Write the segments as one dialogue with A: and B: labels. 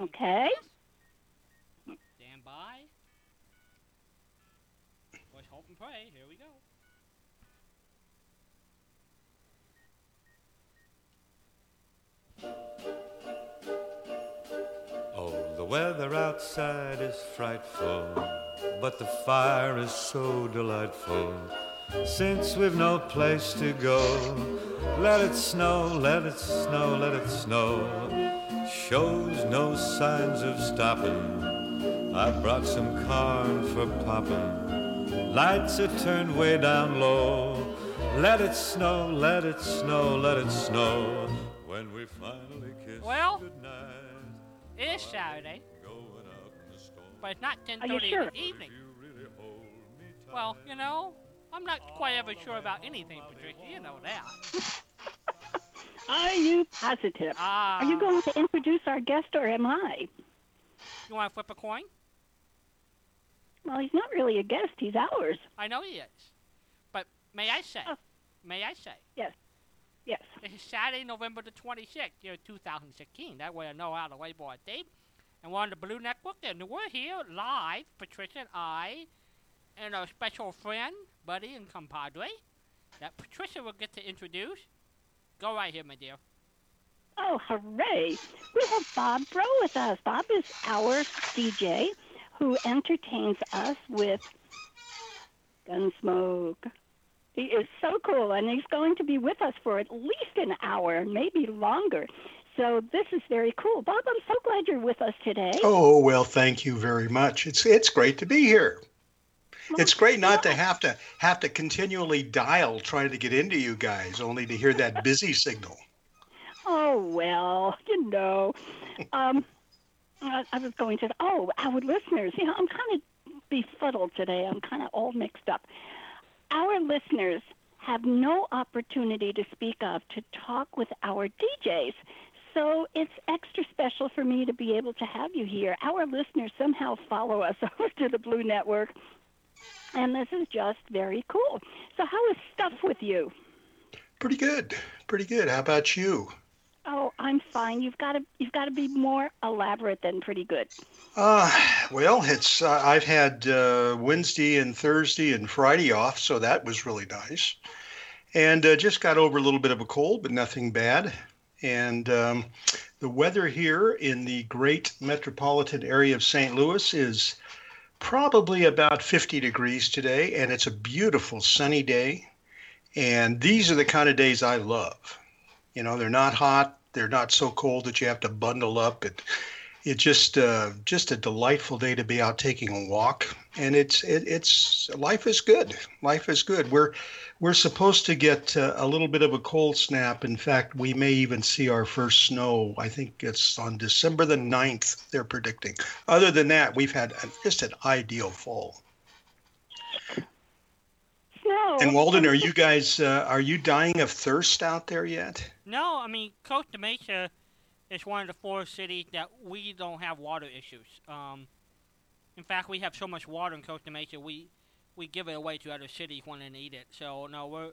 A: Okay.
B: Stand by. Let's hope and pray. Here we go.
C: Oh, the weather outside is frightful, but the fire is so delightful. Since we've no place to go, let it snow, let it snow, let it snow. Shows no signs of stopping. I brought some corn for popping. Lights are turned way down low. Let it snow, let it snow, let it snow. When we finally kiss
B: Well,
C: goodnight.
B: It is Saturday,
C: Going out the storm.
B: but it's not
A: Are you
B: 10:30
A: sure?
B: in the evening. Well, you know, I'm not quite ever sure about anything, Patricia. You know that.
A: Are you positive?
B: Ah.
A: Are you going to introduce our guest, or am I?
B: You want to flip a coin?
A: Well, he's not really a guest. He's ours.
B: I know he is. But may I say,
A: Oh.
B: may I say,
A: Yes. Yes.
B: It's Saturday, November the 26th, year 2016. That way I know how to label a date. And we're on the Blue Network, and we're here live, Patricia and I, and our special friend, buddy, and compadre, that Patricia will get to introduce. Go right here, my dear.
A: Oh, hooray! We have Bob Bro with us. Bob is our DJ who entertains us with Gunsmoke. He is so cool, and he's going to be with us for at least an hour, maybe longer. So this is very cool. Bob, I'm so glad you're with us today.
D: Oh well, thank you very much. It's it's great to be here. It's great not to have to have to continually dial trying to get into you guys, only to hear that busy signal.
A: Oh well, you know. Um, I, I was going to. Oh, our listeners. You know, I'm kind of befuddled today. I'm kind of all mixed up. Our listeners have no opportunity to speak of to talk with our DJs. So it's extra special for me to be able to have you here. Our listeners somehow follow us over to the Blue Network, and this is just very cool. So how is stuff with you?
D: Pretty good, pretty good. How about you?
A: Oh, I'm fine. You've got to you've got to be more elaborate than pretty good.
D: Uh, well, it's uh, I've had uh, Wednesday and Thursday and Friday off, so that was really nice. And uh, just got over a little bit of a cold, but nothing bad. And um, the weather here in the great metropolitan area of St. Louis is probably about 50 degrees today, and it's a beautiful sunny day. And these are the kind of days I love. You know, they're not hot, they're not so cold that you have to bundle up. It, it's just uh, just a delightful day to be out taking a walk, and it's it, it's life is good. Life is good. We're we're supposed to get uh, a little bit of a cold snap. In fact, we may even see our first snow. I think it's on December the 9th, they're predicting. Other than that, we've had just an ideal fall.
A: Snow.
D: And Walden, are you guys uh, are you dying of thirst out there yet?
B: No, I mean Costa Mesa is one of the four cities that we don't have water issues. Um, in fact, we have so much water in Costa Mesa, we we give it away to other cities when they need it. So no, we're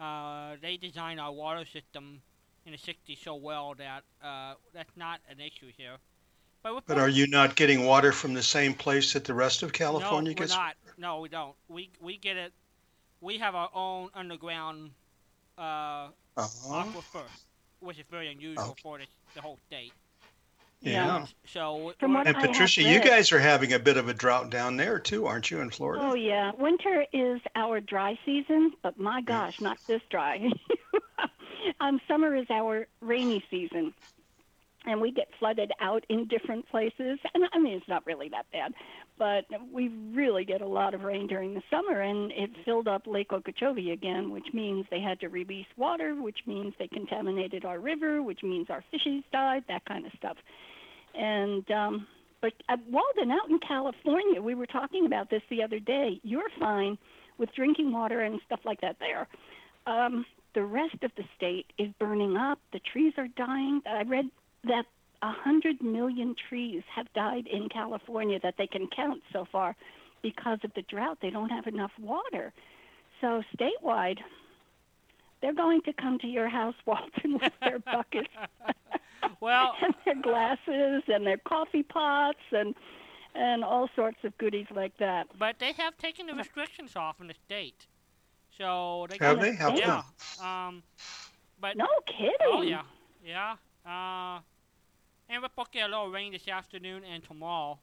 B: uh, they designed our water system in the '60s so well that uh, that's not an issue here. But,
D: But are you not getting water from the same place that the rest of California
B: no,
D: gets?
B: we're not. No, we don't. We we get it. We have our own underground uh,
D: Uh-huh.
B: aquifer, which is very unusual
D: Okay.
B: for the, the whole state.
D: Yeah.
B: So
A: From what
D: And
A: I have
D: Patricia, you guys are having a bit of a drought down there too, aren't you, in Florida?
A: Oh yeah, winter is our dry season, but my gosh, not this dry. um, summer is our rainy season, and we get flooded out in different places. And I mean, it's not really that bad, but we really get a lot of rain during the summer, and it filled up Lake Okeechobee again, which means they had to release water, which means they contaminated our river, which means our fishes died, that kind of stuff. And um, but uh, Walden, out in California, we were talking about this the other day. You're fine with drinking water and stuff like that there. Um, the rest of the state is burning up. The trees are dying. I read that a hundred million trees have died in California that they can count so far because of the drought. They don't have enough water. So statewide, they're going to come to your house, Walton, with their buckets.
B: Well,
A: and their glasses and their coffee pots and and all sorts of goodies like that.
B: but they have taken the restrictions off in the state, so they
D: Have
B: can-
D: they? How
B: yeah.
D: come?
B: Um, but
A: No kidding.
B: oh yeah, yeah. Uh, and we're supposed to get a little rain this afternoon and tomorrow.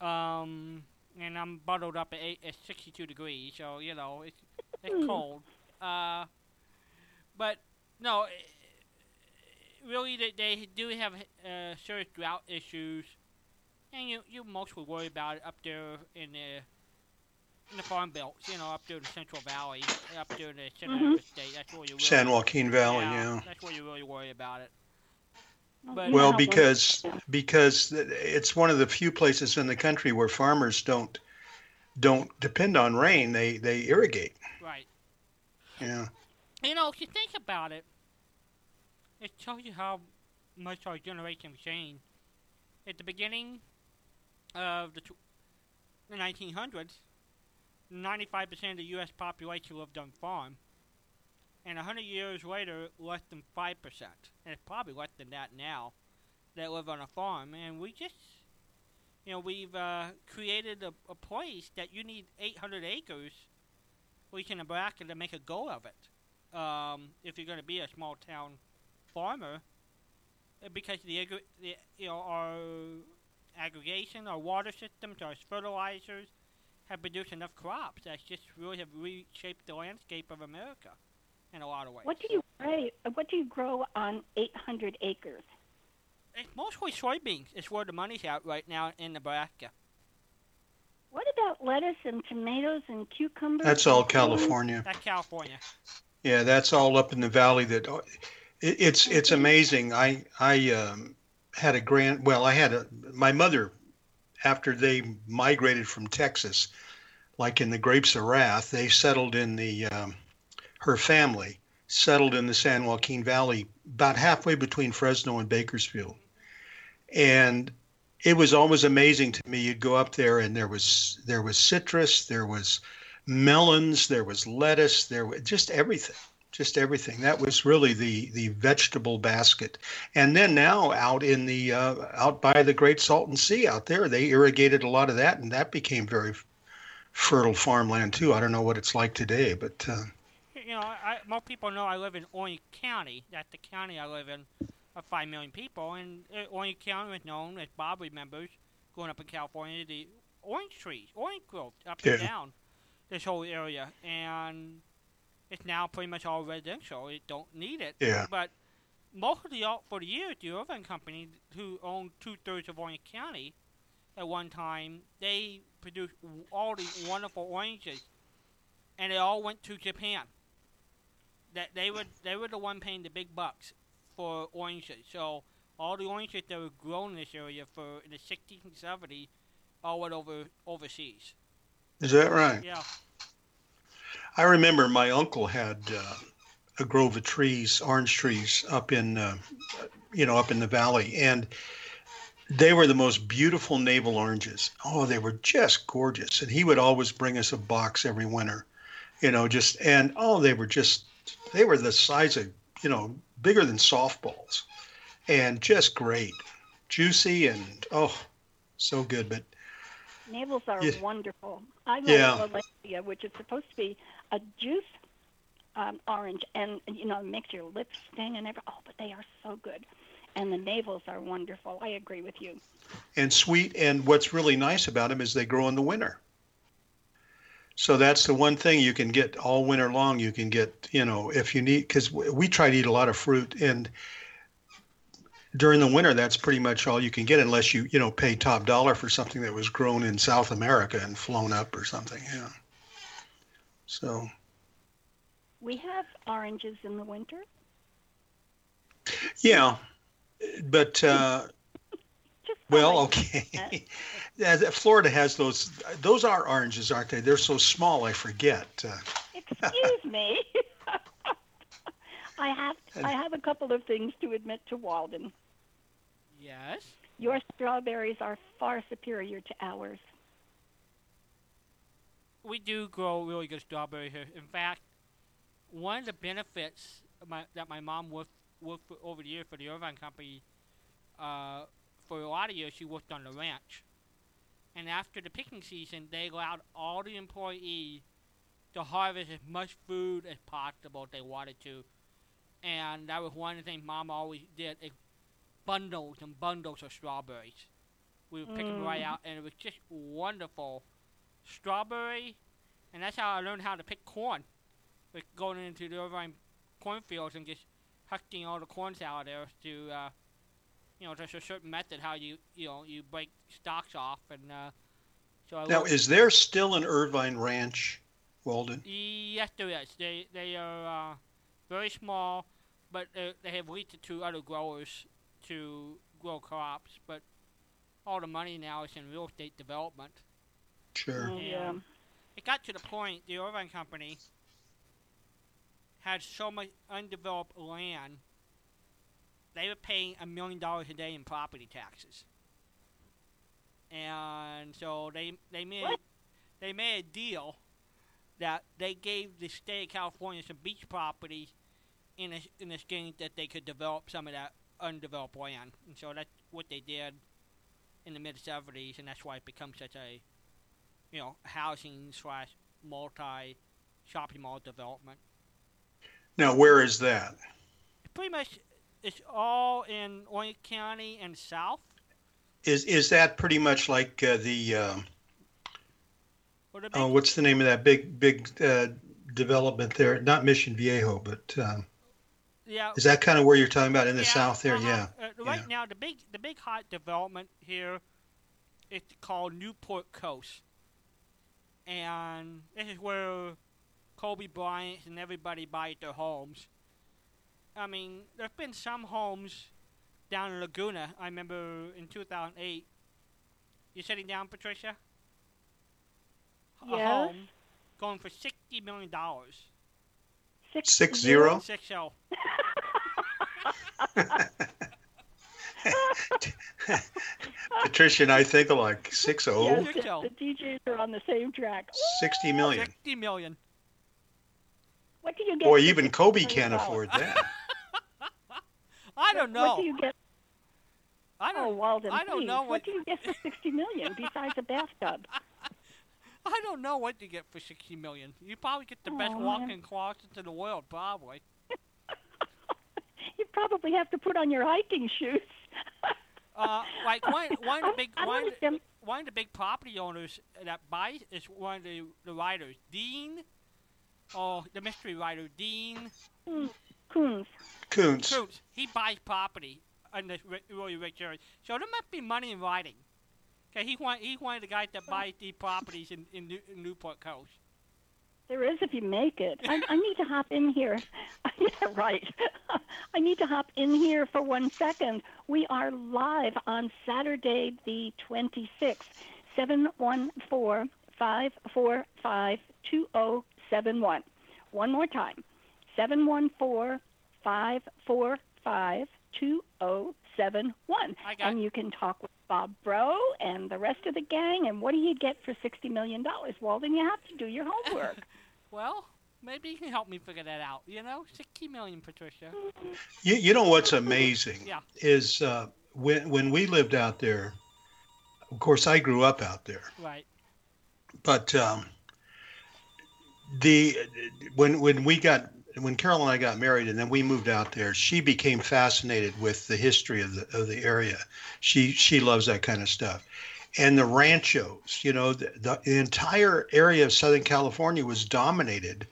B: Um, and I'm bundled up at, eight, at 62 degrees, so you know it's it's
A: Hmm.
B: cold. Uh, but no, really they, they do have uh, serious drought issues, and you you mostly worry about it up there in the in the farm belts, you know, up there in the Central Valley, up there in the center
A: Mhm.
B: of the state. That's where you really,
D: San Joaquin Valley, yeah.
B: that's where you really worry about it.
A: Well,
B: but-
D: Well, because because it's one of the few places in the country where farmers don't don't depend on rain. They they irrigate.
B: Right.
D: Yeah.
B: You know, if you think about it, it shows you how much our generation has changed. At the beginning of the, tw- the 1900s, 95% of the U.S. population lived on farm. And 100 years later, less than 5%. And it's probably less than that now that live on a farm. And we just, you know, we've uh, created a, a place that you need 800 acres, at least in Nebraska, to make a go of it um, if you're going to be a small town farmer, uh, because the, agri- the you know our aggregation, our water systems, our fertilizers have produced enough crops that just really have reshaped the landscape of America in a lot of ways.
A: What do you grow? What do you grow on 800 acres?
B: It's mostly soybeans. It's where the money's at right now in Nebraska.
A: What about lettuce and tomatoes and cucumbers?
D: That's all California.
B: That's California.
D: Yeah, that's all up in the valley. That it, it's it's amazing. I I um, had a grand. Well, I had a my mother after they migrated from Texas, like in the Grapes of Wrath, they settled in the um, her family settled in the San Joaquin Valley, about halfway between Fresno and Bakersfield, and it was always amazing to me. You'd go up there and there was there was citrus, there was melons, there was lettuce, there was just everything, just everything. That was really the the vegetable basket. And then now out in the uh, out by the Great Salton Sea out there, they irrigated a lot of that, and that became very fertile farmland too. I don't know what it's like today, but uh,
B: You know, I, most people know I live in Orange County. That's the county I live in of 5 million people. And uh, Orange County was known, as Bob remembers, growing up in California, the orange trees, orange growth up and down this whole area. And it's now pretty much all residential. It don't need it.
D: Yeah.
B: But most of the, all- for the years, the Irvine Company, who owned two-thirds of Orange County at one time, they produced all these wonderful oranges. And they all went to Japan that they were they were the one paying the big bucks for oranges. So all the oranges that were grown in this area for in the 60s and 70s all went over overseas.
D: is that right?
B: Yeah,
D: I remember my uncle had uh, a grove of trees, orange trees, up in, uh, you know, up in the valley, and they were the most beautiful navel oranges. Oh, they were just gorgeous, and he would always bring us a box every winter, you know, just and oh, they were just they were the size of you know bigger than softballs, and just great, juicy, and oh, so good. But
A: Navels are
D: Yeah.
A: wonderful. I love
D: Yeah.
A: Valencia, which is supposed to be a juice um, orange, and you know makes your lips sting and everything. Oh, but they are so good, and the navels are wonderful. I agree with you.
D: and sweet. And what's really nice about them is they grow in the winter. So that's the one thing you can get all winter long. You can get, you know, if you need, because we try to eat a lot of fruit, and during the winter, that's pretty much all you can get, unless you, you know, pay top dollar for something that was grown in South America and flown up or something. Yeah. So
A: We have oranges in the winter.
D: yeah, but uh, Well, okay. Florida has those. Those are oranges, aren't they? They're so small. I forget. Uh,
A: Excuse me. I have I have a couple of things to admit to Walden.
B: yes.
A: Your strawberries are far superior to ours.
B: We do grow really good strawberry here. In fact, one of the benefits of my, that my mom worked, worked for over the years for the Irvine Company uh, for a lot of years, she worked on the ranch. And after the picking season, they allowed all the employees to harvest as much food as possible if they wanted to. And that was one of the things Mom always did: is bundles and bundles of strawberries. We would pick them right
A: Mm.
B: out, and it was just wonderful. Strawberry, and that's how I learned how to pick corn. Like going into the Irvine cornfields and just hucking all the corns out of there to, uh, you know, there's a certain method how you, you know, you break stalks off, and uh, so I
D: Now, is there still an Irvine Ranch, Walden?
B: Yes, there is. They they are uh, very small, but they, they have reached it to other growers to grow crops. But all the money now is in real estate development.
D: Sure.
A: Yeah.
B: Um, it got to the point the Irvine Company had so much undeveloped land. They were paying a million dollars a day in property taxes, and so they they made
A: What?
B: they made a deal that they gave the state of California some beach property in a, in exchange that they could develop some of that undeveloped land, and so that's what they did in the mid '70s, and that's why it became such a you know, housing slash multi shopping mall development.
D: Now, where is that?
B: Pretty much, it's all in Orange County and south.
D: Is is that pretty much like uh, the um,
B: the
D: oh,
B: big-
D: what's the name of that big big uh, development there? Not Mission Viejo, but um,
B: yeah,
D: is that kind of where you're talking about in the
B: yeah,
D: south there?
B: uh-huh.
D: Yeah.
B: Uh, right
D: yeah.
B: now, the big the big hot development here, it's called Newport Coast, and this is where Kobe Bryant and everybody buy their homes. I mean, there've been some homes down in Laguna. I remember in 2008. You're sitting down, Patricia? A home going for sixty million dollars.
A: Six,
D: Six zero.
B: Six oh.
D: Patricia and I think alike. Six oh.
A: Yes,
B: Six
A: the,
B: oh.
A: the DJs are on the same track.
D: 60 million.
B: Sixty million.
A: What do you get?
D: Boy, even Kobe can't afford that.
B: I don't know.
A: What do you get?
B: I don't.
A: Oh, Walden,
B: I don't
A: please.
B: know
A: What
B: what-
A: do you get for sixty million besides a bathtub?
B: I don't know what you get for sixty million. You probably get the best oh,
A: Aw, man.
B: walk-in closets in the world, probably.
A: You probably have to put on your hiking shoes.
B: Uh, like one one of the big one, one of the big property owners that buys is one of the the writers, Dean. or the mystery writer, Dean
A: Koontz.
D: Coons.
B: Koontz. He buys property in this really rich area, so there must be money in writing. Okay, he one he's one of the guys that buys the properties in in, New, in Newport Coast.
A: There is if you make it. I, I need to hop in here. yeah, right. I need to hop in here for one second. We are live on Saturday, the 26th, 714 545 2071. One more time 714 545 2071.
B: I got
A: And you can talk with Bob Bro and the rest of the gang. And what do you get for $60 million? Walden, you have to do your homework.
B: Well, maybe you can help me figure that out. You know, sixty million, Patricia.
D: You, you know what's amazing
B: Yeah.
D: is uh, when when we lived out there. Of course, I grew up out there,
B: Right.
D: but um, the when when we got when Carol and I got married and then we moved out there, she became fascinated with the history of the of the area. She she loves that kind of stuff. And the ranchos, you know, the, the entire area of Southern California was dominated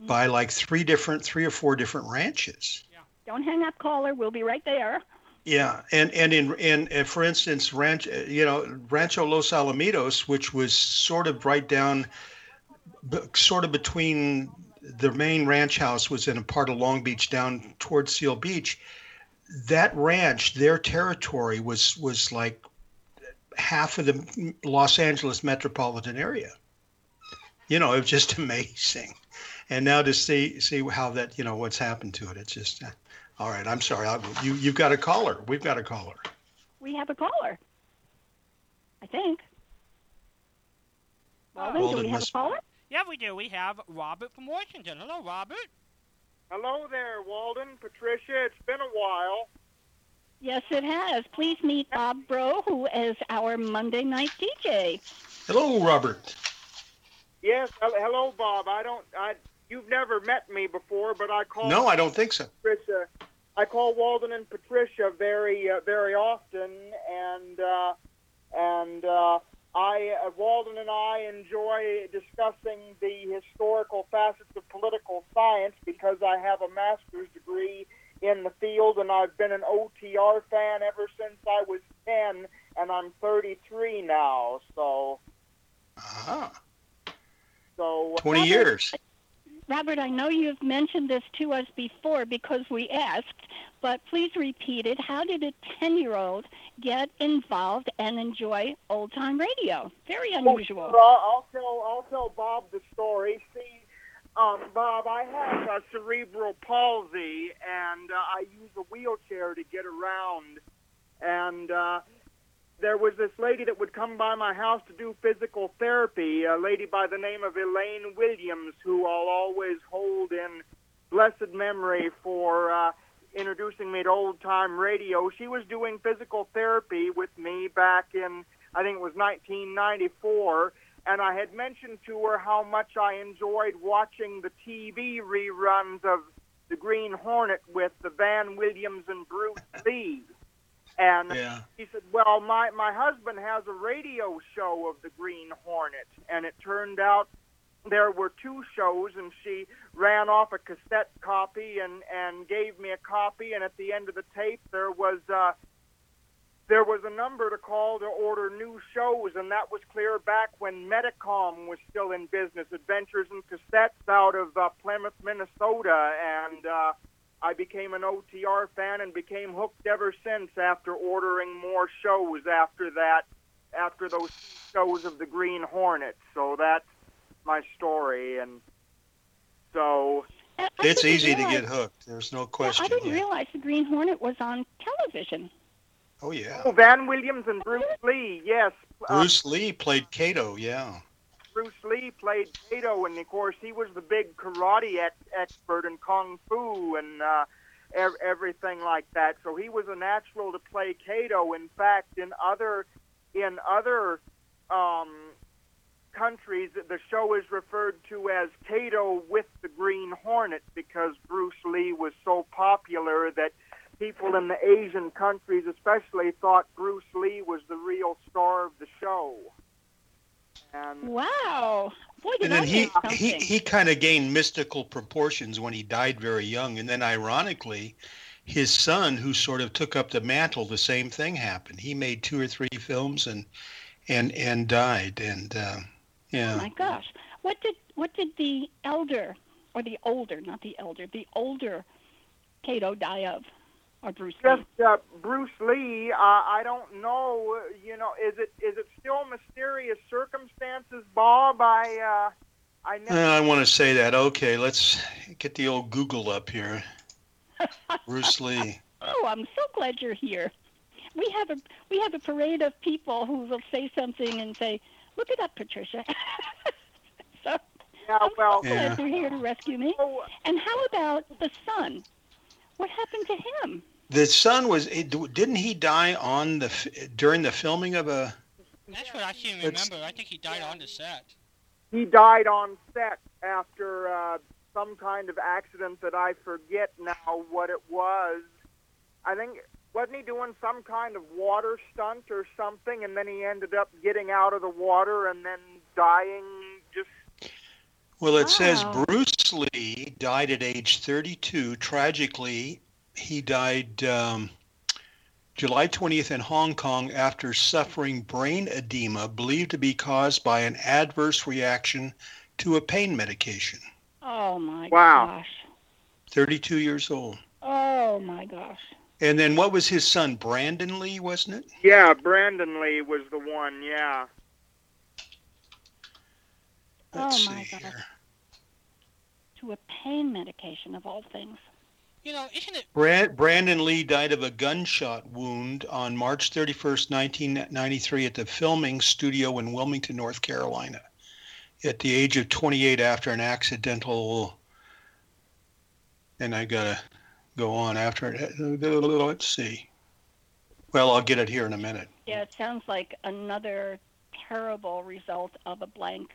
D: by like three different, three or four different ranches.
A: Don't hang up, caller. We'll be right there.
D: Yeah, and and in in uh, for instance, ranch you know Rancho Los Alamitos, which was sort of right down, b- sort of between the main ranch house was in a part of Long Beach down towards Seal Beach. That ranch, their territory was was like half of the Los Angeles metropolitan area. You know, it was just amazing. And now to see see how that you know what's happened to it, it's just. Uh, all right, I'm sorry. I'll, you you've got a caller. We've got a caller.
A: We have a caller. I think. Walden, do we have a caller?
B: Yeah, we do. We have Robert from Washington. Hello, Robert.
E: Hello there, Walden, Patricia. It's been a while.
A: Yes, it has. Please meet Bob Bro, who is our Monday night DJ.
D: Hello, Robert.
E: Yes, hello, Bob. I don't. I you've never met me before, but I call
D: No, I don't think so.
E: Patricia. I call Walden and Patricia very, uh, very often, and uh, and uh, I, uh, Walden and I enjoy discussing the historical facets of political science because I have a master's degree in the field, and I've been an OTR fan ever since I was ten, and I'm 33 now. So,
D: Ah,
E: so
D: 20
A: Robert,
D: years.
A: Robert, I know you've mentioned this to us before because we asked, but please repeat it. How did a 10 year old get involved and enjoy old time radio? Very unusual.
E: Well, I'll tell I'll tell Bob the story. See, um, Bob, I have uh, cerebral palsy, and uh, I use a wheelchair to get around. And uh, there was this lady that would come by my house to do physical therapy, a lady by the name of Elaine Williams, who I'll always hold in blessed memory for uh, introducing me to old time radio. She was doing physical therapy with me back in, I think it was 1994, and I had mentioned to her how much I enjoyed watching the TV reruns of The Green Hornet with the Van Williams and Bruce Lee. And
D: Yeah.
E: he said, "Well, my my husband has a radio show of the Green Hornet, and it turned out there were two shows, and she ran off a cassette copy and and gave me a copy, and at the end of the tape there was." Uh, there was a number to call to order new shows, and that was clear back when Metacom was still in business. Adventures in Cassettes out of uh, Plymouth, Minnesota, and uh, I became an OTR fan and became hooked ever since. After ordering more shows after that, after those shows of the Green Hornet, so that's my story, and so
A: I- I
D: It's
A: didn't
D: easy to get hooked. There's no
A: Yeah,
D: question.
A: I didn't
D: yeah.
A: realize the Green Hornet was on television.
D: Oh, yeah.
E: oh, Van Williams and Bruce Lee, yes, uh,
D: Bruce Lee played Kato, yeah.
E: Bruce Lee played Kato, and of course he was the big karate ex- expert and kung fu and uh, ev- everything like that. So he was a natural to play Kato. In fact, in other in other um, countries, the show is referred to as Kato with the Green Hornet because Bruce Lee was so popular that people in the Asian countries, especially, thought Bruce Lee was the real star of the show. And
A: Wow. Boy, did
D: And then
A: I
D: he
A: something.
D: he, he kind of gained mystical proportions when he died very young. And then, ironically, his son, who sort of took up the mantle, the same thing happened. He made two or three films and and and died. And uh,
A: Oh
D: yeah,
A: my gosh. What did what did the elder or the older, not the elder, the older Kato die of? Or Bruce Lee?
E: just uh, Bruce Lee, uh, I don't know. uh, You know, is it is it still mysterious circumstances, Bob? I uh, I never.
D: Uh, I want to say that. Okay, let's get the old Google up here. Bruce Lee.
A: Oh, I'm so glad you're here. We have a we have a parade of people who will say something and say, "Look it up, Patricia." so
E: yeah,
A: I'm
E: well,
A: so
D: Yeah.
A: glad you're here to rescue me.
E: oh,
A: And how about the son? What happened to him?
D: The son was didn't he die on the during the filming of a
B: That's what I can't remember. I think he died on the set.
E: he died on set after uh, some kind of accident that I forget now what it was. I think wasn't he doing some kind of water stunt or something, and then he ended up getting out of the water and then dying just
D: Well, it says Bruce Lee died at age 32. Tragically, he died um, July 20th in Hong Kong after suffering brain edema believed to be caused by an adverse reaction to a pain medication.
A: Oh my
E: Wow.
A: gosh.
D: 32 years old.
A: Oh my gosh.
D: And then what was his son? Brandon Lee, wasn't it?
E: Yeah, Brandon Lee was the one. Yeah.
D: Let's
A: Oh, my
D: see
A: God.
D: here.
A: To a pain medication of all things.
B: You know, isn't it?
D: Brand, Brandon Lee died of a gunshot wound on March 31st, 1993 at the filming studio in Wilmington, North Carolina at the age of 28 after an accidental and I got to go on after it. Let's see. Well, I'll get it here in a minute.
A: Yeah, it sounds like another terrible result of a blank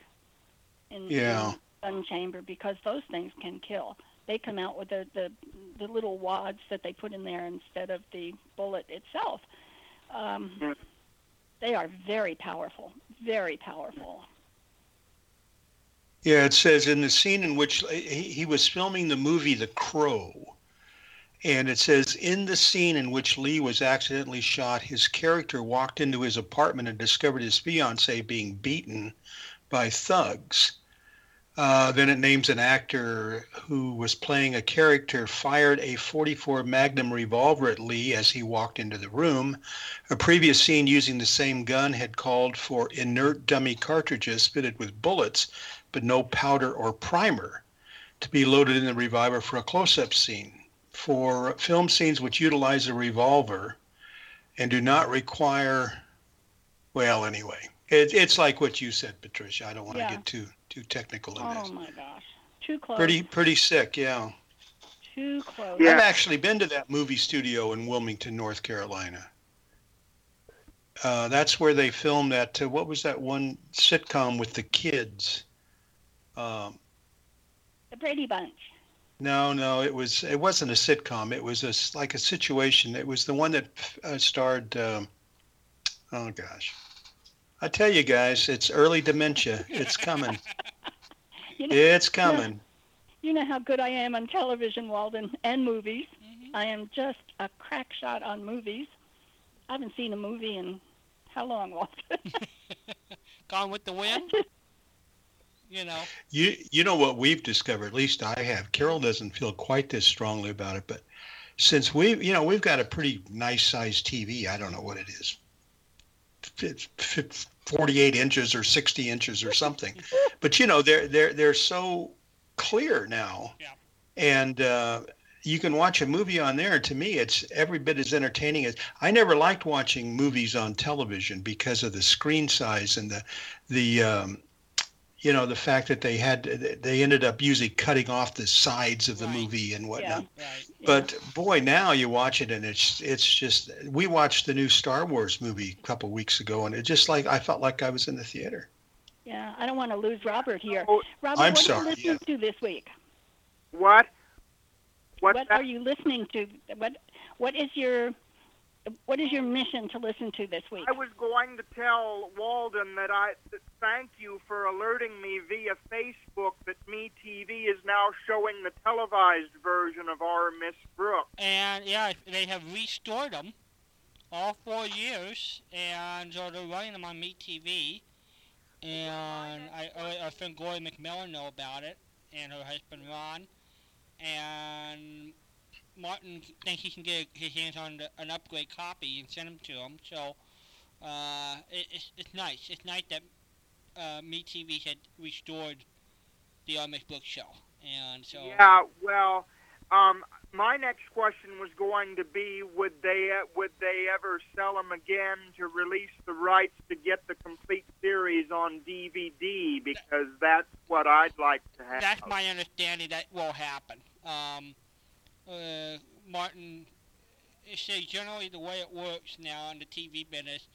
A: in,
D: Yeah.
A: in gun chamber because those things can kill. They come out with the, the the little wads that they put in there instead of the bullet itself. Um,
E: Yeah.
A: They are very powerful, very powerful.
D: Yeah, it says in the scene in which he, he was filming the movie The Crow, and it says in the scene in which Lee was accidentally shot, his character walked into his apartment and discovered his fiancee being beaten by thugs. Uh, then it names an actor who was playing a character fired a 44 Magnum revolver at Lee as he walked into the room. A previous scene using the same gun had called for inert dummy cartridges fitted with bullets but no powder or primer to be loaded in the revolver for a close-up scene. For film scenes which utilize a revolver and do not require, well, anyway, it, it's like what you said, Patricia. I don't want to
A: Yeah.
D: get too too technical in this.
A: Oh
D: this.
A: my gosh, too close.
D: Pretty pretty sick, yeah.
A: too close.
E: Yeah.
D: I've actually been to that movie studio in Wilmington, North Carolina. Uh, that's where they filmed that. Uh, what was that one sitcom with the kids? Um,
A: The Brady Bunch.
D: No, no, it was it wasn't a sitcom. It was a s- like a situation. It was the one that uh, starred. Um, oh gosh, I tell you guys, it's early dementia. It's coming.
A: You know,
D: It's coming.
A: you know how good I am on television, Walden, and movies.
B: Mhm.
A: I am just a crack shot on movies. I haven't seen a movie in how long, Walden?
B: Gone with the Wind. You know.
D: You you know what we've discovered? At least I have. Carol doesn't feel quite this strongly about it, but since we you know we've got a pretty nice sized TV. I don't know what it is. It's fif- 48 inches or 60 inches or something. but you know they're they're they're so clear now.
B: Yeah.
D: And uh, you can watch a movie on there. To me, it's every bit as entertaining as I never liked watching movies on television because of the screen size and the the um, you know the fact that they had they ended up usually cutting off the sides of the
B: Right.
D: movie and whatnot.
A: Yeah.
B: Right.
D: But boy, now you watch it and it's it's just we watched the new Star Wars movie a couple weeks ago and it just like I felt like I was in the theater.
A: Yeah, I don't want to lose Robert here.
E: Oh,
A: Robert,
D: I'm
A: what
D: sorry,
A: are you listening to this week?
E: What? What's
A: what
E: that?
A: are you listening to? What What is your What is your mission to listen to this week?
E: I was going to tell Walden that I that thank you for alerting me via Facebook that Me TV is now showing the televised version of our Miss Brooks.
B: And yeah, they have restored them all four years, and so they're running them on Me TV. And I, I, our friend Gloria McMillan know about it, and her husband Ron, and Martin thinks he can get his hands on the, an upgrade copy and send them to him. So uh, it, it's, it's nice. It's nice that uh, Me TV had restored the Amish bookshelf. And so
E: Yeah, well, um, my next question was going to be, would they would they ever sell them again to release the rights to get the complete series on DVD? Because that's what I'd like to have.
B: That's my understanding that will happen. Um, uh, Martin, it says generally the way it works now on the TV business,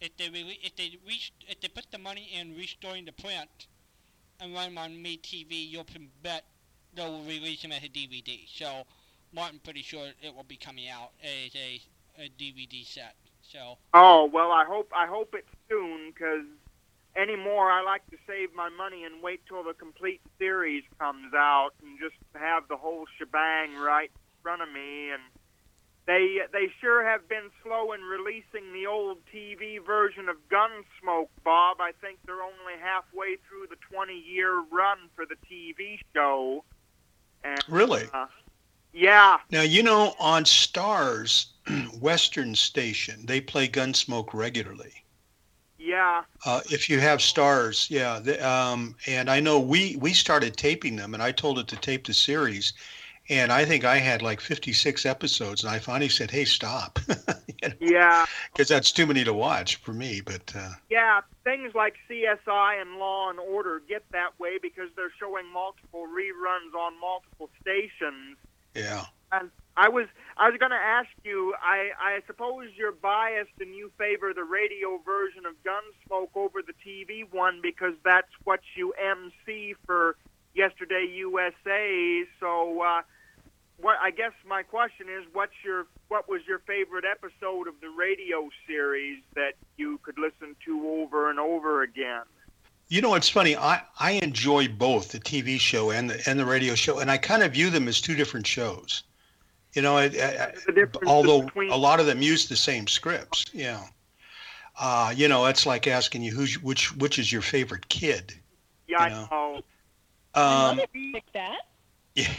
B: if they rele- if they reach if they put the money in restoring the print and run them on Me TV, you'll can bet they'll release them as a DVD. So Martin pretty sure it will be coming out as a, a DVD set. So
E: Oh well, I hope I hope it's soon because anymore I like to save my money and wait till the complete series comes out and just have the whole shebang right in front of me. And they they sure have been slow in releasing the old TV version of Gunsmoke, Bob. I think they're only halfway through the 20 year run for the TV show. And,
D: Really?
E: uh, yeah.
D: Now you know on Stars Western station they play Gunsmoke regularly.
E: Yeah.
D: Uh, if you have stars, yeah. The, um, and I know we we started taping them, and I told it to tape the series, and I think I had like 56 episodes, and I finally said, "Hey, stop," because
E: Yeah.
D: Because that's too many to watch for me. But uh,
E: Yeah, things like CSI and Law and Order get that way because they're showing multiple reruns on multiple stations.
D: yeah,
E: And I was I was going to ask you. I I suppose you're biased and you favor the radio version of Gunsmoke over the TV one because that's what you MC for Yesterday USA. So, uh, what I guess my question is, what's your what was your favorite episode of the radio series that you could listen to over and over again?
D: You know, it's funny. I, I enjoy both the TV show and the and the radio show, and I kind of view them as two different shows. You know, I, I, although between- a lot of them use the same scripts. Yeah. Uh, you know, it's like asking you who's which which is your favorite kid.
E: Yeah, you know? I know.
A: Um, pick that.
D: Yeah.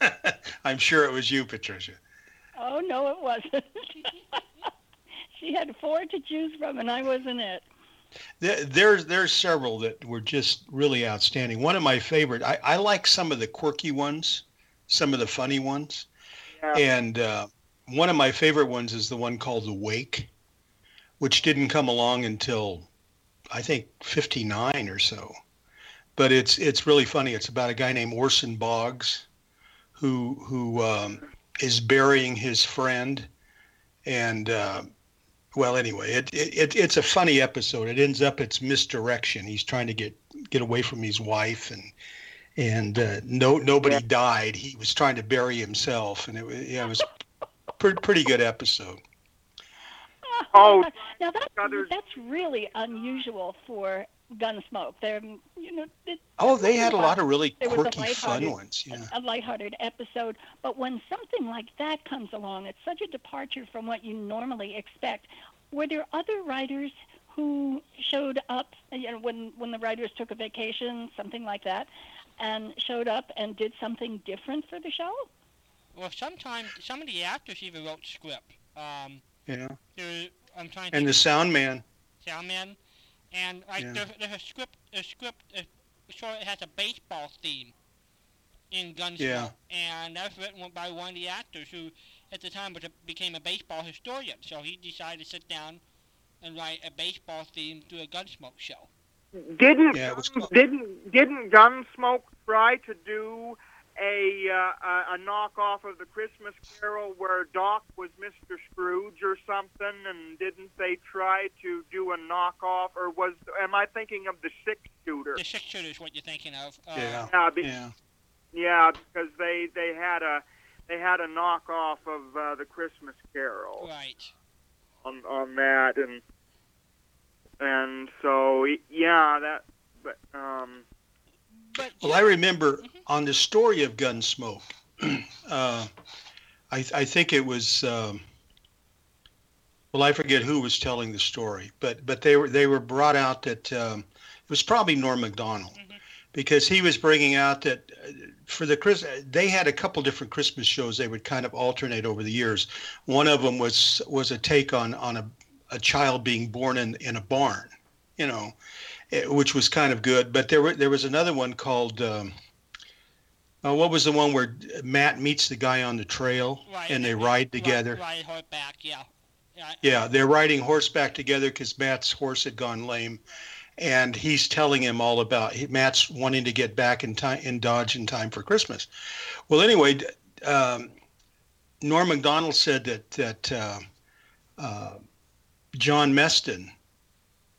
D: I'm sure it was you, Patricia.
A: Oh no, it wasn't. she had four to choose from, and I wasn't it.
D: There, there's there's several that were just really outstanding. One of my favorite. I, I like some of the quirky ones, some of the funny ones, and uh, one of my favorite ones is the one called The Wake, which didn't come along until I think '59 or so but it's it's really funny. It's about a guy named Orson Boggs, who who um, is burying his friend, and uh, well, anyway, it, it it's a funny episode. It ends up it's misdirection. He's trying to get get away from his wife, and and uh, no nobody died. He was trying to bury himself, and it, yeah, it was pretty pretty good episode.
E: Oh,
A: now that's that's really unusual for Gunsmoke. They're you know. It,
D: oh, they had a lot of really quirky, fun ones. Yeah.
A: A, a lighthearted episode, but when something like that comes along, it's such a departure from what you normally expect. Were there other writers who showed up? You know, when when the writers took a vacation, something like that, and showed up and did something different for the show.
B: Well, sometimes some of the actors even wrote script. Um,
D: yeah.
B: I'm trying.
D: And the sound man.
B: Sound man and like yeah. there's, there's a script, a script, a, so it has a baseball theme in Gunsmoke, yeah. and that was written by one of the actors who, at the time, was a, became a baseball historian. So he decided to sit down and write a baseball theme to a Gunsmoke show.
E: Didn't yeah, didn't didn't Gunsmoke try to do a uh, a knockoff of the Christmas Carol where Doc was Mr. Scrooge or something, and didn't they try to do a knockoff, or was am I thinking of the six shooter?
B: The six shooter is what you're thinking of.
D: Uh, yeah.
E: Yeah,
D: be, yeah.
E: Yeah, because they they had a they had a knockoff of uh, the Christmas Carol.
B: Right.
E: On on that and and so yeah that but um
B: but,
D: well, I remember mm-hmm. on the story of Gunsmoke, uh, I, I, think it was. Um, well, I forget who was telling the story, but but they were they were brought out that um, it was probably Norm Macdonnell, mm-hmm. because he was bringing out that uh, for the Chris they had a couple different Christmas shows they would kind of alternate over the years. One of them was was a take on on a a child being born in in a barn, you know, Eh, which was kind of good. But there were there was another one called. Um, uh, what was the one where Matt meets the guy on the trail
B: right,
D: and they ride together?
B: Ride, horseback, yeah.
D: Yeah, yeah they're riding horseback together because Matt's horse had gone lame, and he's telling him all about he, Matt's wanting to get back in time in Dodge in time for Christmas. Well, anyway, um, Norm Macdonald said that that uh, uh, John Meston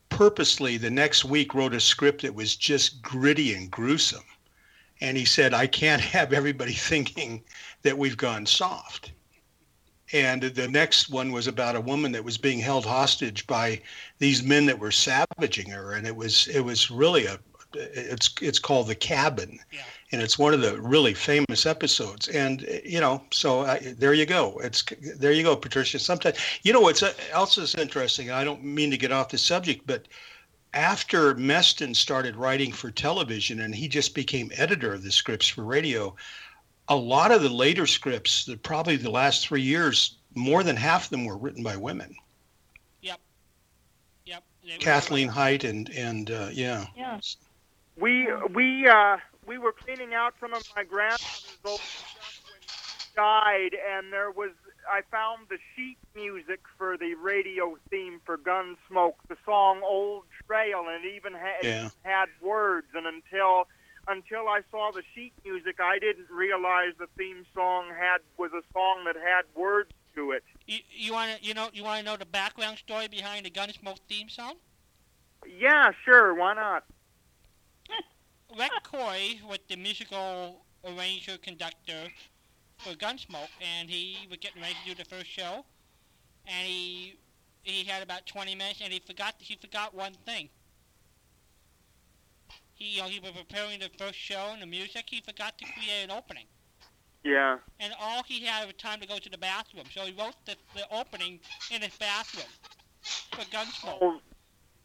D: purposely the next week wrote a script that was just gritty and gruesome. And he said, I can't have everybody thinking that we've gone soft. And the next one was about a woman that was being held hostage by these men that were savaging her. And it was it was really a it's it's called the cabin
B: yeah.
D: And it's one of the really famous episodes. And you know so I, there you go. It's there you go patricia. Sometimes you know what's else is interesting i don't mean to get off the subject but after meston started writing for television and he just became editor of the scripts for radio a lot of the later scripts the, probably the last three years more than half of them were written by women.
B: Yep. Yep.
D: Kathleen Hite and and uh, yeah.
A: Yeah
E: we we uh, we were cleaning out some of my grandmother's old stuff when she died, and there was I found the sheet music for the radio theme for Gunsmoke, the song "Old Trail," and it even had
D: yeah.
E: had words. And until until I saw the sheet music, I didn't realize the theme song had was a song that had words to it.
B: You, you want to you know you want to know the background story behind the Gunsmoke theme song?
E: Yeah, sure, why not?
B: Rex Koury was the musical arranger conductor for Gunsmoke, and he was getting ready to do the first show, and he he had about 20 minutes, and he forgot he forgot one thing. He you know he was preparing the first show and the music. He forgot to create an opening,
E: Yeah.
B: and all he had was time to go to the bathroom. So he wrote the, the opening in his bathroom for Gunsmoke.
E: Oh,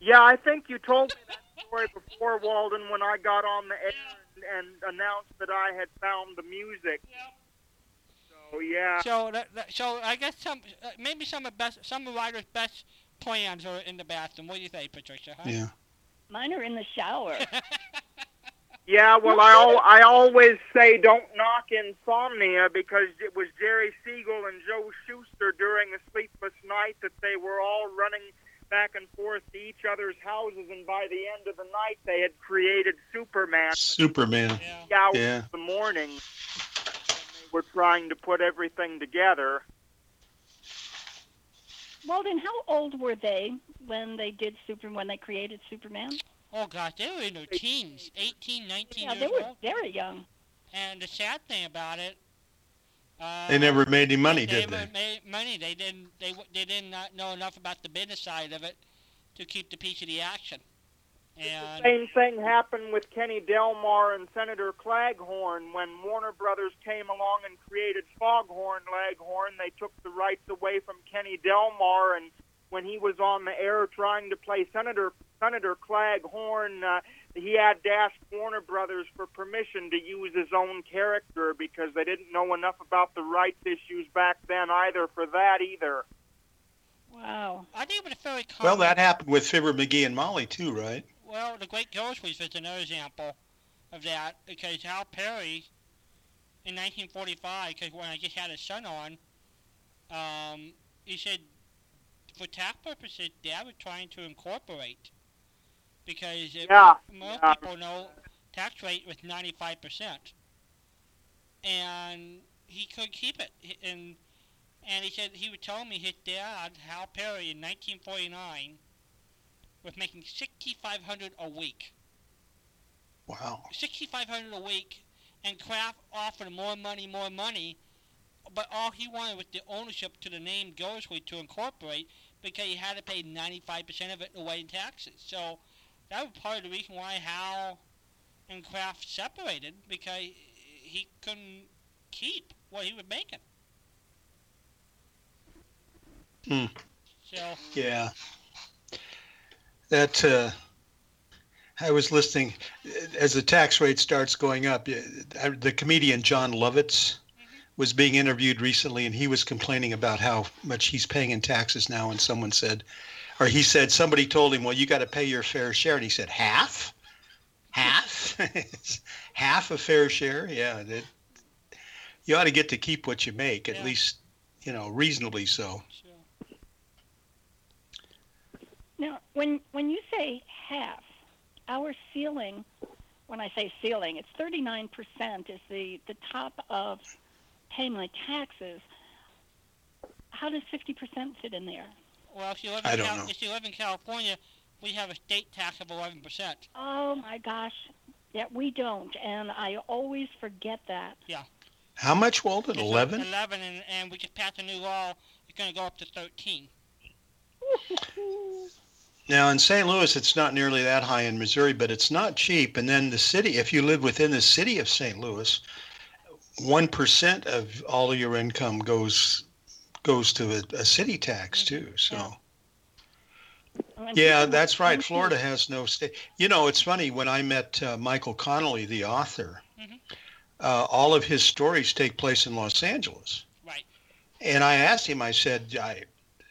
E: yeah, I think you told me that story before, Walden, when I got on the air and, and announced that I had found the music. So yeah.
B: So that, that, so I guess some uh, maybe some of best some of writers' best plans are in the bathroom. What do you think, Patricia? Huh?
D: Yeah.
A: Mine are in the shower.
E: Yeah, well, I al- I always say don't knock insomnia because it was Jerry Siegel and Joe Shuster during a sleepless night that they were all running back and forth to each other's houses, and by the end of the night they had created Superman.
D: Superman.
B: Yeah.
E: The hours
D: Yeah.
E: of the morning, when they were trying to put everything together.
A: Walden, how old were they when they did Super when they created Superman?
B: Oh gosh, they were in their teens, 18, 19
A: Yeah,
B: years
A: they were
B: old.
A: very young.
B: And the sad thing about it, uh,
D: They never made any money,
B: they
D: did
B: never
D: they?
B: made money. They didn't. They they did not know enough about the business side of it to keep the piece of the action.
E: The same thing happened with Kenny Delmar and Senator Claghorn when Warner Brothers came along and created Foghorn Leghorn. They took the rights away from Kenny Delmar, and when he was on the air trying to play Senator Senator Claghorn, uh, he had to ask Warner Brothers for permission to use his own character because they didn't know enough about the rights issues back then either for that either.
A: Wow.
B: I think it was very common.
D: Well, that happened with Fibber McGee and Molly too, right?
B: Well, the Great Groceries was another example of that because Hal Peary in 1945, because when I just had his son on, um, he said for tax purposes, Dad was trying to incorporate because it,
E: Yeah,
B: most
E: yeah.
B: people know tax rate was 95%. And he could keep it. And and he said he would tell me his dad, Hal Peary, in 1949, was making 6500 a week.
D: Wow.
B: 6500 a week, and Kraft offered more money, more money, but all he wanted was the ownership to the name Grocery to incorporate because he had to pay 95% of it away in taxes. So that was part of the reason why Hal and Kraft separated because he couldn't keep what he was making.
D: Hmm.
B: So
D: Yeah. That uh, I was listening as the tax rate starts going up. The comedian Jon Lovitz was being interviewed recently, and he was complaining about how much he's paying in taxes now. And someone said, or he said, somebody told him, "Well, you got to pay your fair share," and he said, "Half, half, half a fair share." Yeah, that you ought to get to keep what you make, at
B: Yeah.
D: least you know reasonably so.
B: so
A: Now, when when you say half, our ceiling, when I say ceiling, it's 39% is the the top of pay my taxes. How does 50% fit in there?
B: Well, if you live
D: I
B: in
D: don't
B: Cal-
D: know.
B: if you live in California, we have a state tax of eleven percent.
A: Oh my gosh. Yeah, we don't, and I always forget that. Yeah.
D: How much, Walden? Eleven?
B: Eleven, and, and we just passed a new law. It's going to go up to thirteen.
D: Now in St. Louis, it's not nearly that high in Missouri, but it's not cheap. And then the city, if you live within the city of St. Louis, one percent of all of your income goes goes to a, a city tax too. So
A: Yeah.
D: That's right. Florida has no state. You know, it's funny when I met uh, Michael Connelly, the author.
B: Mhm.
D: Uh, all of his stories take place in Los Angeles.
B: Right.
D: And I asked him, I said, I,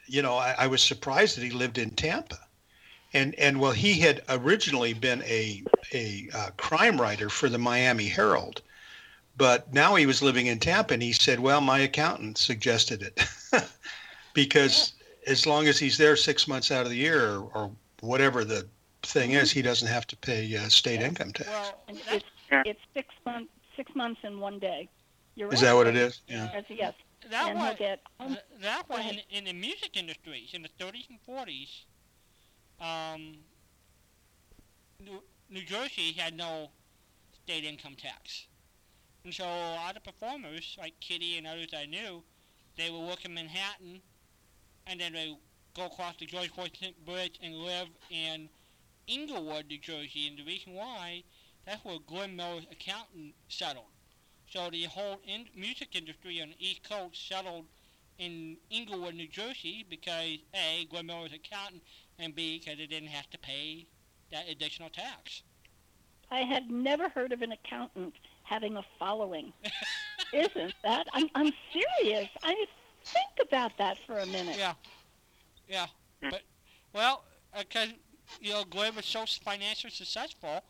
D: you know, I, I was surprised that he lived in Tampa. And, and well, he had originally been a, a uh, crime writer for the Miami Herald, but now he was living in Tampa and he said, well, my accountant suggested it because as long as he's there six months out of the year or, or whatever the thing is, he doesn't have to pay uh, state income tax.
B: Well,
A: it's it's six months six months and one day. You're
D: Is
A: right.
D: that what it is? Yeah.
A: Yes, yes.
B: That
A: and
B: was
A: get um,
B: that
A: go
B: was in, in the music industries in the 30s and 40s. Um, New, New Jersey had no state income tax, and so a lot of performers like Kitty and others I knew, they would work in Manhattan, and then they go across the George Washington Bridge and live in Englewood, New Jersey. And the reason why, that's where Glenn Miller's accountant settled. So the whole in- music industry on the East Coast settled in Englewood, New Jersey, because A, Glenn Miller's accountant, and B, because they didn't have to pay that additional tax.
A: I had never heard of an accountant having a following. Isn't that? I'm I'm serious. I think about that for a minute.
B: Yeah, yeah. Mm. But well, uh, because you know Glenn was so financially successful,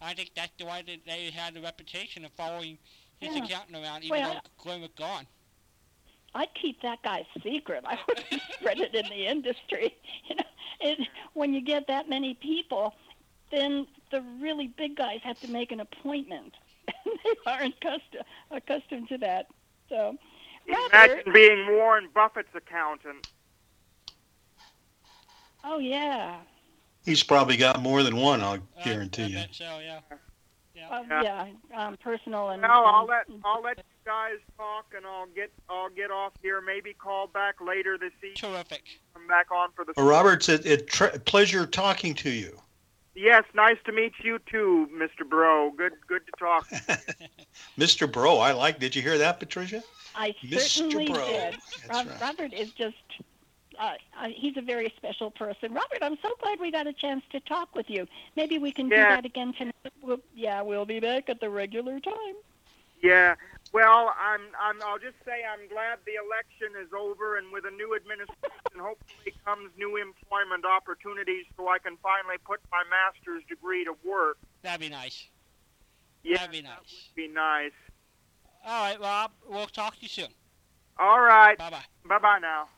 B: I think that's the why that they had the reputation of following his
A: Yeah.
B: accountant around, even
A: Well,
B: though Glenn was gone.
A: I'd keep that guy's secret. I wouldn't spread it in the industry. You know, it, when you get that many people, then the really big guys have to make an appointment. they aren't accustomed, accustomed to that. So, Robert,
E: Imagine being Warren Buffett's accountant.
A: oh yeah,
D: He's probably got more than one, I'll guarantee
B: I
D: you.
B: bet so yeah.
A: um,
E: Yeah.
A: yeah, um, personal and.
E: Well, I'll
A: and-
E: let I'll let you guys talk, and I'll get I'll get off here. Maybe call back later this evening.
B: Terrific.
E: Come back on for the.
D: Well, Robert, it's a, a tre- pleasure talking to you.
E: Yes, nice to meet you too, Mr. Bro. Good good to talk.
D: Mr. Bro, I like. Did you hear that, Patricia?
A: I
D: Mr.
A: certainly
D: Bro.
A: did.
D: That's
A: Rob,
D: right.
A: Robert is just. Uh, uh, he's a very special person. Robert, I'm so glad we got a chance to talk with you. Maybe we can do that again tonight. We'll, yeah, we'll be back at the regular time.
E: Yeah. Well, I'm I'm I'll just say I'm glad the election is over, and with a new administration, hopefully comes new employment opportunities, so I can finally put my master's degree to work.
B: That'd be nice.
E: Yeah,
B: That'd be
E: that
B: nice.
E: would be nice.
B: All right, Rob. We'll talk to you soon.
E: All right.
B: Bye bye.
E: Bye bye now.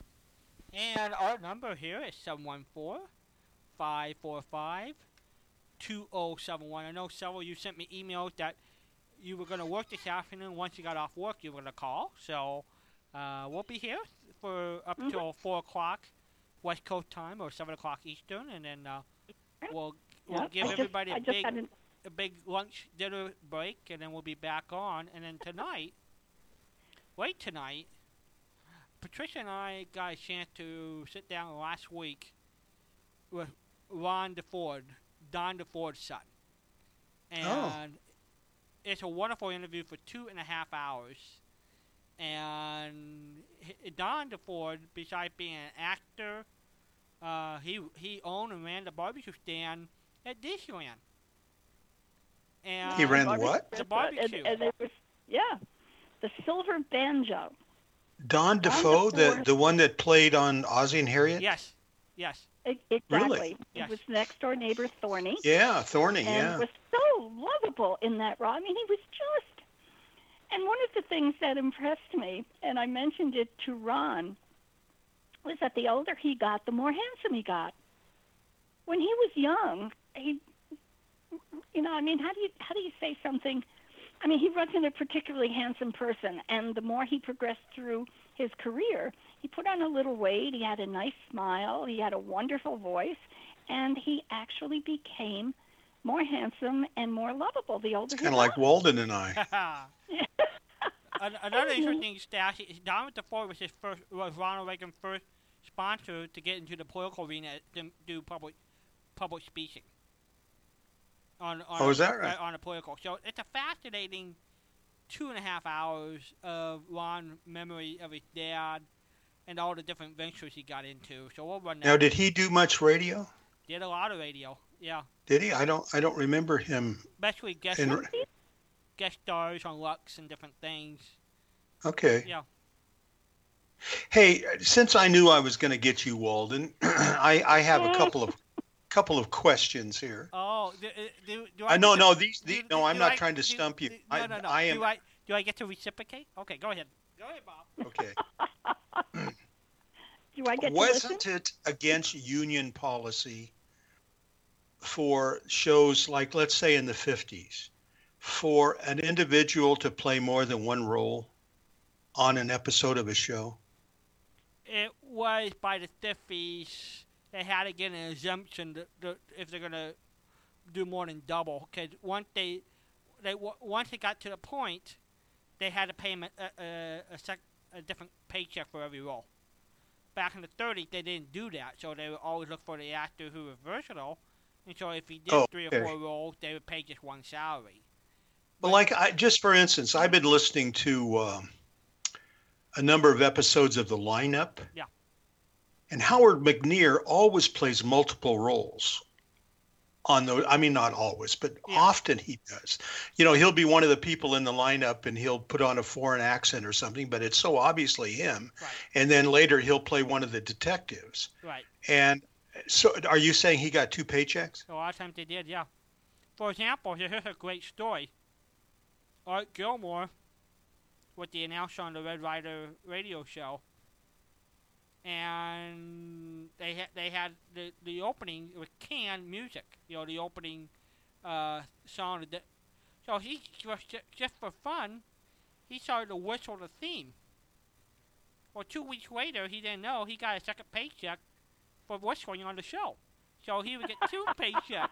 B: And our number here is 714 545 2071. I know several of you sent me emails that you were going to work this afternoon. Once you got off work, you were going to call. So uh, we'll be here for up
A: Mhm.
B: till 4 o'clock West Coast time or 7 o'clock Eastern. And then uh, we'll, we'll
A: Yep,
B: give
A: I
B: everybody
A: I
B: a
A: just
B: big, a big lunch dinner break. And then we'll be back on. And then tonight, late tonight, Patricia and I got a chance to sit down last week with Ron DeFore, Don DeFore's son. And
D: Oh.
B: It's a wonderful interview for two and a half hours. And Don DeFore, besides being an actor, uh, he he owned and ran the barbecue stand at Disneyland. And
D: He ran the
A: barbecue-
D: what?
B: The
A: and-
B: barbecue.
A: And, they were, yeah, the silver banjo.
D: Don DeFore, the, the one that played on Ozzie and Harriet?
B: Yes, yes.
A: Exactly.
D: Really?
B: Yes.
A: It was next door neighbor Thorny.
D: Yeah, Thorny, yeah.
A: and
D: yeah.
A: was so lovable in that role. I mean, he was just. And one of the things that impressed me, and I mentioned it to Ron, was that the older he got, the more handsome he got. When he was young, he, you know, I mean, how do you how do you say something? I mean, he wasn't a particularly handsome person, and the more he progressed through his career, he put on a little weight. He had a nice smile. He had a wonderful voice, and he actually became more handsome and more lovable the older
D: It's
A: he
D: kind of like. Walden and I.
B: Another interesting stat is Don DeFore was his first was Ronald Reagan's first sponsor to get into the political arena to do public public speaking. On, on
D: Oh,
B: a,
D: is that right?
B: On a political, so it's a fascinating two and a half hours of Ron memory of his dad and all the different ventures he got into. So we'll run that.
D: Now, did he do much radio?
B: Did a lot of radio, yeah,
D: Did he? I don't. I don't remember him.
B: especially guest
D: In,
B: guest stars on Lux and different things.
D: okay.
B: Yeah.
D: Hey, since I knew I was going to get you, Walden, I, I have a couple of couple of questions here.
B: Oh, do, uh, do, do
D: I uh,
B: I
D: no
B: to-
D: no these, these
B: do-
D: no I'm not
B: I-
D: trying to stump you. I,
B: no, no, no.
D: I am
B: Do I, do I get to reciprocate? Okay, go ahead. Go ahead, Bob.
D: okay.
A: Do I get to listen?
D: Wasn't it against union policy for shows like let's say in the 50s for an individual to play more than one role on an episode of a show?
B: It was by the Stiffies. They had to get an exemption to, to, if they're gonna do more than double. Because once they, they once it got to the point, they had to pay them a, a, a, sec, a different paycheck for every role. Back in the 30s, they didn't do that, so they would always look for the actor who was versatile. And so if he did
D: Oh,
B: three
D: okay.
B: or four roles, they would pay just one salary.
D: Well, like I, just for instance, I've been listening to um, a number of episodes of the lineup.
B: Yeah.
D: And Howard McNear always plays multiple roles on those. I mean, not always, but
B: Yeah.
D: often he does. You know, he'll be one of the people in the lineup and he'll put on a foreign accent or something, but it's so obviously him.
B: Right,
D: And then later he'll play one of the detectives.
B: right.
D: And so are you saying he got two paychecks?
B: A lot of times they did, yeah. For example, here's a great story. Art Gilmore, with the announcer on the Red Ryder radio show, and they had they had the the opening with canned music, you know, the opening uh, song. Of the, so he just just for fun, he started to whistle the theme. Well, two weeks later, he didn't know he got a second paycheck for whistling on the show. So he would get two paychecks.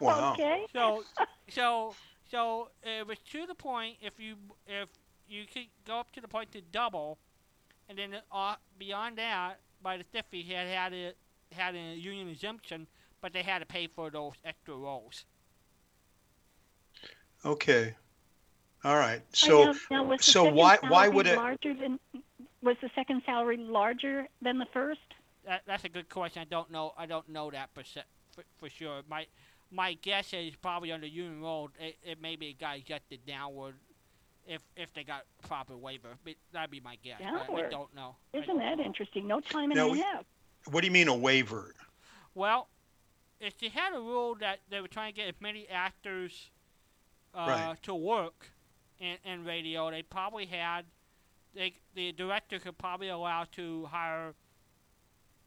D: Wow.
A: Okay.
B: So, so, so it was to the point. If you if you could go up to the point to double, and then uh, beyond that, by the stiffy, he had had a had a union exemption, but they had to pay for those extra roles.
D: Okay. All right.
A: I
D: So
A: know- now, was the
D: so
A: second
D: why- why
A: salary
D: would it-
A: larger than was the second salary larger than the first?
B: That, that's a good question. I don't know. I don't know that percent for, for sure. My my guess is probably under union role, it, it maybe it got adjusted downward if if they got proper waiver. But that'd be my guess. I- I, don't know.
A: Isn't
B: don't
A: that
B: know.
A: interesting? No time and
D: Now
A: a half.
D: what do you mean a waiver?
B: Well, if they had a rule that they were trying to get as many actors uh,
D: Right.
B: to work in, in radio, they probably had they the director could probably allow to hire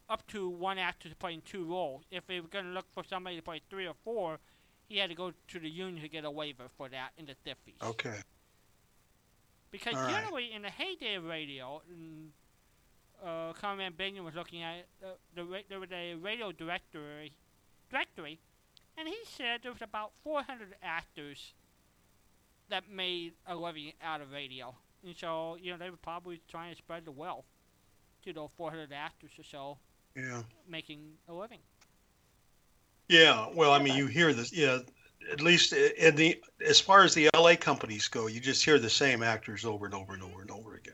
B: up to one actor to play in two roles. If they were going to look for somebody to play three or four, he had to go to the union to get a waiver for that in the Stiffies.
D: Okay.
B: Because
D: All right.
B: generally, in the heyday of radio, and, uh, Conrad Bingham was looking at it, uh, the ra- there was a radio directory, directory, and he said there was about 400 actors that made a living out of radio. And so, you know, they were probably trying to spread the wealth to those 400 actors or so
D: Yeah.
B: making a living.
D: Yeah. Well, I mean, you hear this. Yeah. At least in the as far as the LA companies go, you just hear the same actors over and over and over and over again.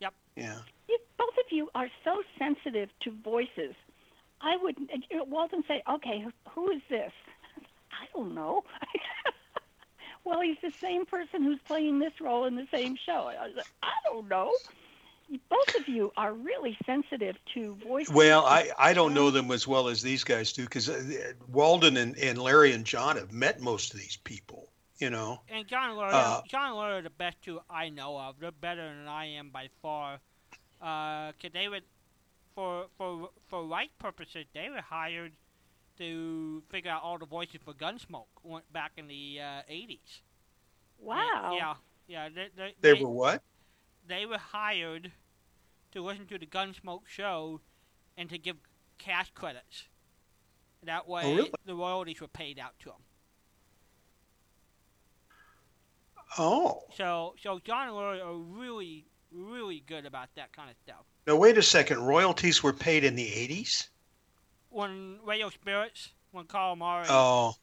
B: Yep.
D: Yeah.
A: You, both of you are so sensitive to voices. I would you know, Walden say, "Okay, who- who is this?" I don't know. well, he's the same person who's playing this role in the same show. I, was like, I don't know. Both of you are really sensitive to voices.
D: Well, I, I don't know them as well as these guys do because Walden and, and Larry and John have met most of these people. You know.
B: And John and Laura,
D: Uh,
B: John and Laura are the best two I know of. They're better than I am by far. Uh, 'cause they would, for for for right purposes, they were hired to figure out all the voices for Gunsmoke went back in the uh, 80s.
A: wow.
B: Yeah, yeah. They, they,
D: They
B: they,
D: were what?
B: They were hired to listen to the Gunsmoke show and to give cash credits. That oh, way,
D: really?
B: the royalties were paid out to them.
D: Oh.
B: So, so John and Laura are really, really good about that kind of stuff.
D: Now wait a second. Royalties were paid in the '80s.
B: When Radio Spirits, when Carl Amari,
D: Oh.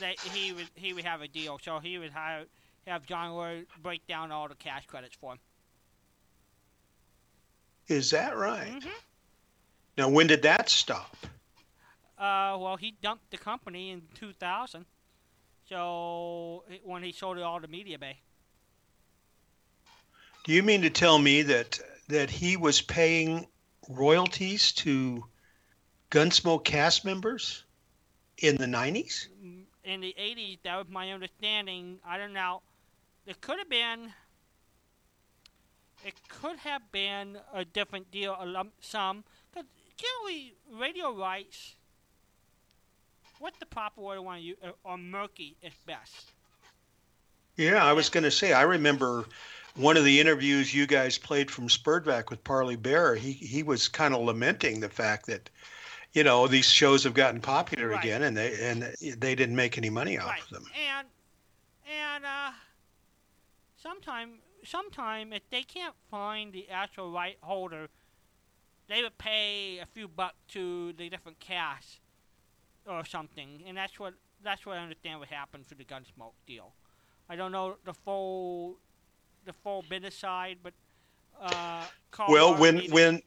B: they, he would he would have a deal, so he would hire have John Laura break down all the cash credits for him.
D: Is that right?
B: Mhm.
D: Now when did that stop?
B: Uh, well, he dumped the company in 2000, so when he sold it all to MediaBay.
D: Do you mean to tell me that that he was paying royalties to Gunsmoke cast members in the '90s?
B: Mm, In the 80s, that was my understanding. I don't know. It could have been. It could have been a different deal, a lump sum. Because generally, radio rights what the proper word I want to use, uh, or murky is best.
D: Yeah, I was going to say, I remember one of the interviews you guys played from SPERDVAC with Parley Baer. He he was kind of lamenting the fact that, you know, these shows have gotten popular
B: Right.
D: again, and they and they didn't make any money off
B: right.
D: of them.
B: And and uh, sometime sometime if they can't find the actual right holder, they would pay a few bucks to the different casts or something, and that's what that's what I understand what happened for the Gunsmoke deal. I don't know the full the full business side, but uh,
D: Well,
B: Marx
D: when when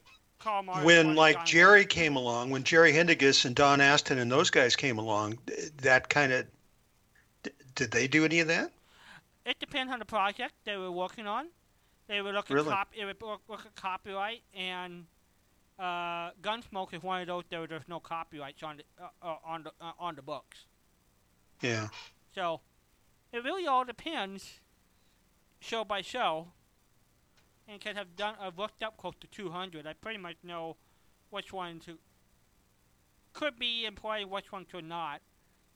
D: when like
B: John
D: Jerry
B: Wayne.
D: came along, when Jerry Haendiges and Don Aston and those guys came along, that kind of did they do any of that?
B: It depends on the project they were working on. They were looking
D: Really?
B: cop- they would look, look at copyright, and uh, Gunsmoke is one of those there there's no copyrights on the uh, uh, on the uh, on the books.
D: Yeah.
B: So it really all depends, show by show. And can have done I've looked up close to 200. I pretty much know which one to could be employed, which one could not.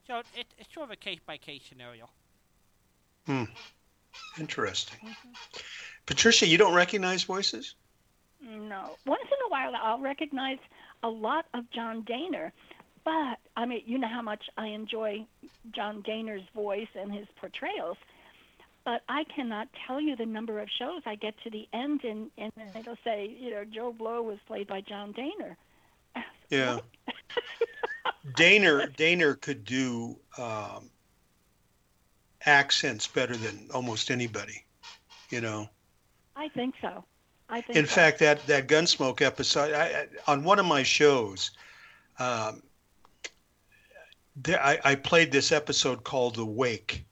B: So it, it's sort of a case by case scenario.
D: Interesting.
B: Mm-hmm.
D: Patricia, you don't recognize voices?
A: No. Once in a while, I'll recognize a lot of John Dehner, but I mean, you know how much I enjoy John Dehner's voice and his portrayals. But I cannot tell you the number of shows I get to the end and, and it'll say, you know, Joe Blow was played by John Dehner.
D: Yeah. Dehner Dehner could do um, accents better than almost anybody. You know.
A: I think so. I think
D: In
A: so.
D: fact, that that Gunsmoke episode I, I, on one of my shows, um, there, I, I played this episode called "The Wake,"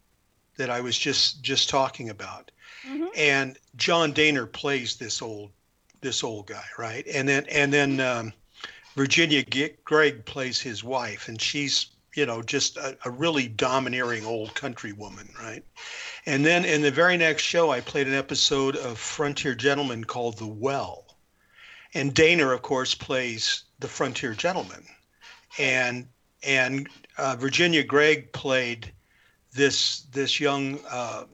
D: that I was just just talking about,
A: Mhm.
D: and John Dehner plays this old this old guy, right? And then and then um, Virginia G- Gregg plays his wife, and she's you know just a, a really domineering old country woman, right? And then in the very next show, I played an episode of Frontier Gentleman called The Well. And Dehner, of course, plays the Frontier Gentleman. And and uh, Virginia Gregg played this this young uh,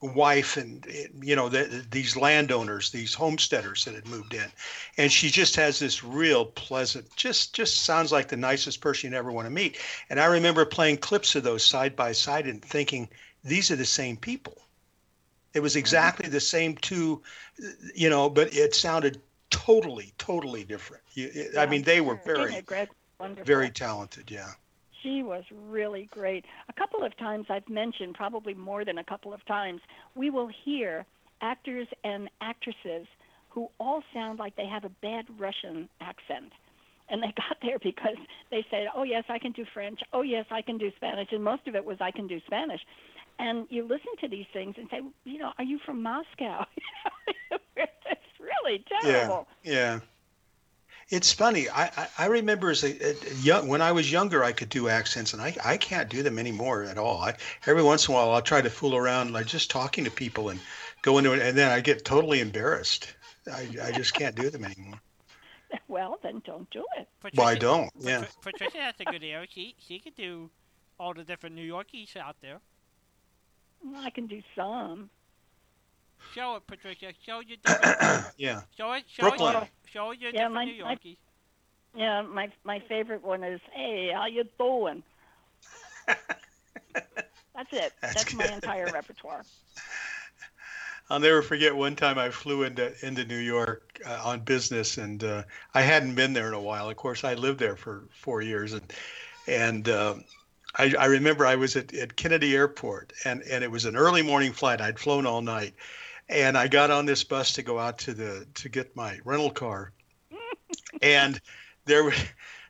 D: wife and you know the, these landowners, these homesteaders that had moved in, and she just has this real pleasant, just just sounds like the nicest person you ever want to meet. And I remember playing clips of those side by side and thinking, these are the same people. It was exactly the same two, you know, but it sounded totally, totally different. You, it- I mean, they were very, very talented. Yeah.
A: She was really great. A couple of times I've mentioned, probably more than a couple of times, we will hear actors and actresses who all sound like they have a bad Russian accent. And they got there because they said, oh, yes, I can do French. Oh, yes, I can do Spanish. And most of it was, I can do Spanish. And you listen to these things and say, you know, are you from Moscow? it's really terrible.
D: Yeah. Yeah. It's funny. I, I, I remember as a, a young when I was younger, I could do accents, and I, I can't do them anymore at all. I, every once in a while, I'll try to fool around, like just talking to people and go into it, and then I get totally embarrassed. I, I just can't do them anymore.
A: Well, then don't do it.
D: Well, I
B: Patricia-
D: don't. Yeah.
B: Patricia has a good ear. She she could do all the different New Yorkies out there.
A: I can do some.
B: Show it, Patricia. Show your.
D: Yeah.
B: show it. Show
D: Brooklyn.
B: it. Show your
A: Yeah, my-
B: New
A: my- Yeah, my my favorite one is, "Hey, how you doing?" That's it.
D: That's
A: That's, my entire repertoire.
D: I'll never forget one time I flew into into New York uh, on business, and uh, I hadn't been there in a while. Of course, I lived there for four years, and and um I, I remember I was at, at Kennedy Airport, and and it was an early morning flight. I'd flown all night, and I got on this bus to go out to the to get my rental car, and there was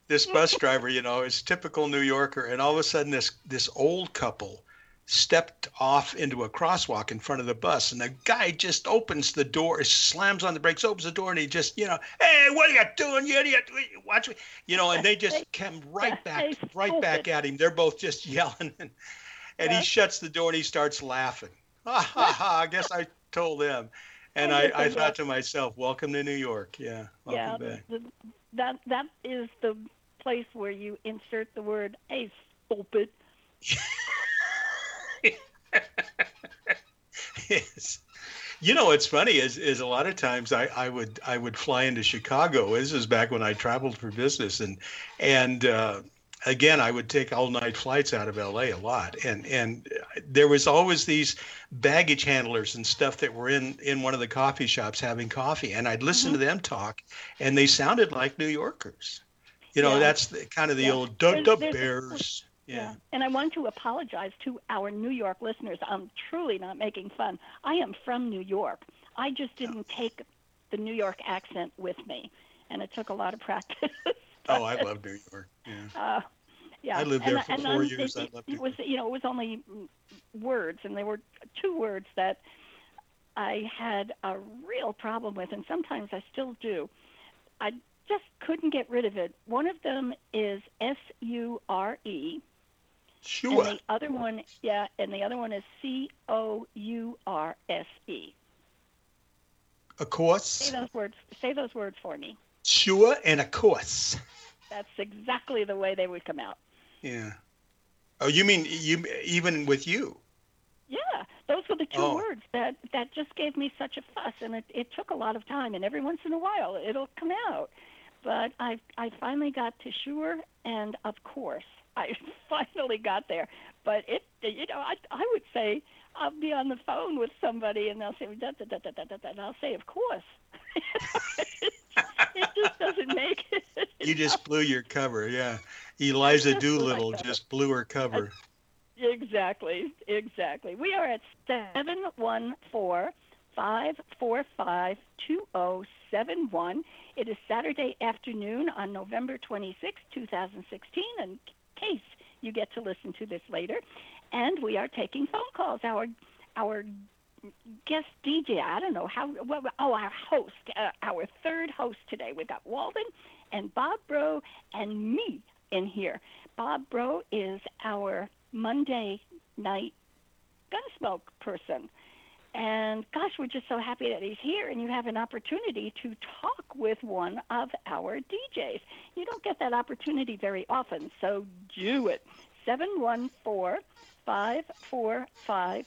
D: this bus driver, you know, is typical New Yorker, and all of a sudden this this old couple stepped off into a crosswalk in front of the bus and the guy just opens the door slams on the brakes opens the door and he just you know hey what are you doing you idiot? Watch me you know and they just come right back right back at him. They're both just yelling and, and he shuts the door and he starts laughing. Ha ha ha i guess i told them and
A: I
D: i i thought to myself welcome to new york yeah
A: yeah,
D: welcome back
A: the, that that is the place where you insert the word "hey, stupid."
D: yes. You know what's funny is is a lot of times I, I would I would fly into Chicago. This is back when I traveled for business and and uh, again I would take all night flights out of LA a lot and and there was always these baggage handlers and stuff that were in in one of the coffee shops having coffee and I'd listen
A: Mm-hmm.
D: to them talk and they sounded like New Yorkers. You know
A: Yeah.
D: that's the, kind of the
A: Yeah.
D: old the,
A: There's-
D: the
A: there's a-
D: Bears. Yeah.
A: And I want to apologize to our New York listeners. I'm truly not making fun. I am from New York. I just didn't take the New York accent with me, and it took a lot of practice.
D: Oh, I love New York. Yeah.
A: Uh, yeah,
D: I lived
A: and,
D: there for
A: and
D: four years. I
A: It,
D: loved
A: it
D: it.
A: was, you know, it was only words, and they were two words that I had a real problem with, and sometimes I still do. I just couldn't get rid of it. One of them is S U R E,
D: Sure.
A: and the other one, yeah, and the other one is C O U R S E.
D: Of course.
A: Say those words. Say those words for me.
D: Sure and of course.
A: That's exactly the way they would come out.
D: Yeah. Oh, you mean you even with you?
A: Yeah, those were the two
D: Oh.
A: words that that just gave me such a fuss, and it, it took a lot of time. And every once in a while, it'll come out. But I I finally got to sure, and of course, I finally got there. But it you know I I would say I'll be on the phone with somebody, and they'll say da da da da da da, da and I'll say of course. it just doesn't make it.
D: You just blew your cover. Yeah. Eliza Doolittle just blew her cover.
A: Exactly, exactly. We are at seven one four five four five two zero seven one. It is Saturday afternoon on November twenty sixth, two thousand sixteen. in case you get to listen to this later. And we are taking phone calls. Our our guest DJ, I don't know how, well, oh, our host, uh, our third host today. We've got Walden and Bob Bro and me in here. Bob Bro is our Monday night gunsmoke person. And gosh, we're just so happy that he's here and you have an opportunity to talk with one of our DJs. You don't get that opportunity very often, so do it. 714 545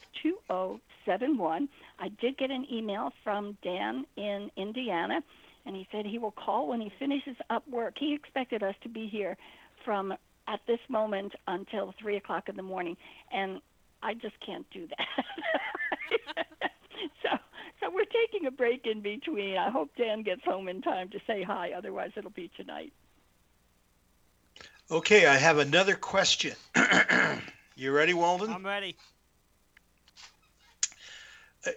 A: 2071. I did get an email from Dan in Indiana, and he said he will call when he finishes up work. He expected us to be here from at this moment until 3 o'clock in the morning, and I just can't do that. so, so we're taking a break in between. I hope Dan gets home in time to say hi. Otherwise, it'll be tonight.
D: Okay, I have another question. you ready, Walden?
B: I'm ready.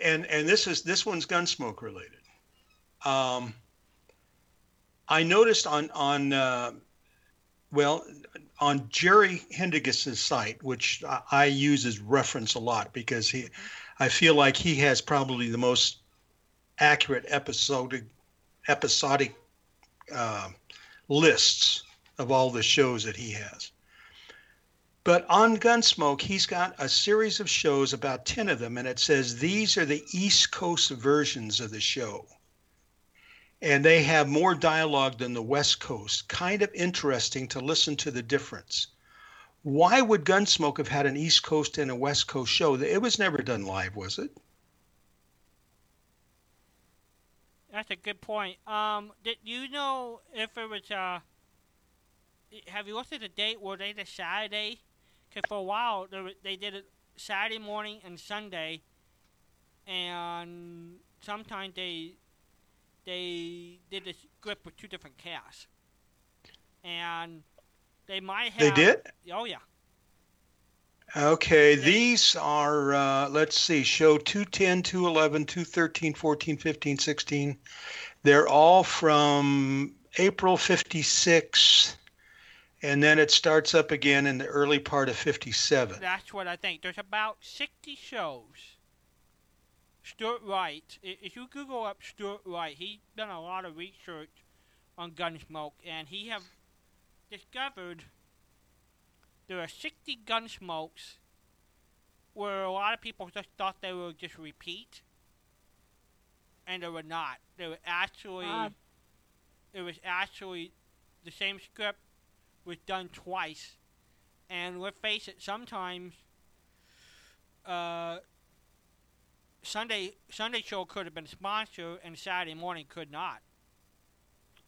D: And and this is this one's gunsmoke related. Um, I noticed on on uh, well on Jerry Haendiges's site, which I, I use as reference a lot because he, I feel like he has probably the most accurate episodic episodic uh, lists of all the shows that he has. But on Gunsmoke, he's got a series of shows, about 10 of them, and it says these are the East Coast versions of the show. And they have more dialogue than the West Coast. Kind of interesting to listen to the difference. Why would Gunsmoke have had an East Coast and a West Coast show? It was never done live, was it?
B: That's a good point. Um, did you know if it was uh? Have you looked at the date? Were they the Saturday? Because for a while they, did it Saturday morning and Sunday, and sometimes they they did the script with two different casts, and they might have.
D: They did?
B: Oh yeah.
D: Okay, these are, uh, let's see, show 210, 211, 213, 14, 15, 16. They're all from April 56, and then it starts up again in the early part of 57.
B: That's what I think. There's about 60 shows. Stewart Wright, if you Google up Stewart Wright, he's done a lot of research on Gunsmoke, and he have discovered there are 60 Gunsmokes where a lot of people just thought they were just repeat, and they were not. They were actually, it was actually the same script was done twice, and let's face it, sometimes uh, Sunday Sunday show could have been sponsored and Saturday morning could not.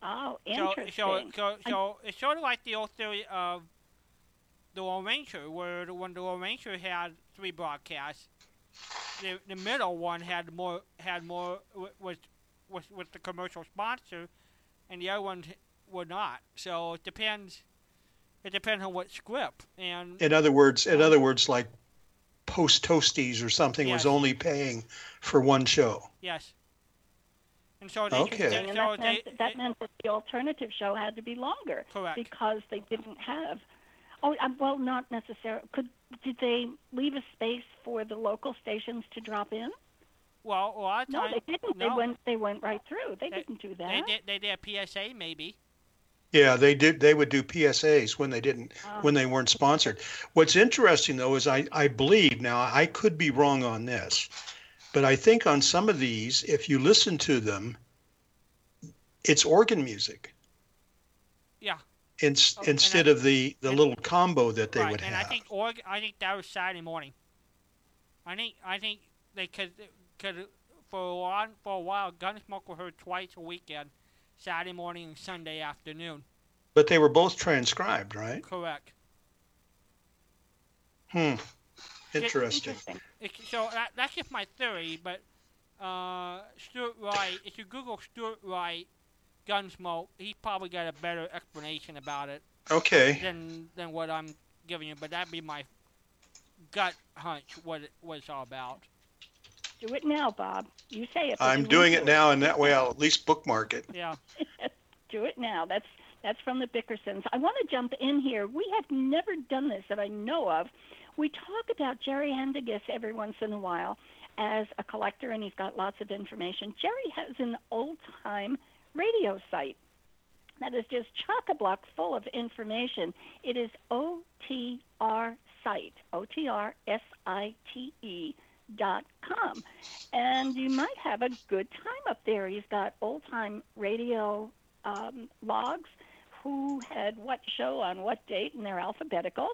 A: Oh,
B: So
A: interesting.
B: so so so it's sort of like the old theory of the Lone Ranger, where the, when the Lone Ranger had three broadcasts, the the middle one had more had more was was was the commercial sponsor, and the other ones were not. So it depends. It depends on what script and
D: In other words, in other words, like Post Toasties or something was only paying for one show.
B: yes. And so they,
D: Okay.
B: they-
A: and
B: so
A: that,
B: they,
A: meant, that meant that the alternative show had to be longer
B: Correct.
A: because they didn't have. Oh, um, well, not necessarily. Could did they leave a space for the local stations to drop in?
B: well a lot of
A: No, they didn't.
B: no.
A: They went. They went right through. They,
B: They-
A: didn't do
B: they
A: that.
B: did they did a PSA maybe.
D: Yeah, they did. They would do PSAs when they didn't,
A: Oh.
D: when they weren't sponsored. What's interesting though is I, I believe now I could be wrong on this, but I think on some of these, if you listen to them, it's organ music.
B: Yeah.
D: In,
B: Oh,
D: instead
B: I-
D: of the the
B: and-
D: little combo that they
B: right,
D: would
B: and
D: have.
B: And I think org, I think that was Saturday morning. I think I think they could could for a while for a while Gunsmoke were heard twice a weekend, Saturday morning and Sunday afternoon.
D: but they were both transcribed, right?
B: Correct.
D: Hmm. Interesting.
B: It, so that, that's just my theory, but uh, Stewart Wright, if you Google Stewart Wright, Gunsmoke, he probably got a better explanation about it
D: Okay.
B: than than what I'm giving you. But that'd be my gut hunch what it was all about.
A: Do it now, Bob. You say it.
D: I'm doing
A: won't
D: it now, and that way I'll at least bookmark it.
B: Yeah.
A: Do it now. That's that's from the Bickersons. I want to jump in here. We have never done this that I know of. We talk about Jerry Haendiges every once in a while as a collector, and he's got lots of information. Jerry has an old-time radio site that is just chock-a-block full of information. It is OTR site, O-T-R-S-I-T-E dot com, and you might have a good time up there. He's got old-time radio um, logs, who had what show on what date, and they're alphabetical.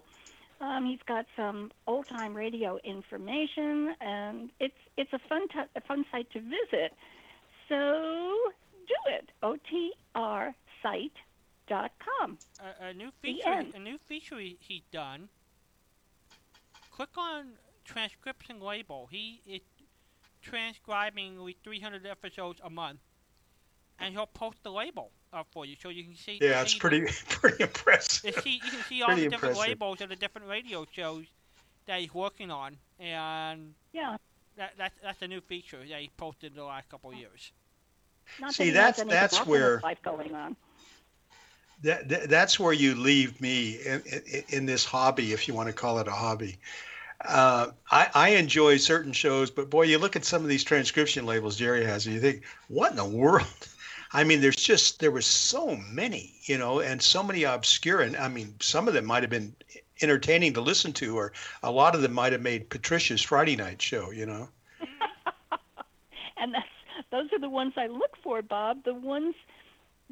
A: Um, he's got some old-time radio information, and it's it's a fun t- a fun site to visit. So do it. OTRsite.com.
B: a, a new feature a new feature he, he done click on transcription label he is transcribing like 300 episodes a month and he'll post the label up for you so you can see
D: Yeah, it's
B: see
D: pretty pretty impressive.
B: see, you can see all
D: pretty
B: the different
D: impressive.
B: labels of the different radio shows that he's working on and
A: Yeah.
B: that, that's that's a new feature that he posted in the last couple of years
A: Not
D: See,
A: that
D: that's- that's where-
A: life going on.
D: That, that that's where you leave me in, in, in this hobby, if you want to call it a hobby. Uh, I, I enjoy certain shows, but boy, you look at some of these transcription labels Jerry has, and you think, what in the world? I mean, there's just there was so many, you know, and so many obscure, and I mean, some of them might have been entertaining to listen to, or a lot of them might have made Patricia's Friday night show, you know.
A: and that's those are the ones I look for, Bob. The ones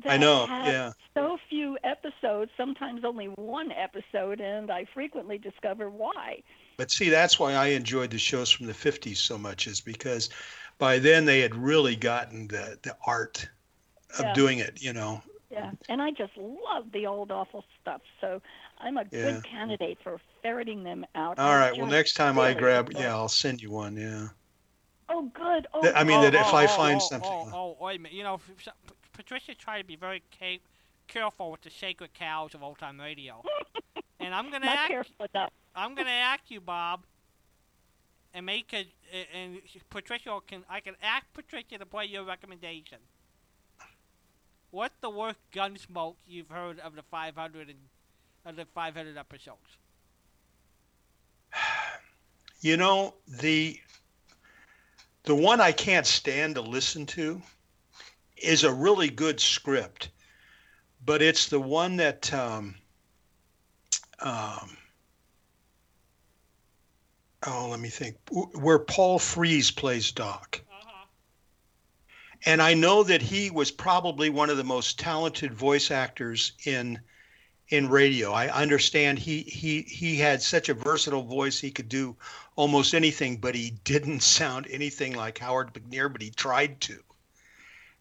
A: that
D: I know,
A: have
D: yeah.
A: so few episodes, sometimes only one episode, and I frequently discover why.
D: But see, that's why I enjoyed the shows from the 50s so much, is because by then they had really gotten the, the art of
A: Yeah.
D: doing it, you know.
A: Yeah, and I just love the old awful stuff. So I'm a
D: Yeah.
A: good candidate for ferreting them out.
D: All right. Well, next time I grab, yeah, I'll send you one. Yeah.
A: Oh, good. Oh,
D: I mean,
B: oh,
D: that if
B: oh,
D: I
B: oh,
D: find
B: oh,
D: something-
B: Oh, oh, wait a minute. You know, f- so- P- Patricia tried to be very careful with the sacred cows of old time radio, and I'm gonna
A: not
B: ask.
A: careful enough.
B: I'm gonna ask you, Bob, and make a and Patricia can I can ask Patricia to play your recommendation. What's the worst gunsmoke you've heard of the 500 and of the 500 episodes?
D: You know the the one I can't stand to listen to is a really good script, but it's the one that um, um, oh, let me think, where Paul Frees plays Doc.
B: Uh-huh.
D: and I know that he was probably one of the most talented voice actors in in radio. I understand he he he had such a versatile voice he could do almost anything, but he didn't sound anything like Howard McNear, but he tried to.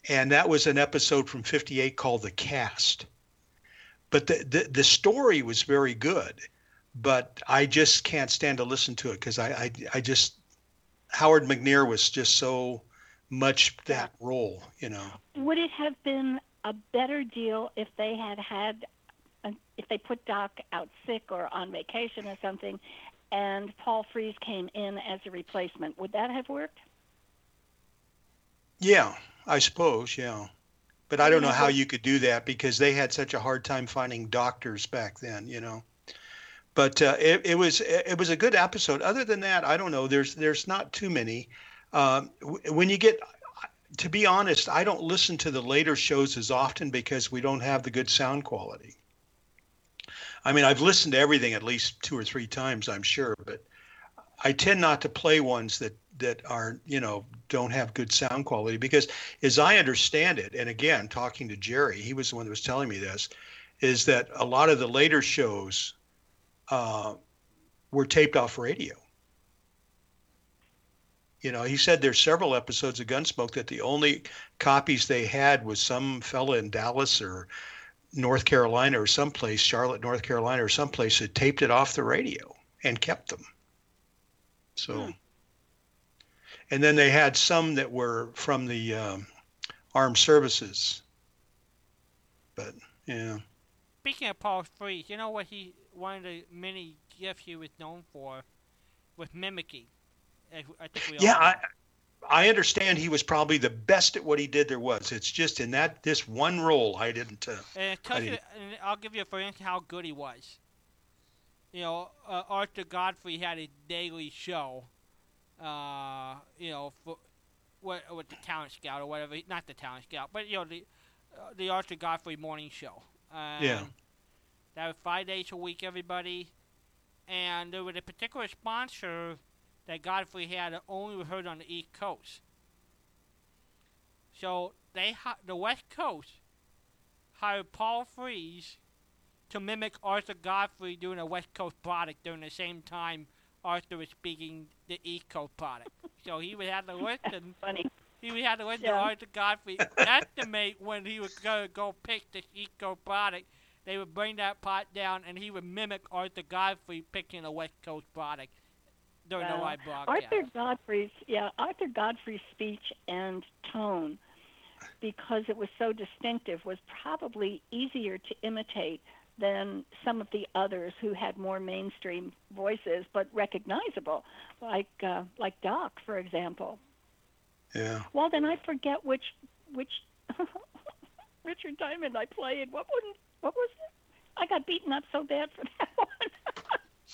D: And that was an episode from 58 called The Cast. But the, the, the story was very good, but I just can't stand to listen to it because I, I, I just, Howard McNear was just so much that role, you know.
A: Would it have been a better deal if they had had, if they put Doc out sick or on vacation or something, and Paul Frees came in as a replacement? Would that have worked?
D: Yeah, I suppose, yeah. But I don't know how you could do that because they had such a hard time finding doctors back then, you know. But uh, it, it was it was a good episode. Other than that, I don't know. There's there's not too many. Um, when you get, to be honest, I don't listen to the later shows as often because we don't have the good sound quality. I mean, I've listened to everything at least two or three times, I'm sure, but I tend not to play ones that that are you know don't have good sound quality because as i understand it and again talking to jerry he was the one that was telling me this is that a lot of the later shows uh, were taped off radio you know he said there's several episodes of gunsmoke that the only copies they had was some fella in dallas or north carolina or someplace charlotte north carolina or someplace that taped it off the radio and kept them so hmm and then they had some that were from the um, armed services. But yeah.
B: Speaking of Paul Frees, you know what he one of the many gifts he was known for with mimicking. I
D: yeah, I, I understand he was probably the best at what he did there was. It's just in that this one role I didn't. Uh,
B: and, I didn't. and I'll give you a for instance how good he was. You know, uh, Arthur Godfrey had a daily show uh, you know, for what with the talent scout or whatever, not the talent scout, but you know the uh, the Arthur Godfrey morning show.
D: Um, yeah.
B: That was five days a week, everybody, and there was a particular sponsor that Godfrey had that only heard on the East Coast. So they the West Coast hired Paul Frees to mimic Arthur Godfrey doing a West Coast product during the same time Arthur was speaking the Eco product. so he would have to listen.
A: Funny.
B: He would have to listen yeah. to Arthur Godfrey estimate when he was going to go pick the Eco product. They would bring that pot down, and he would mimic Arthur Godfrey picking a West Coast product during the live broadcast.
A: Arthur Godfrey's yeah, Arthur Godfrey's speech and tone, because it was so distinctive, was probably easier to imitate than some of the others who had more mainstream voices but recognizable, like uh, like Doc, for example.
D: Yeah.
A: Well, then I forget which which Richard Diamond I played. What wouldn't what was it? I got beaten up so bad for that one.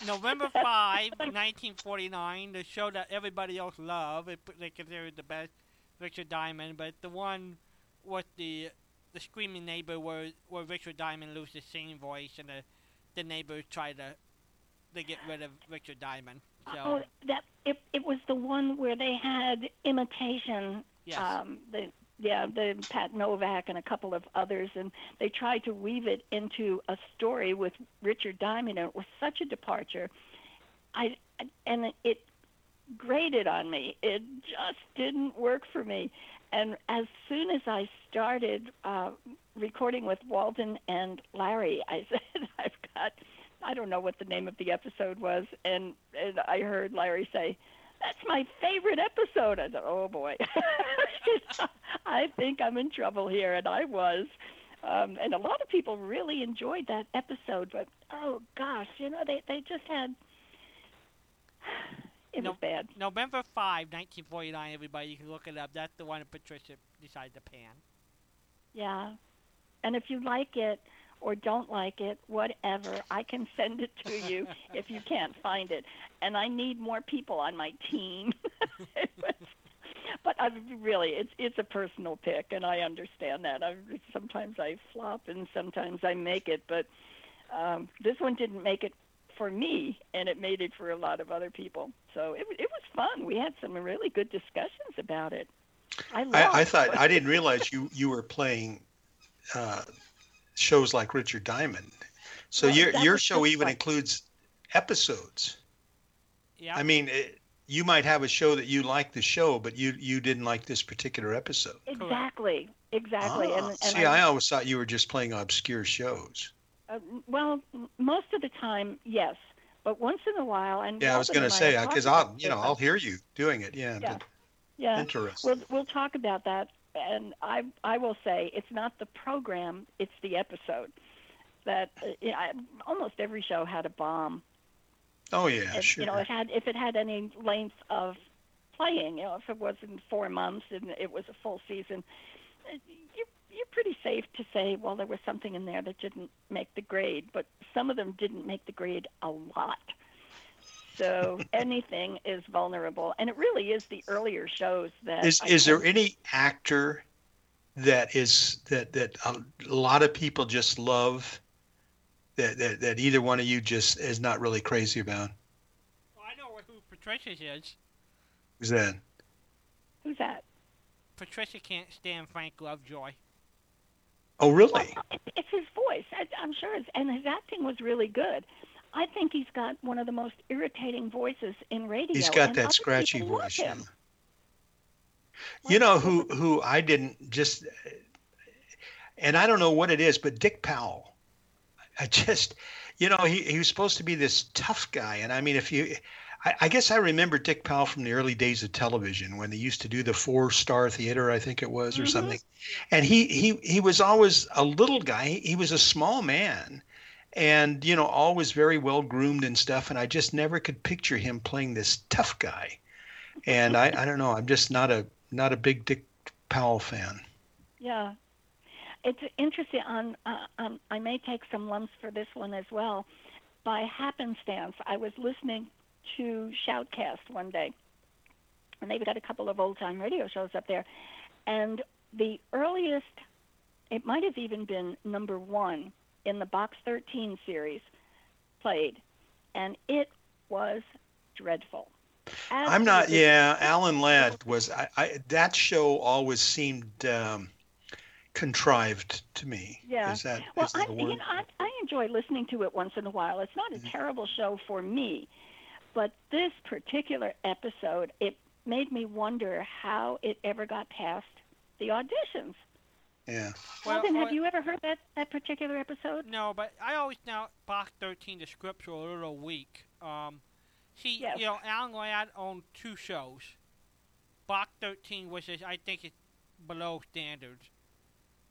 B: November 5, 1949, the show that everybody else loved, it, they considered the best Richard Diamond, but the one with the the screaming neighbor where where Richard Diamond loses his singing voice and the the neighbors try to to get rid of Richard Diamond. So.
A: Oh, that it it was the one where they had imitation.
B: Yes.
A: Um, the yeah, the Pat Novak and a couple of others, and they tried to weave it into a story with Richard Diamond, and it was such a departure. I and it grated on me. It just didn't work for me. And as soon as I started uh, recording with Walden and Larry, I said, I've got, I don't know what the name of the episode was. And, and I heard Larry say, that's my favorite episode. I thought, oh boy, I think I'm in trouble here. And I was. Um, and a lot of people really enjoyed that episode, but oh gosh, you know, they, they just had it no, was bad.
B: November 5, 1949, everybody. You can look it up. That's the one that Patricia decided to pan.
A: Yeah. And if you like it or don't like it, whatever, I can send it to you if you can't find it. And I need more people on my team. but I really, it's it's a personal pick, and I understand that. I, sometimes I flop, and sometimes I make it. But um, this one didn't make it for me, and it made it for a lot of other people. So it it was fun. We had some really good discussions about it. I,
D: I, I thought I didn't realize you you were playing uh, shows like Richard Diamond. So
A: Well,
D: your your show even
A: like-
D: includes episodes.
B: Yeah.
D: I mean, it, you might have a show that you like the show, but you you didn't like this particular episode.
A: Exactly. Exactly.
D: Ah,
A: and, and
D: see, I, always thought you were just playing obscure shows.
A: Uh, well, most of the time, yes, but once in a while, and
D: Yeah, I was going to say because I'll you know. I'll hear you doing it. Yeah,
A: Yeah.
D: but
A: yeah,
D: interesting.
A: we'll we'll talk about that, and I I will say it's not the program, it's the episode. That uh, yeah, I, almost every show had a bomb.
D: oh yeah, sure.
A: You know, it had if it had any length of playing. You know, if it wasn't four months and it was a full season, uh, you you're pretty safe to say, well, there was something in there that didn't make the grade, but some of them didn't make the grade a lot. So anything is vulnerable, and it really is the earlier shows that.
D: is
A: I
D: is there any actor that is that that a lot of people just love that that, that either one of you just is not really crazy about?
B: Well, I know who Patricia is.
D: Who's that?
A: Who's that?
B: Patricia can't stand Frank Lovejoy.
D: Oh, really?
A: It's, it's his voice. I, I'm sure, his, and his acting was really good. I think he's got one of the most irritating voices in radio.
D: He's got that scratchy voice.
A: him.
D: yeah. You know who who I didn't just, and I don't know what it is, but Dick Powell. I just, you know, he he was supposed to be this tough guy, and I mean, if you. I, I guess I remember Dick Powell from the early days of television when they used to do the four star theater, I think it was, or
A: Mhm.
D: something. And he, he he was always a little guy. He was a small man, and you know, always very well groomed and stuff. And I just never could picture him playing this tough guy. And I, I don't know. I'm just not a not a big Dick Powell fan.
A: Yeah. It's interesting. On, uh, um, I may take some lumps for this one as well. By happenstance, I was listening to Shoutcast one day, and they've got a couple of old time radio shows up there. And the earliest, it might have even been number one in the Box 13 series, played, and it was dreadful.
D: I'm not. Yeah, Alan Ladd was. I, I that show always seemed um, contrived to me.
A: Yeah.
D: Is that,
A: Well,
D: is that
A: I, you know, I, I enjoy listening to it once in a while. It's not a
D: Mm-hmm.
A: terrible show for me, but this particular episode, it made me wonder how it ever got past the auditions.
D: Yeah.
B: Well,
A: Alvin, have you ever heard that, that particular episode?
B: No, but I always now Box 13 the scripts are a little weak. Um, see,
A: Yes.
B: you know, Alan Ladd owned two shows. Box 13 was, his, I think, it's below standards,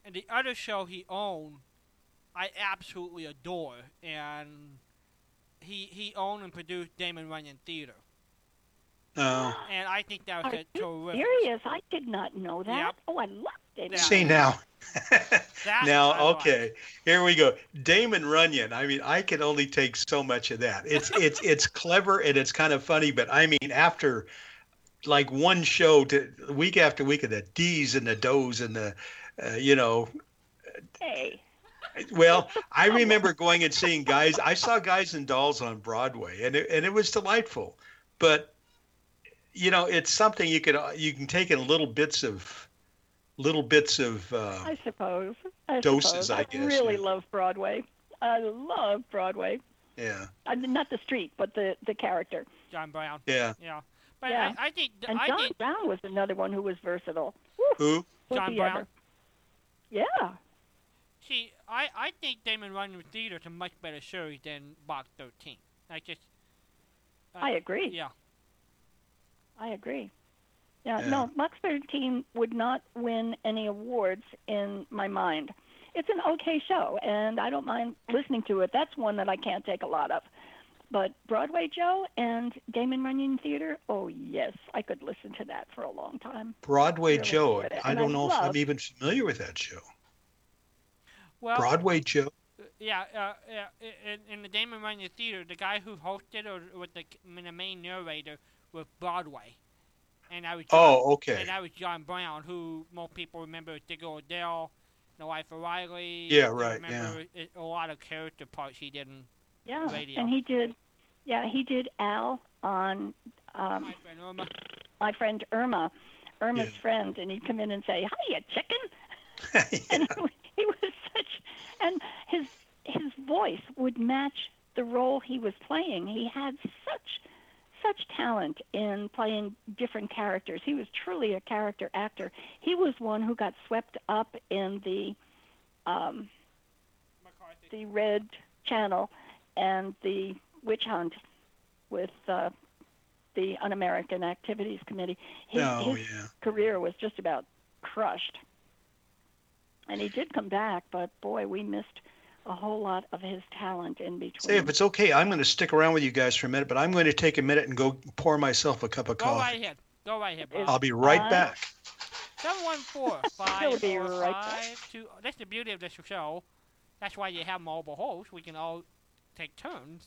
B: and the other show he owned, I absolutely adore, and he he owned and produced Damon Runyon Theater,
D: Uh,
B: and I think that was
A: Are
B: a
A: you
B: terrific.
A: serious? I did not know that.
B: Yep.
A: Oh, I love David.
B: Yeah.
D: see now. Now,
B: I like.
D: okay, here we go. Damon Runyon. I mean, I can only take so much of that. It's it's it's clever and it's kind of funny, but I mean, after like one show to week after week of the D's and the Do's and the, uh, you know,
A: Hey,
D: well, I remember going and seeing guys. I saw Guys and Dolls on Broadway, and it, and it was delightful. But you know, it's something you can you can take in little bits of little bits of. Uh,
A: I suppose. I
D: Doses,
A: suppose.
D: I guess, I
A: really
D: yeah.
A: love Broadway. I love Broadway.
D: yeah,
A: Uh, not the street, but the the character.
B: John Brown.
D: yeah.
B: Yeah, but
A: Yeah.
B: I, I think
A: And
B: I
A: John
B: think
A: Brown was another one who was versatile.
D: Who?
A: Was
B: John Brown.
A: ever? Yeah.
B: See, I, I think Damon Runyon Theater is a much better series than Box 13. I just. uh,
A: I agree.
B: Yeah.
A: I agree. Yeah,
D: Yeah.
A: no, Box 13 would not win any awards in my mind. It's an okay show, and I don't mind listening to it. That's one that I can't take a lot of. But Broadway Joe and Damon Runyon Theater, oh, yes, I could listen to that for a long time.
D: Broadway
A: Really
D: Joe. I don't
A: I
D: know if I'm even familiar with that show.
B: Well,
D: Broadway Joe.
B: yeah, uh, yeah. In, in the Damon Runyon Theater, the guy who hosted or was the, the main narrator was Broadway. And I was John,
D: Oh, okay.
B: and that was John Brown, who most people remember as Digger O'Dell, The Life of Riley.
D: Yeah, right,
B: Remember it- a lot of character parts he did in
A: Yeah,
B: Radio.
A: and he did, yeah, he did Al on um,
B: My Friend Irma.
A: my friend Irma, Irma's
D: Yeah.
A: friend, and he'd come in and say, "Hiya, chicken." and he, he was such and his his voice would match the role he was playing. He had such such talent in playing different characters. He was truly a character actor. He was one who got swept up in the um, the Red Channel and the witch hunt with uh, the Un-American Activities Committee. His,
D: oh,
A: his
D: yeah.
A: career was just about crushed. And he did come back, but boy, we missed a whole lot of his talent in between.
D: Say, if it's okay, I'm going to stick around with you guys for a minute, but I'm going to take a minute and go pour myself a cup of
B: Go
D: coffee.
B: right ahead. Go right ahead, Bob.
D: I'll be right
A: Fine.
D: back.
B: Seven one four five
A: He'll be
B: four
A: right back.
B: five two. That's the beauty of this show. That's why you have multiple hosts. We can all take turns,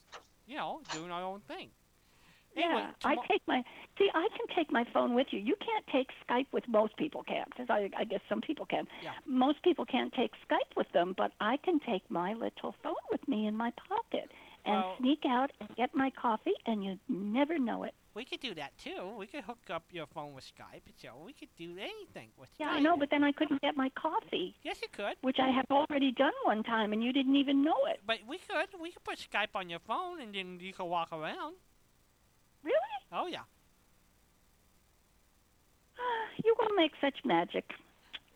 B: you know, doing our own thing. Anyway,
A: yeah, I take my see. I can take my phone with you. You can't take Skype with most people can, because I, I guess some people can.
B: Yeah.
A: Most people can't take Skype with them, but I can take my little phone with me in my pocket and
B: Well-
A: sneak out and get my coffee, and you never know it.
B: we could do that too. We could hook up your phone with Skype, so we could do anything with
A: Yeah,
B: Skype.
A: I know, but then I couldn't get my coffee,
B: yes, you could.
A: which I have already done one time, and you didn't even know it.
B: But we could. We could put Skype on your phone, and then you could walk around. Oh yeah.
A: You will make such magic.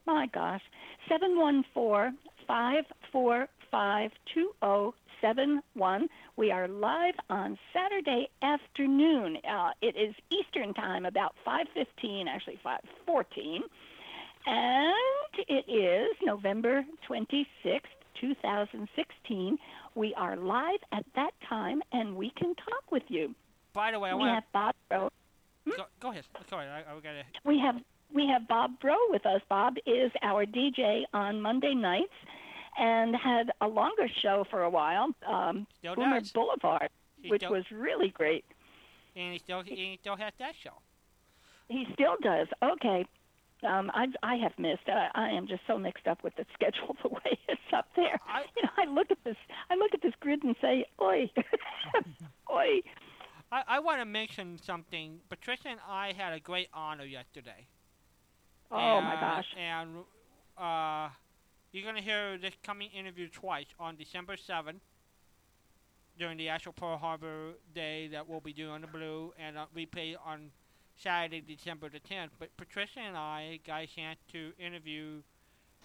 A: My gosh. 714 545 2071. We are live on Saturday afternoon. Uh, it is Eastern Time, about 5.15, actually 5.14. And it is November 26th, 2016. We are live at that time, and we can talk with you.
B: By the way, I
A: We
B: want
A: have Bob Bro.
B: to go, go ahead. Ahead. I, I gotta.
A: we have we have Bob Bro with us. Bob is our DJ on Monday nights and had a longer show for a while, um,
B: Still
A: Boomer
B: does.
A: Boulevard,
B: He
A: which
B: still,
A: was really great.
B: and he still he still has that show.
A: He still does. Okay. Um, I I have missed. Uh, I am just so mixed up with the schedule the way it's up there.
B: I,
A: You know, I look at this. I look at this grid and say, "Oi, oi."
B: I, I want to mention something. Patricia and I had a great honor yesterday.
A: Oh my gosh.
B: And uh, you're gonna hear this coming interview twice on December seventh during the actual Pearl Harbor Day that we'll be doing on the Blue, and uh, replay on Saturday, December the tenth. But Patricia and I got a chance to interview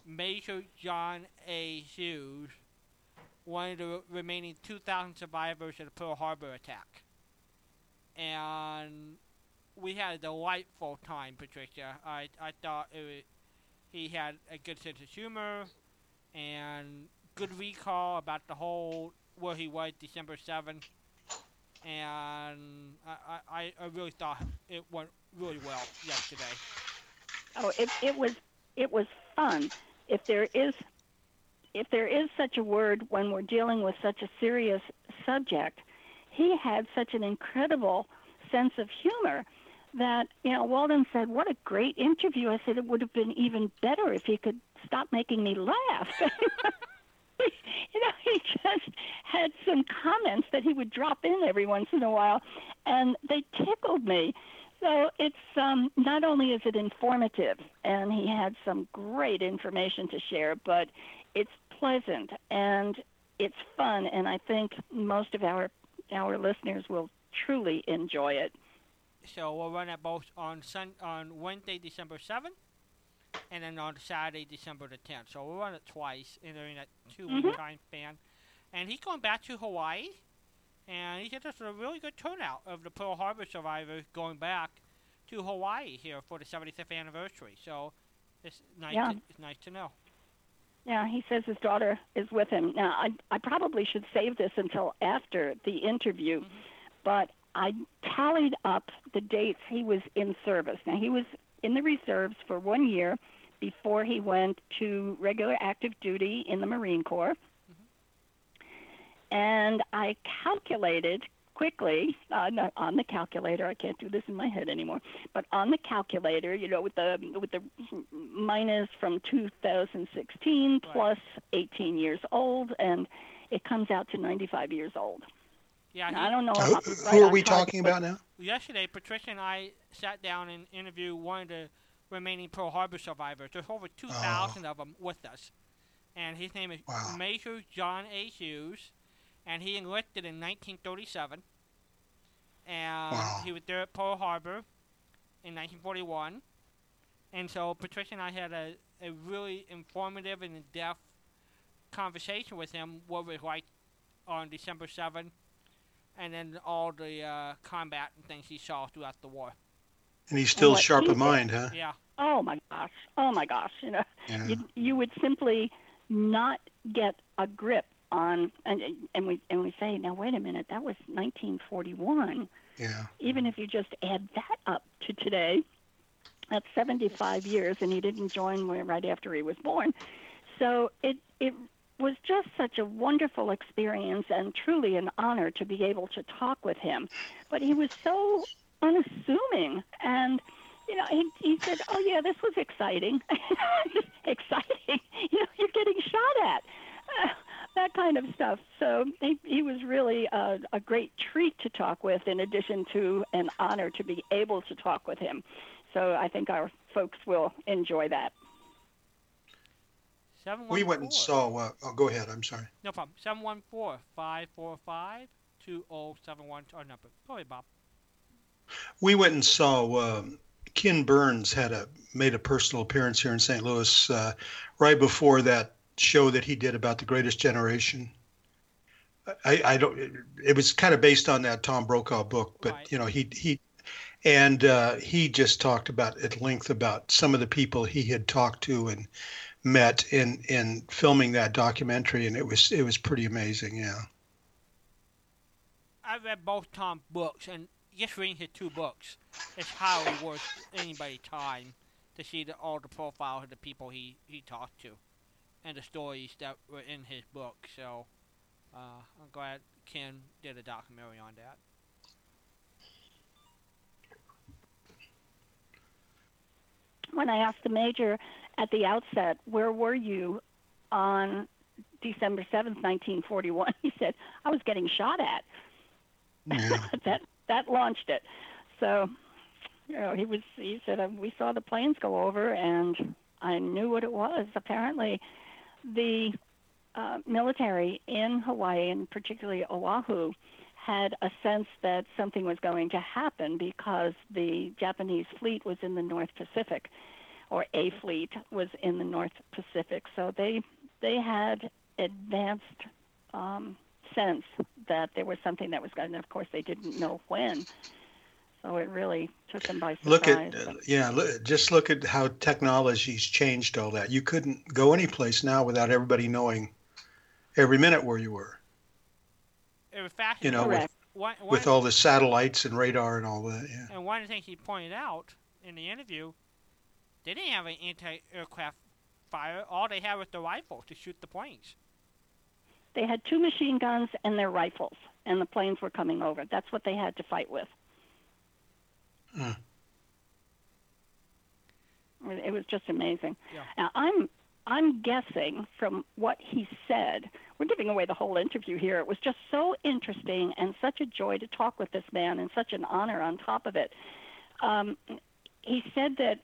B: Major John A. Hughes, one of the remaining 2,000 survivors of the Pearl Harbor attack. And we had a delightful time, Patricia. I I thought it was, he had a good sense of humor and good recall about the whole where he was December seventh, and I, I I really thought it went really well yesterday.
A: Oh, it it was it was fun. If there is if there is such a word when we're dealing with such a serious subject, he had such an incredible sense of humor that you know Walden said, "What a great interview." I said it would have been even better if he could stop making me laugh. you know, he just had some comments that he would drop in every once in a while, and they tickled me. So it's um, not only is it informative, and he had some great information to share, but it's pleasant and it's fun, and I think most of our our listeners will truly enjoy it.
B: So we'll run it both on Sun on Wednesday, December seventh, and then on Saturday, December the tenth. So we'll run it twice in during that two-week
A: Mhm.
B: time span. And he's going back to Hawaii, and he said there's a really good turnout of the Pearl Harbor survivors going back to Hawaii here for the 75th anniversary. So it's nice.
A: Yeah.
B: To, it's nice to know.
A: Yeah, he says his daughter is with him. Now, I, I probably should save this until after the interview, mm-hmm. but I tallied up the dates he was in service. Now, he was in the reserves for one year before he went to regular active duty in the Marine Corps. Mm-hmm. And I calculated quickly uh, no, on the calculator. I can't do this in my head anymore, but on the calculator, you know, with the with the minus from 2016
B: Right.
A: plus 18 years old, and it comes out to 95 years old.
B: Yeah.
A: Now,
B: he-
A: I don't know.
D: Who,
A: how-
D: who are we talking about now?
B: yesterday, Patricia and I sat down and interviewed one of the remaining Pearl Harbor survivors. There's over 2,000 of them with us. and his name is
D: Wow.
B: Major John A. Hughes, and he enlisted in 1937, and
D: Wow.
B: he was there at Pearl Harbor in 1941, and so Patricia and I had a, a really informative and in-depth conversation with him what it was like on December 7th, and then all the uh, combat and things he saw throughout the war.
D: And he's still
A: what
D: sharp
A: he
D: of mind, huh?
B: Yeah.
A: Oh my gosh! Oh my gosh! You know,
D: Yeah.
A: you you would simply not get a grip on, and and we and we say, now wait a minute, that was 1941.
D: Yeah.
A: Even if you just add that up to today, that's 75 years, and he didn't join right after he was born. So it it was just such a wonderful experience and truly an honor to be able to talk with him. But he was so unassuming and you know, he, he said, "Oh yeah, this was exciting. exciting. You know, you're getting shot at." Uh, that kind of stuff. So he, he was really a, a great treat to talk with, in addition to an honor to be able to talk with him. So I think our folks will enjoy that.
D: We went and saw. Uh, oh, go ahead. I'm sorry.
B: No problem. 714 545 2071 our number. Go ahead, Bob.
D: We went and saw. Um, Ken Burns had a made a personal appearance here in St. Louis uh, right before that show that he did about the Greatest Generation. I, I don't. It, it was kind of based on that Tom Brokaw book, but
B: Right.
D: you know he he, and uh, he just talked about at length about some of the people he had talked to and met in in filming that documentary, and it was it was pretty amazing. Yeah.
B: I read both Tom books, and just reading his two books is highly worth anybody's time to see the, all the profiles of the people he, he talked to and the stories that were in his book. So uh, I'm glad Ken did a documentary on that.
A: When I asked the major at the outset, "Where were you on December 7th, 1941?" He said, "I was getting shot at."
D: Yeah.
A: that that launched it. So, you know, he was. He said uh, we saw the planes go over, and I knew what it was. Apparently, the uh, military in Hawaii, and particularly Oahu, had a sense that something was going to happen because the Japanese fleet was in the North Pacific, or a fleet was in the North Pacific. So they they had advanced um, sense that there was something that was going. And of course, they didn't know when. So it really took them by surprise.
D: Look at
A: but-
D: uh, yeah, look, just look at how technology's changed all that. You couldn't go any place now without everybody knowing every minute where you were.
B: It was
D: You
B: fascinating.
D: know, with,
B: one, one,
D: with all the satellites and radar and all that. Yeah.
B: and one of the things he pointed out in the interview, they didn't have an anti-aircraft fire. All they had was the rifle to shoot the planes.
A: they had two machine guns and their rifles, and the planes were coming over. That's what they had to fight with. It it was just amazing.
B: Yeah.
A: Now I'm I'm guessing from what he said. We're giving away the whole interview here. It was just so interesting and such a joy to talk with this man, and such an honor on top of it. Um, he said that,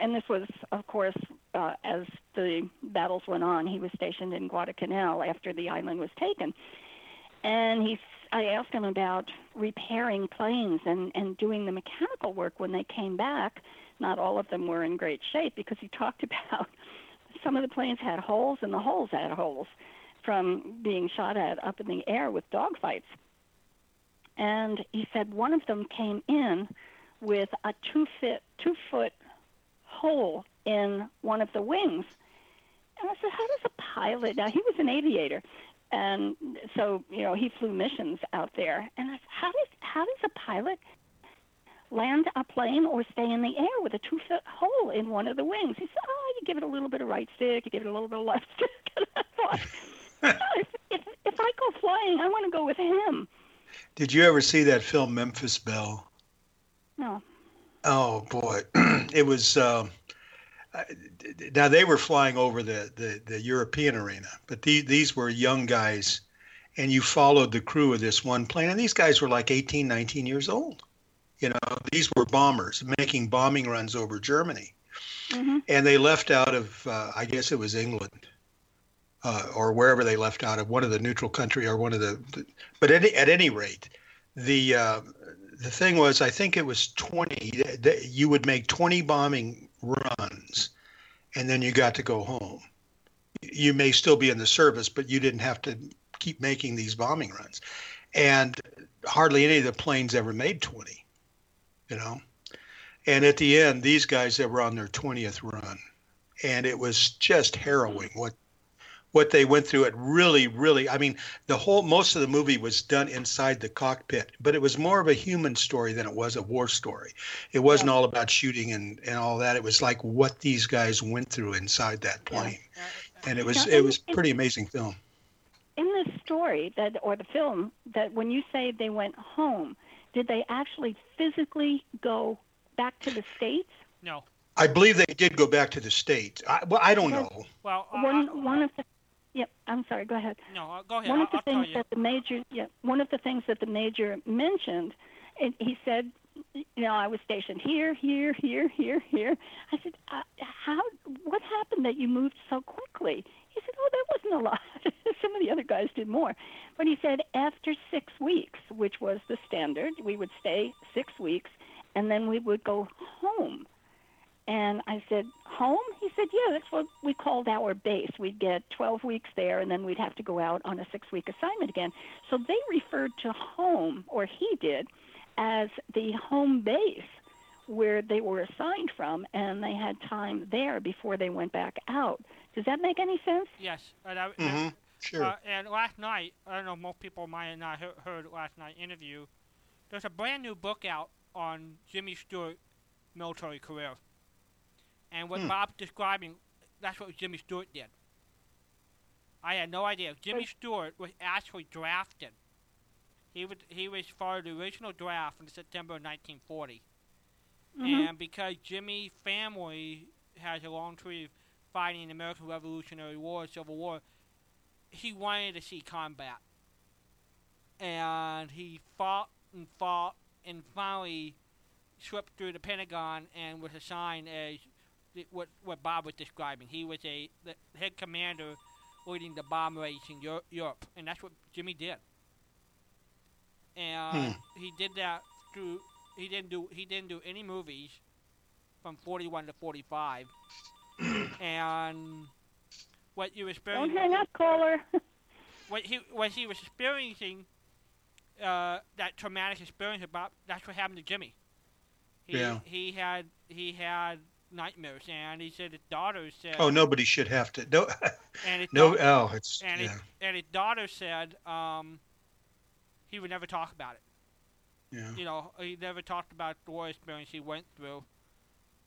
A: and this was, of course, uh, as the battles went on. He was stationed in Guadalcanal after the island was taken, and he. I asked him about repairing planes and and doing the mechanical work when they came back. Not all of them were in great shape because he talked about some of the planes had holes and the holes had holes from being shot at up in the air with dogfights. And he said one of them came in with a two foot two foot hole in one of the wings. And I said, How does a pilot now he was an aviator and so, you know, he flew missions out there and I said, How does how does a pilot land a plane or stay in the air with a two foot hole in one of the wings. He said, Oh, you give it a little bit of right stick, you give it a little bit of left stick. And I thought, "Oh, if, if, if I go flying, I want to go with him.
D: Did you ever see that film Memphis Belle?
A: No.
D: Oh boy, it was. Uh, now they were flying over the, the, the European arena, but the, these were young guys, and you followed the crew of this one plane, and these guys were like 18, 19 years old. You know, these were bombers making bombing runs over Germany,
A: hmm
D: and they left out of, uh, I guess it was England, uh, or wherever they left out of one of the neutral country or one of the. the but at, at any rate, the uh, the thing was, I think it was 20. That you would make 20 bombing runs, and then you got to go home. You may still be in the service, but you didn't have to keep making these bombing runs, and hardly any of the planes ever made 20. You know, and at the end, these guys that were on their 20th run, and it was just harrowing what what they went through. It really, really, I mean, the whole most of the movie was done inside the cockpit, but it was more of a human story than it was a war story. It wasn't yeah. all about shooting and, and all that. It was like what these guys went through inside that plane, yeah. and it was it was pretty amazing film.
A: In the story that or the film that when you say they went home, did they actually physically go back to the states?
B: No.
D: I believe they did go back to the states. I, well, I don't know.
B: Well, uh,
A: one one of the Yep, I'm sorry. Go ahead.
B: No, uh, go ahead.
A: One of the
B: I'll
A: things that the major, yeah, one of the things that the major mentioned, and he said, you know, I was stationed here, here, here, here, here. I said, uh, how? What happened that you moved so quickly? He said, oh, that wasn't a lot. Some of the other guys did more, but he said after six weeks, which was the standard, we would stay six weeks, and then we would go home. And I said, Home? He said, Yeah, that's what we called our base. We'd get 12 weeks there, and then we'd have to go out on a six week assignment again. So they referred to home, or he did, as the home base where they were assigned from, and they had time there before they went back out. Does that make any sense?
B: Yes. And, I,
D: mm-hmm. Sure.
B: Uh, and last night, I don't know, most people might have not heard last night interview. There's a brand new book out on Jimmy Stewart military career. And what hmm. Bob's describing, that's what Jimmy Stewart did. I had no idea. Jimmy Stewart was actually drafted. He was he was for the original draft in September of 1940, mm-hmm. and because Jimmy's family has a long tree of fighting the American Revolutionary War, Civil War, he wanted to see combat, and he fought and fought and finally swept through the Pentagon and was assigned as what what Bob was describing. He was a the head commander leading the bomb raids in Europe, and that's what Jimmy did. And hmm. he did that through. He didn't do he didn't do any movies from 41 to 45, and what you experiencing.
A: Don't hang up, caller.
B: what he what he was experiencing, uh, that traumatic experience about that's what happened to Jimmy. He,
D: yeah.
B: He had he had nightmares, and he said his daughter said.
D: Oh, nobody should have to. No.
B: and his
D: no. oh, it's.
B: And,
D: yeah.
B: his, and his daughter said um, he would never talk about it.
D: Yeah.
B: You know, he never talked about the war experience he went through,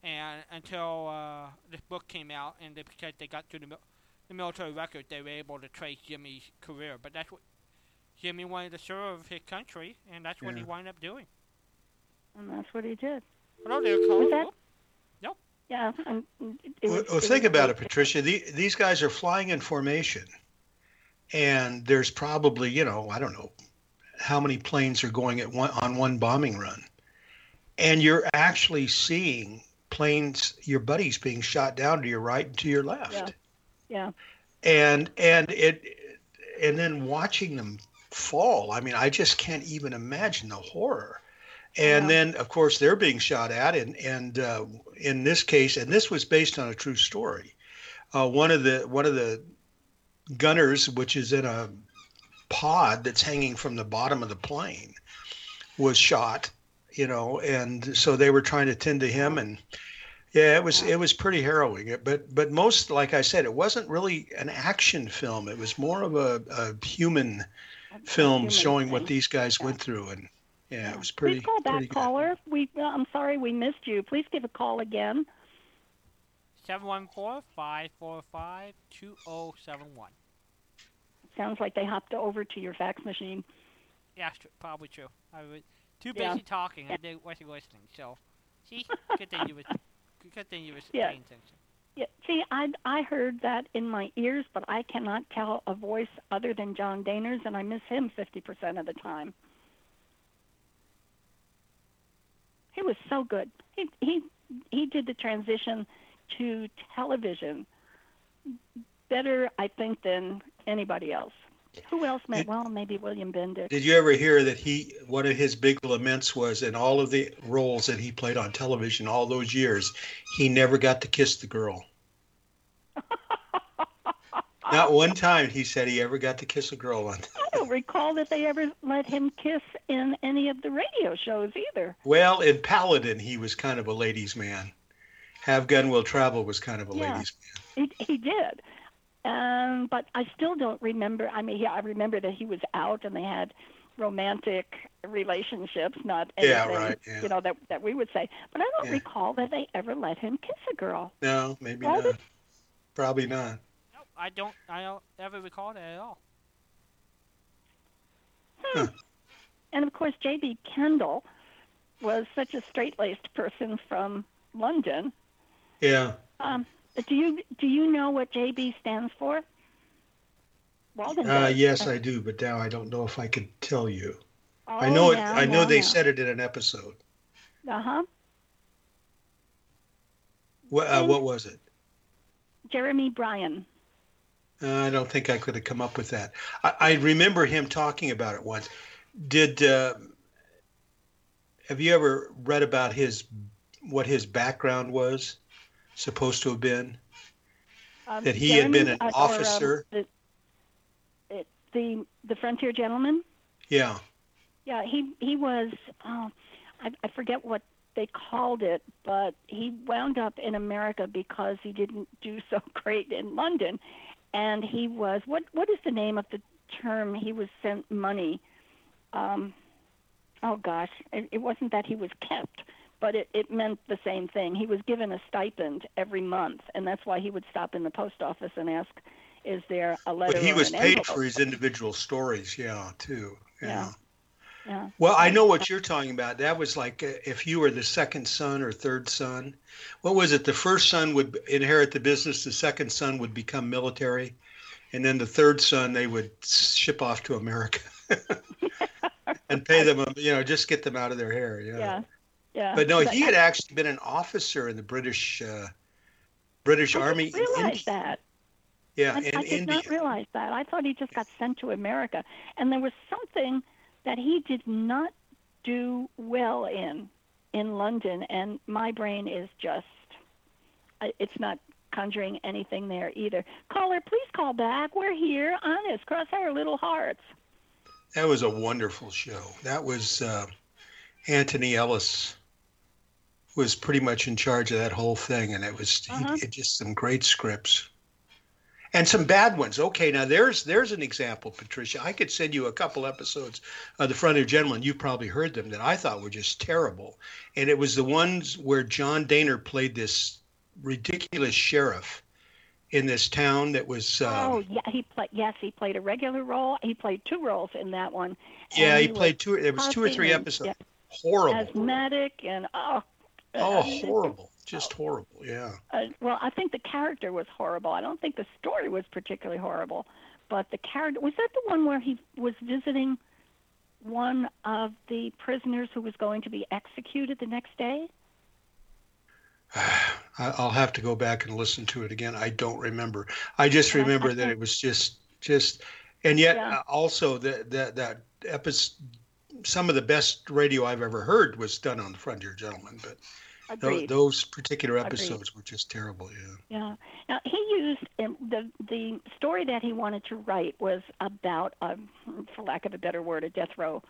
B: and until uh, this book came out, and they, because they got to the, the military record, they were able to trace Jimmy's career. But that's what Jimmy wanted to serve his country, and that's yeah. what he wound up doing.
A: And that's what he did.
B: Hello there, Cole. Yeah.
A: well,
D: well think about it, Patricia. The, these guys are flying in formation, and there's probably you know I don't know how many planes are going at one on one bombing run, and you're actually seeing planes, your buddies being shot down to your right and to your left.
A: Yeah. Yeah.
D: And and it and then watching them fall. I mean, I just can't even imagine the horror and yeah. then of course they're being shot at and and uh, in this case and this was based on a true story uh, one of the one of the gunners which is in a pod that's hanging from the bottom of the plane was shot you know and so they were trying to tend to him and yeah it was it was pretty harrowing but but most like i said it wasn't really an action film it was more of a, a human film human showing thing. what these guys yeah. went through and yeah, it was pretty.
A: Please call back, caller. We, uh, I'm sorry we missed you. Please give a call again.
B: 714-545-2071.
A: Sounds like they hopped over to your fax machine.
B: Yeah, probably true. I was too busy yeah. talking. I wasn't listening. So, see, good thing you was, good thing you was
A: yeah.
B: paying attention.
A: Yeah, see, I I heard that in my ears, but I cannot tell a voice other than John Dehner's, and I miss him 50% of the time. He was so good. He he he did the transition to television better, I think, than anybody else. Who else met?
D: Did-
A: well, maybe William Bendix.
D: Did you ever hear that he one of his big laments was in all of the roles that he played on television all those years, he never got to kiss the girl. Not one time he said he ever got to kiss a girl on.
A: I don't recall that they ever let him kiss in any of the radio shows either.
D: Well, in Paladin, he was kind of a ladies' man. Have Gun Will Travel was kind of a
A: Yeah.
D: ladies' man.
A: He, he did. Um, but I still don't remember. I mean, yeah, I remember that he was out and they had romantic relationships, not
D: Yeah,
A: anything,
D: right, yeah.
A: you know, that, that we would say. But I don't
D: Yeah.
A: recall that they ever let him kiss a girl.
D: No, maybe
A: Well,
D: not. Probably not.
B: Nope, I don't. I don't ever recall that at all.
A: And of course, J.B. Kendall was such a straight-laced person from London.
D: Yeah.
A: Um, do you do you know what JB stands for? Walden
D: Uh, yes, I do, but now I don't know if I could tell you.
A: Oh,
D: I know it.
A: yeah,
D: I know
A: yeah,
D: they
A: yeah.
D: said it in an episode.
A: Uh huh.
D: What, uh, what was it?
A: Jeremy Bryan.
D: Uh, I don't think I could have come up with that. I, I remember him talking about it once. Did uh, have you ever read about his what his background was supposed to have been?
A: Um,
D: That he had been an
A: uh, or, um,
D: officer?
A: the, the the frontier gentleman.
D: Yeah.
A: Yeah, he he was. Oh, I, I forget what they called it, but he wound up in America because he didn't do so great in London, and he was what what is the name of the term? He was sent money. Um, oh gosh, it, it wasn't that he was kept, but it it meant the same thing. He was given a stipend every month, and that's why he would stop in the post office and ask, "Is there a letter?"
D: But he was paid
A: envelope?"
D: for his individual stories. Yeah, too. Yeah.
A: Yeah. Yeah.
D: Well, I know what you're talking about. That was like uh, if you were the second son or third son. What was it? The first son would inherit the business, the second son would become military, and then the third son they would ship off to America and pay them, you know, just get them out of their hair. Yeah.
A: Yeah. Yeah.
D: But no, he
A: I-
D: had actually been an officer in the British uh, British
A: I
D: Army
A: didn't realize
D: India.
A: that.
D: Yeah,
A: I,
D: in
A: I did
D: India.
A: not realize that. I thought he just got sent to America, and there was something that he did not do well in in London, and my brain is just it's not conjuring anything there either. Caller, please call back. We're here, honest. Cross our little hearts.
D: That was a wonderful show. That was uh, Anthony Ellis was pretty much in charge of that whole thing, and it was
A: Uh-huh.
D: it just some great scripts and some bad ones. Okay, now there's there's an example, Patricia. I could send you a couple episodes of The Frontier Gentleman. You've probably heard them that I thought were just terrible, and it was the ones where John Dehner played this ridiculous sheriff in this town that was. Um,
A: oh yeah, he played. Yes, he played a regular role. He played two roles in that one.
D: yeah, he
A: was
D: played two. It was two or three episodes.
A: yeah,
D: Horrible.
A: asthmatic and oh.
D: Oh,
A: uh,
D: horrible. Just horrible. Yeah.
A: uh, well, I think the character was horrible. I don't think the story was particularly horrible, but the character was that the one where he was visiting one of the prisoners who was going to be executed the next day.
D: I'll have to go back and listen to it again. I don't remember. I just
A: I
D: remember that
A: think-
D: it was just, just, and yet
A: Yeah.
D: uh, also that that that episode, some of the best radio I've ever heard was done on the Frontier Gentleman, but
A: Agreed.
D: those particular
A: Agreed.
D: episodes were just terrible. Yeah.
A: Yeah. Now he used the the story that he wanted to write was about, a, for lack of a better word, a death row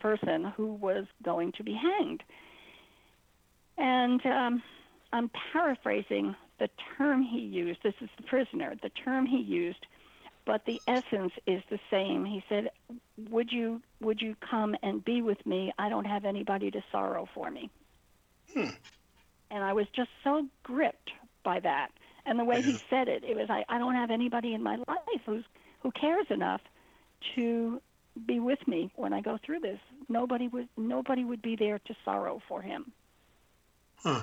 A: person who was going to be hanged. And um, I'm paraphrasing the term he used. This is the prisoner. The term he used, but the essence is the same. He said, "Would you would you come and be with me? I don't have anybody to sorrow for me."
D: Hmm.
A: And I was just so gripped by that. And the way he said it, it was like I don't have anybody in my life who's who cares enough to be with me when I go through this. Nobody would nobody would be there to sorrow for him.
D: Huh.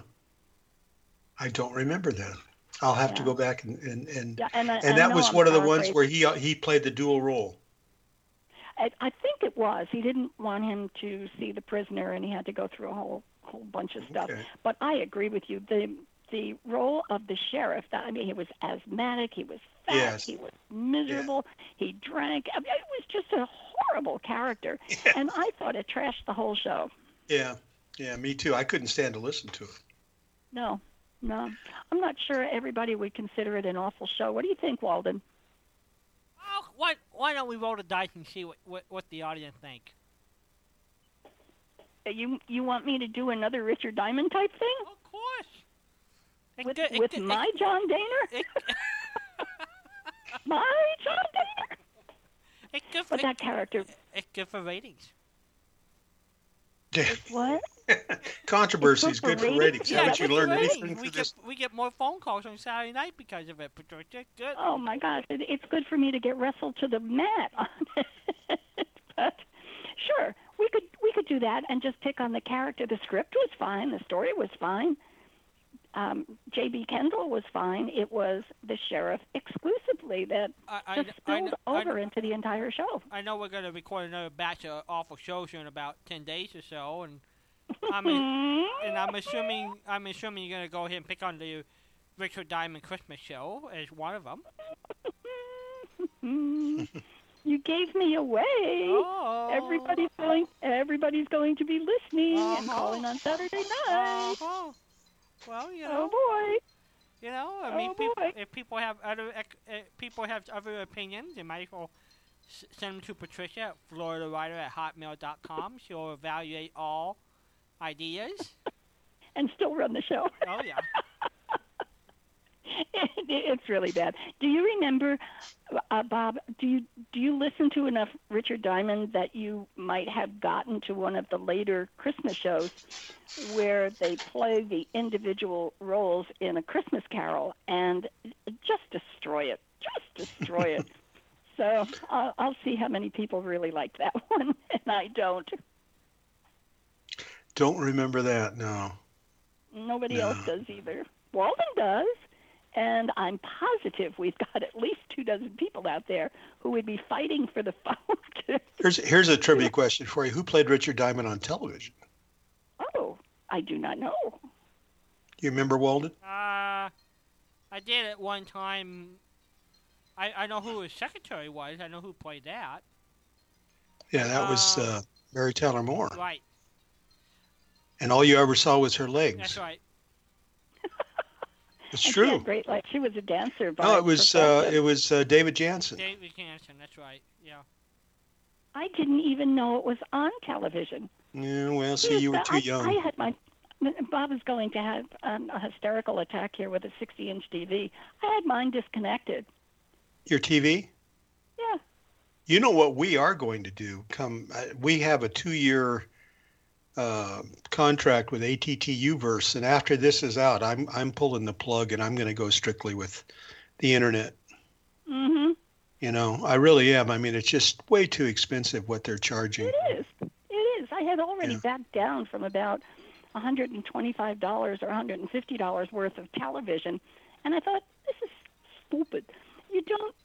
D: I don't remember that. I'll have to go back and and and,
A: Yeah, and I,
D: and that was
A: I'm
D: one of the ones where he he played the dual role.
A: I, I think it was. He didn't want him to see the prisoner, and he had to go through a whole whole bunch of stuff.
D: Okay.
A: But I agree with you. The the role of the sheriff. That I mean, he was asthmatic. He was fat.
D: Yes.
A: He was miserable. He drank. I mean, it was just a horrible character, and I thought it trashed the whole show.
D: Yeah, yeah, me too. I couldn't stand to listen to it.
A: No, no, I'm not sure everybody would consider it an awful show. What do you think, Walden?
B: Oh, why, why don't we roll the dice and see what, what, what the audience think?
A: Uh, You you want me to do another Richard Diamond type thing
B: Of course. It
A: with
B: it
A: with
B: could-
A: my
B: it-
A: John
B: Dehner?
A: My John Dehner.
B: it, good,
A: But that character,
B: it's good for ratings.
A: what?
D: Controversy is
A: good
D: good
A: for
D: for
A: ratings.
D: ratings.
A: Yeah,
D: Haven't you
A: it's
D: learned
A: ratings.
D: anything
B: we
D: from
B: get
D: this?
B: we get more phone calls on Saturday night because of it, Patricia. Good.
A: Oh my gosh, it, it's good for me to get wrestled to the mat on it. but sure, we could do that and just pick on the character. The script was fine, the story was fine. Um, J.B. Kendall was fine. It was the sheriff exclusively that
B: I, I,
A: just spilled
B: I,
A: over into the entire show.
B: I know we're going to record another batch of awful shows here in about ten days or so, and I mean, and I'm assuming I'm assuming you're going to go ahead and pick on the Richard Diamond Christmas show as one of them.
A: You gave me away.
B: Oh.
A: Everybody's going. Everybody's going to be listening and
B: Uh-huh.
A: calling on Saturday night.
B: Uh-huh. Well, you know,
A: Oh boy.
B: you know. I mean,
A: Oh,
B: peop-
A: boy.
B: if people have other uh, people have other opinions, they might as well send them to Patricia at FloridaWriter at hotmail.com. She'll evaluate all ideas.
A: And still run the show.
B: Oh yeah.
A: It- it's really bad. Do you remember, uh, Bob? Do you do you listen to enough Richard Diamond that you might have gotten to one of the later Christmas shows where they play the individual roles in a Christmas Carol and just destroy it, just destroy it. So I'll, I'll see how many people really like that one, and I don't.
D: Don't remember that. No.
A: Nobody
D: No.
A: else does either. Walden does, and I'm positive we've got at least two dozen people out there who would be fighting for the phone. To,
D: Here's here's a trivia question for you. Who played Richard Diamond on television?
A: oh, I do not know.
D: You remember Walden?
B: Uh, I did at one time. I, I know who his secretary was. I know who played that.
D: Yeah, that was
B: Uh,
D: uh, Mary Tyler Moore.
B: Right.
D: And all you ever saw was her legs.
B: That's right.
D: It's
A: And She had
D: true.
A: great life. She was a dancer. By
D: No, it was uh, it was uh, David Janssen.
B: David Hanson. That's right. Yeah.
A: I didn't even know it was on television.
D: Yeah, well, see, you were
A: I,
D: too young.
A: I had my. Bob is going to have um, a hysterical attack here with a 60-inch TV. I had mine disconnected.
D: Your TV?
A: Yeah.
D: You know what we are going to do? Come, uh, we have a two-year uh, contract with ATT Uverse, and after this is out, I'm I'm pulling the plug, and I'm going to go strictly with the internet.
A: Mm-hmm.
D: You know, I really am. I mean, it's just way too expensive what they're charging.
A: It is. It is. I had already
D: Yeah.
A: backed down from about $125 or $150 worth of television, and I thought this is stupid. You don't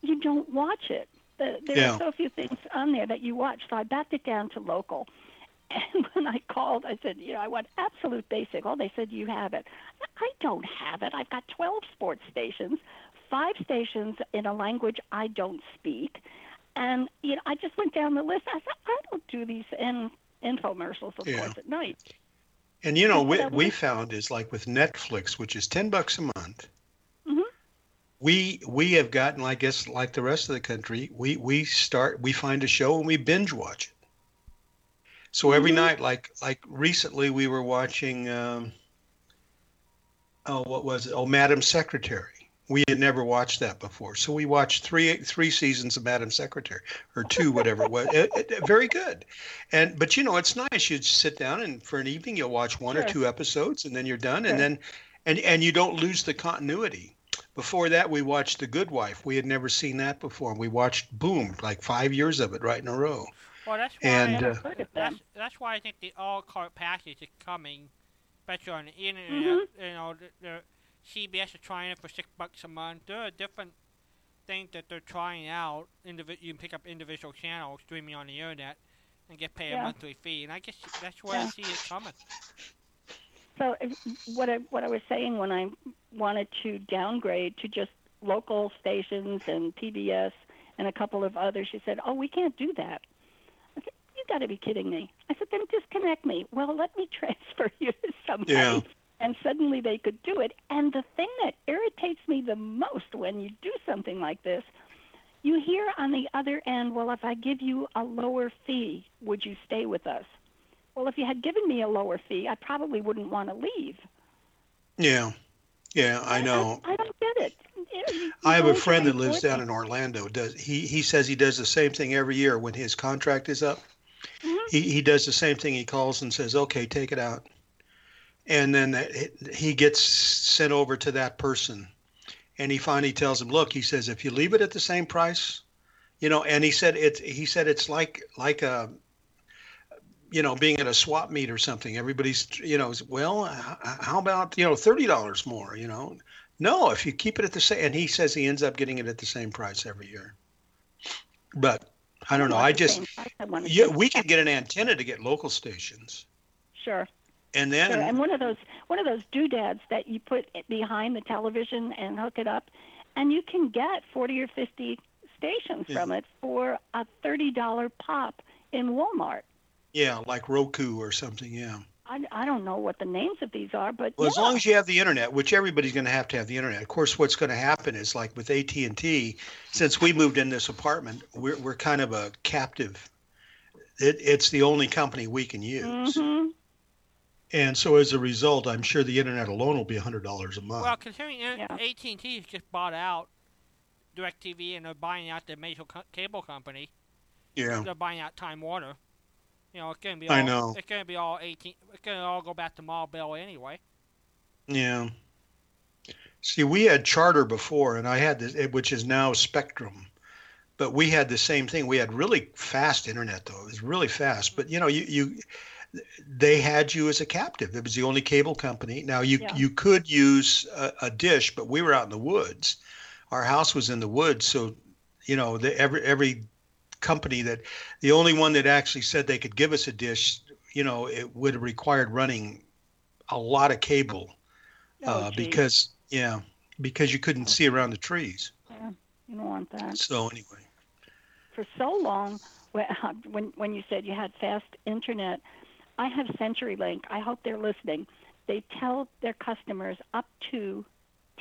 A: you don't watch it. The, there
D: Yeah.
A: are so few things on there that you watch. So I backed it down to local. And when I called, I said, you know, I want absolute basic. Oh, they said you have it. I don't have it. I've got 12 sports stations, five stations in a language I don't speak. And you know, I just went down the list. I said, I don't do these in infomercials, of
D: Yeah.
A: course, at night.
D: And you know,
A: what
D: what we found is like with Netflix, which is ten bucks a month.
A: Mhm.
D: We we have gotten, I guess, like the rest of the country, we we start we find a show and we binge watch it. So every
A: Mhm.
D: night, like like recently, we were watching. Um, oh, what was it? Oh, Madam Secretary. We had never watched that before, so we watched three three seasons of Madam Secretary, or two, whatever it was. It- it- very good, and but you know it's nice. You sit down and for an evening you'll watch one or two episodes, and then you're done,
A: Sure.
D: and then and and you don't lose the continuity. Before that, we watched The Good Wife. We had never seen that before. We watched Boom, like five years of it right in a row.
B: Well, that's why.
D: And,
A: Never
D: uh,
B: that's that's why I think the à la carte package is coming, especially on the internet.
A: Mhm.
B: You know, the, the CBS is trying it for six bucks a month. There are different things that they're trying out. Indivi- you can pick up individual channels streaming on the internet and get paid
A: Yeah.
B: a monthly fee. And I guess that's where I see it coming.
A: So uh, what I what I was saying when I wanted to downgrade to just local stations and PBS and a couple of others, she said, "Oh, we can't do that." "You got to be kidding me!" I said, "Then disconnect me." Well, let me transfer you to somebody.
D: Yeah.
A: And suddenly they could do it. And the thing that irritates me the most when you do something like this, you hear on the other end, "Well, if I give you a lower fee, would you stay with us?" Well, if you had given me a lower fee, I probably wouldn't want to leave.
D: Yeah. Yeah, I know.
A: I, I don't get it. You-
D: I have a friend that lives down in Orlando. Does he? He says he does the same thing every year when his contract is up.
A: Mhm.
D: He he does the same thing. He calls and says, "Okay, take it out," and then it- he gets sent over to that person, and he finally tells him, "Look," he says, "if you leave it at the same price, you know," and he said it's he said it's like like a you know being at a swap meet or something. Everybody's you know, well, how about you know thirty dollars more? You know, no, if you keep it at the same, and he says he ends up getting it at the same price every year. But I don't know. I just.
A: I
D: yeah, we could get an antenna to get local stations,
A: Sure.
D: and
A: Sure.
D: then
A: And one of those one of those doodads that you put behind the television and hook it up, and you can get forty or fifty stations
D: Yeah.
A: from it for a thirty dollar pop in Walmart.
D: yeah, like Roku or something. Yeah.
A: I, I don't know what the names of these are, but
D: Well, as long as you have the internet, which everybody's going to have to have the internet. Of course, what's going to happen is like with AT and T, since we moved in this apartment, we're we're kind of a captive. It, it's the only company we can use,
A: hmm
D: and so as a result, I'm sure the internet alone will be hundred dollars a month.
B: Well, considering
A: Yeah.
B: AT&T has just bought out DirecTV and they're buying out the major co- cable company,
D: yeah,
B: they're buying out Time Warner. You know, it gonna be all.
D: I know.
B: It gonna be all AT&T. It gonna all go back to Ma Bell anyway.
D: yeah. See, we had Charter before, and I had this, which is now Spectrum. But we had the same thing. We had really fast internet, though. It was really fast. But you know, you you they had you as a captive. It was the only cable company. Now you
A: Yeah.
D: you could use a, a dish, but we were out in the woods. Our house was in the woods, so you know, the, every every company that the only one that actually said they could give us a dish, you know, it would have required running a lot of cable
A: Oh,
D: uh, because yeah, because you couldn't see around the trees.
A: Yeah, you don't want that.
D: So anyway,
A: for so long when when when you said you had fast internet i have centurylink. I hope they're listening. They tell their customers up to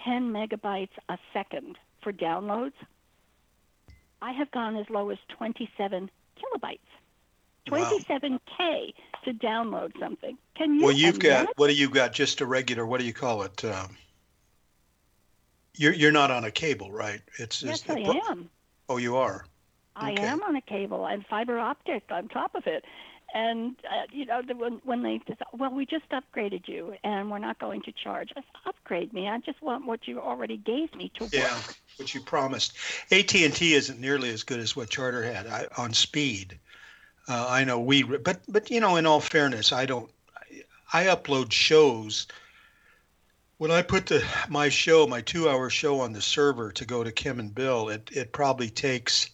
A: 10 megabytes a second for downloads i have gone as low as 27 kilobytes 27k to download something can you
D: well, you've got what do you got? Just a regular. What do you call it? Um, you're you're not on a cable, right? It's
A: yes
D: it's-
A: i am
D: Oh, you are.
A: I
D: Okay.
A: am on a cable and fiber optic on top of it. And uh, you know, the, when when they just, well, we just upgraded you, and we're not going to charge. I said, upgrade me. I just want what you already gave me to
D: Yeah,
A: work.
D: what you promised. AT and T isn't nearly as good as what Charter had I, on speed. Uh, I know we, but but you know, in all fairness, I don't. I, I upload shows. When I put the my show, my two-hour show on the server to go to Kim and Bill, it it probably takes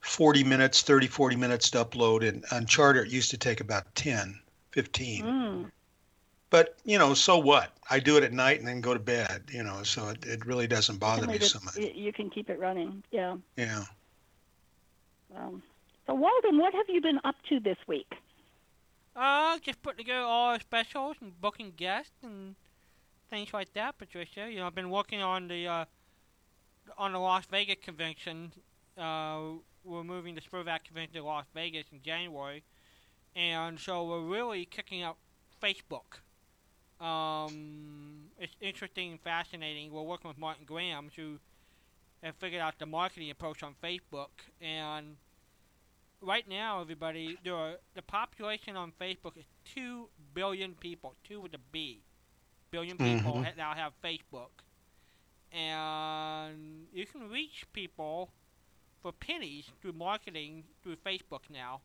D: 40 minutes, 30, 40 minutes to upload. And on Charter, it used to take about 10, 15.
A: Mm.
D: But, you know, so what? I do it at night and then go to bed, you know, so it, it really doesn't bother me
A: leave it-
D: so much.
A: You can keep it running. Yeah.
D: Yeah.
A: Um, so Walden, what have you been up to this week?
B: Uh, just putting together all our specials and booking guests and things like that, Patricia. You know, I've been working on the uh, on the Las Vegas convention. Uh, we're moving the SPERDVAC convention to Las Vegas in January, and so we're really kicking up Facebook. Um, it's interesting and fascinating. We're working with Martin Grams, who have figured out the marketing approach on Facebook, and right now, everybody, there are, the population on Facebook is two billion people, two with a B, billion people
D: Mhm.
B: ha- now have Facebook, and you can reach people for pennies through marketing through Facebook now,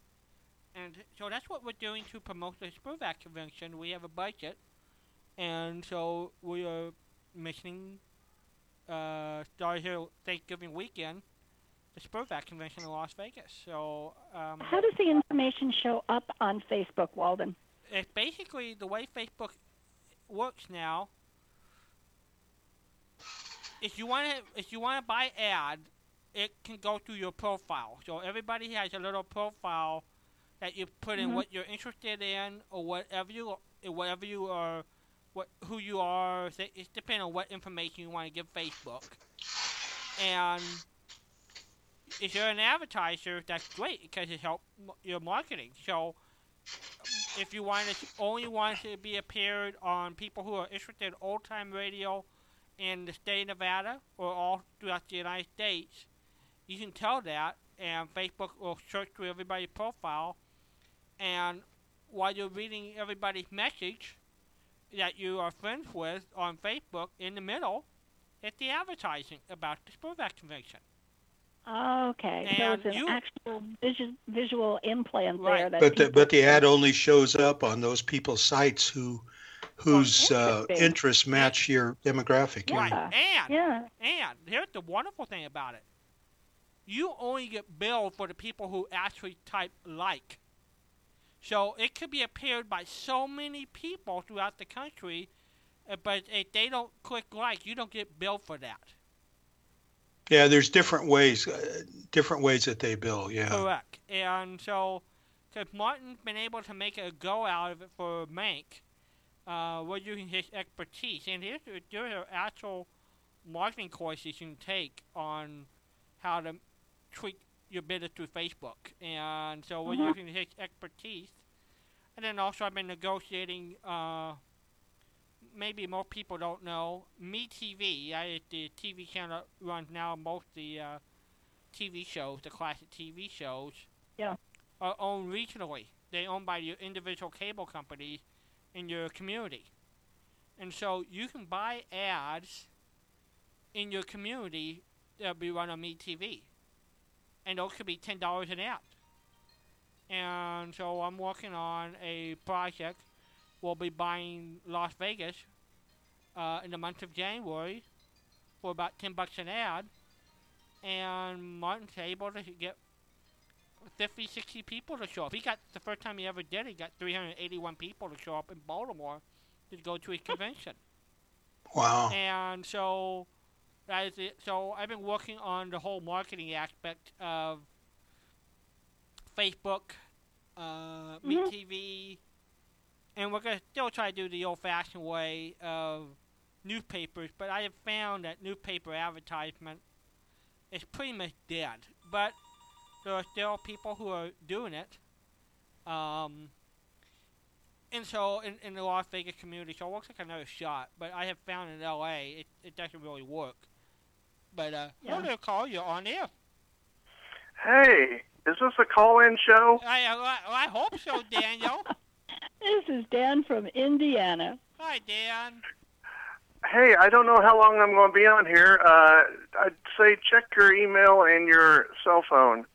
B: and so that's what we're doing to promote the SPERDVAC convention. We have a budget, and so we are missing. Uh, started here Thanksgiving weekend the SPERDVAC convention in Las Vegas. So, um,
A: How does the information show up on Facebook, Walden?
B: it's basically the way Facebook works now. If you want to, if you want to buy ad, it can go through your profile. So everybody has a little profile that you put in
A: Mhm.
B: what you're interested in or whatever you whatever you are, what who you are. It's it's depending on what information you want to give Facebook. And if you're an advertiser, that's great because it helps m- your marketing. So if you want to only want to be appeared on people who are interested in old time radio in the state of Nevada or all throughout the United States, you can tell that, and Facebook will search through everybody's profile. And while you're reading everybody's message that you are friends with on Facebook, in the middle, it's the advertising about the SPERDVAC convention.
A: Okay, so
B: And
A: it's an
B: you-
A: actual visual visual implant
B: Right.
A: there. That
D: But the, but the ad only shows up on those people's sites who whose uh, interests match your demographic.
B: Right.
A: Yeah.
B: And
A: Yeah.
B: And here's the wonderful thing about it. You only get billed for the people who actually type like. So it could be appeared by so many people throughout the country, uh, but if they don't click like, you don't get billed for that.
D: Yeah, there's different ways, uh, different ways that they bill. Yeah.
B: Correct. And so, because Martin's been able to make a go out of it for MANC, uh, we're using his expertise. And here's, there are actual marketing courses you can take on how to tweak your business through Facebook. And so we're
A: Mhm.
B: using his expertise. And then also I've been negotiating, uh, maybe more people don't know, MeTV. I, the TV channel that runs now most of the uh, TV shows, the classic TV shows,
A: Yeah.
B: are owned regionally. They're owned by your individual cable companies in your community. And so you can buy ads in your community that'll be run on MeTV. And those could be $10 an ad. And so I'm working on a project. We'll be buying Las Vegas uh, in the month of January for about 10 bucks an ad. And Martin's able to get 50, 60 people to show up. He got, the first time he ever did he got 381 people to show up in Baltimore to go to his convention.
D: Wow.
B: And so that is it. So I've been working on the whole marketing aspect of Facebook, uh,
A: Mhm.
B: MeTV, and we're gonna still try to do the old-fashioned way of newspapers. But I have found that newspaper advertisement is pretty much dead. But there are still people who are doing it. Um, and so in, in the Las Vegas community, so it looks like another shot. But I have found in LA, it, it doesn't really work. But uh,
A: Yeah.
B: hello, call you're on air.
F: Hey, is this a call-in show?
B: I, I I hope so, Daniel.
A: This is Dan from Indiana.
B: Hi, Dan.
F: Hey, I don't know how long I'm going to be on here. Uh, I'd say check your email and your cell phone.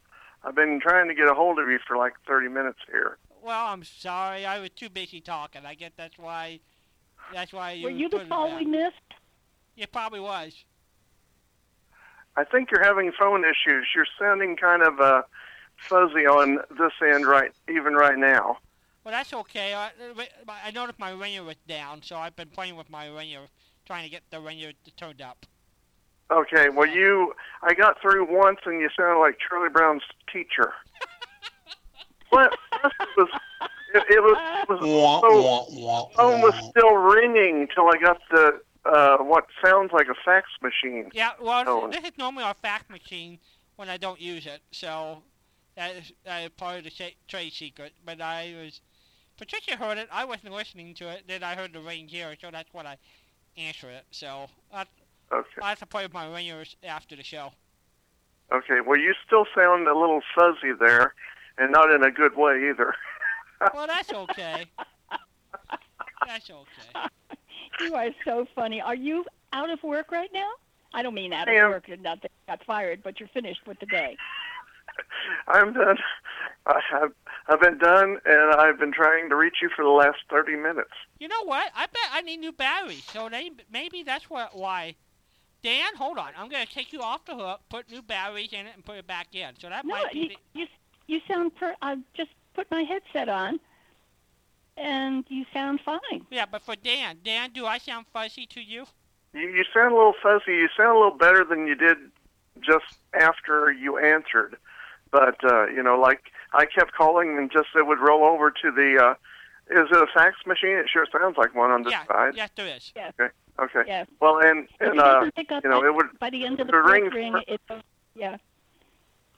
F: I've been trying to get a hold of you for like 30 minutes here.
B: Well, I'm sorry, I was too busy talking. I guess that's why. That's why you.
A: Were you the
B: put it
A: call we missed?
B: It probably was.
F: I think you're having phone issues. You're sounding kind of uh, fuzzy on this end right, even right now.
B: Well, that's okay. I, I noticed my ringer was down, so I've been playing with my ringer, trying to get the ringer turned up.
F: Okay, well you, I got through once and you sounded like Charlie Brown's teacher. what? Plus It was, it, it was, it was
D: Wah,
F: so
D: wah, wah,
F: phone was
D: wah.
F: still ringing till I got the uh, what sounds like a fax machine.
B: Yeah, well,
F: Oh.
B: this is normally our fax machine when I don't use it, so that is, that is part of the trade secret. But I was, Patricia heard it. I wasn't listening to it. Then I heard the ring here, so that's what I answered it. So I,
F: Okay.
B: I have to play with my ringers after the show.
F: Okay. Well, you still sound a little fuzzy there, and not in a good way either.
B: Well, that's okay. that's okay.
A: You are so funny. Are you out of work right now? I don't mean out
F: I
A: of
F: am.
A: work, not that you got fired, but you're finished with the day.
F: I'm done. I have I've been done, and I've been trying to reach you for the last thirty minutes.
B: You know what? I bet I need new batteries. So they maybe that's what why. Dan, hold on. I'm gonna take you off the hook, put new batteries in it, and put it back in. So that
A: No,
B: might be.
A: you,
B: the-
A: you you sound per. I just put my headset on, and you sound fine.
B: Yeah, but for Dan, Dan, do I sound fuzzy to you?
F: You, you sound a little fuzzy. You sound a little better than you did just after you answered. But uh, you know, like I kept calling and just it would roll over to the. Uh, is it a fax machine? It sure sounds like one on this
B: yeah,
F: side.
B: yes, there is.
F: Okay.
A: Yes.
F: Well, and and
A: it
F: uh,
A: doesn't pick up
F: you know,
A: by,
F: it would
A: by the end of the
F: it
A: fourth ring,
F: for-
A: it yeah.
F: it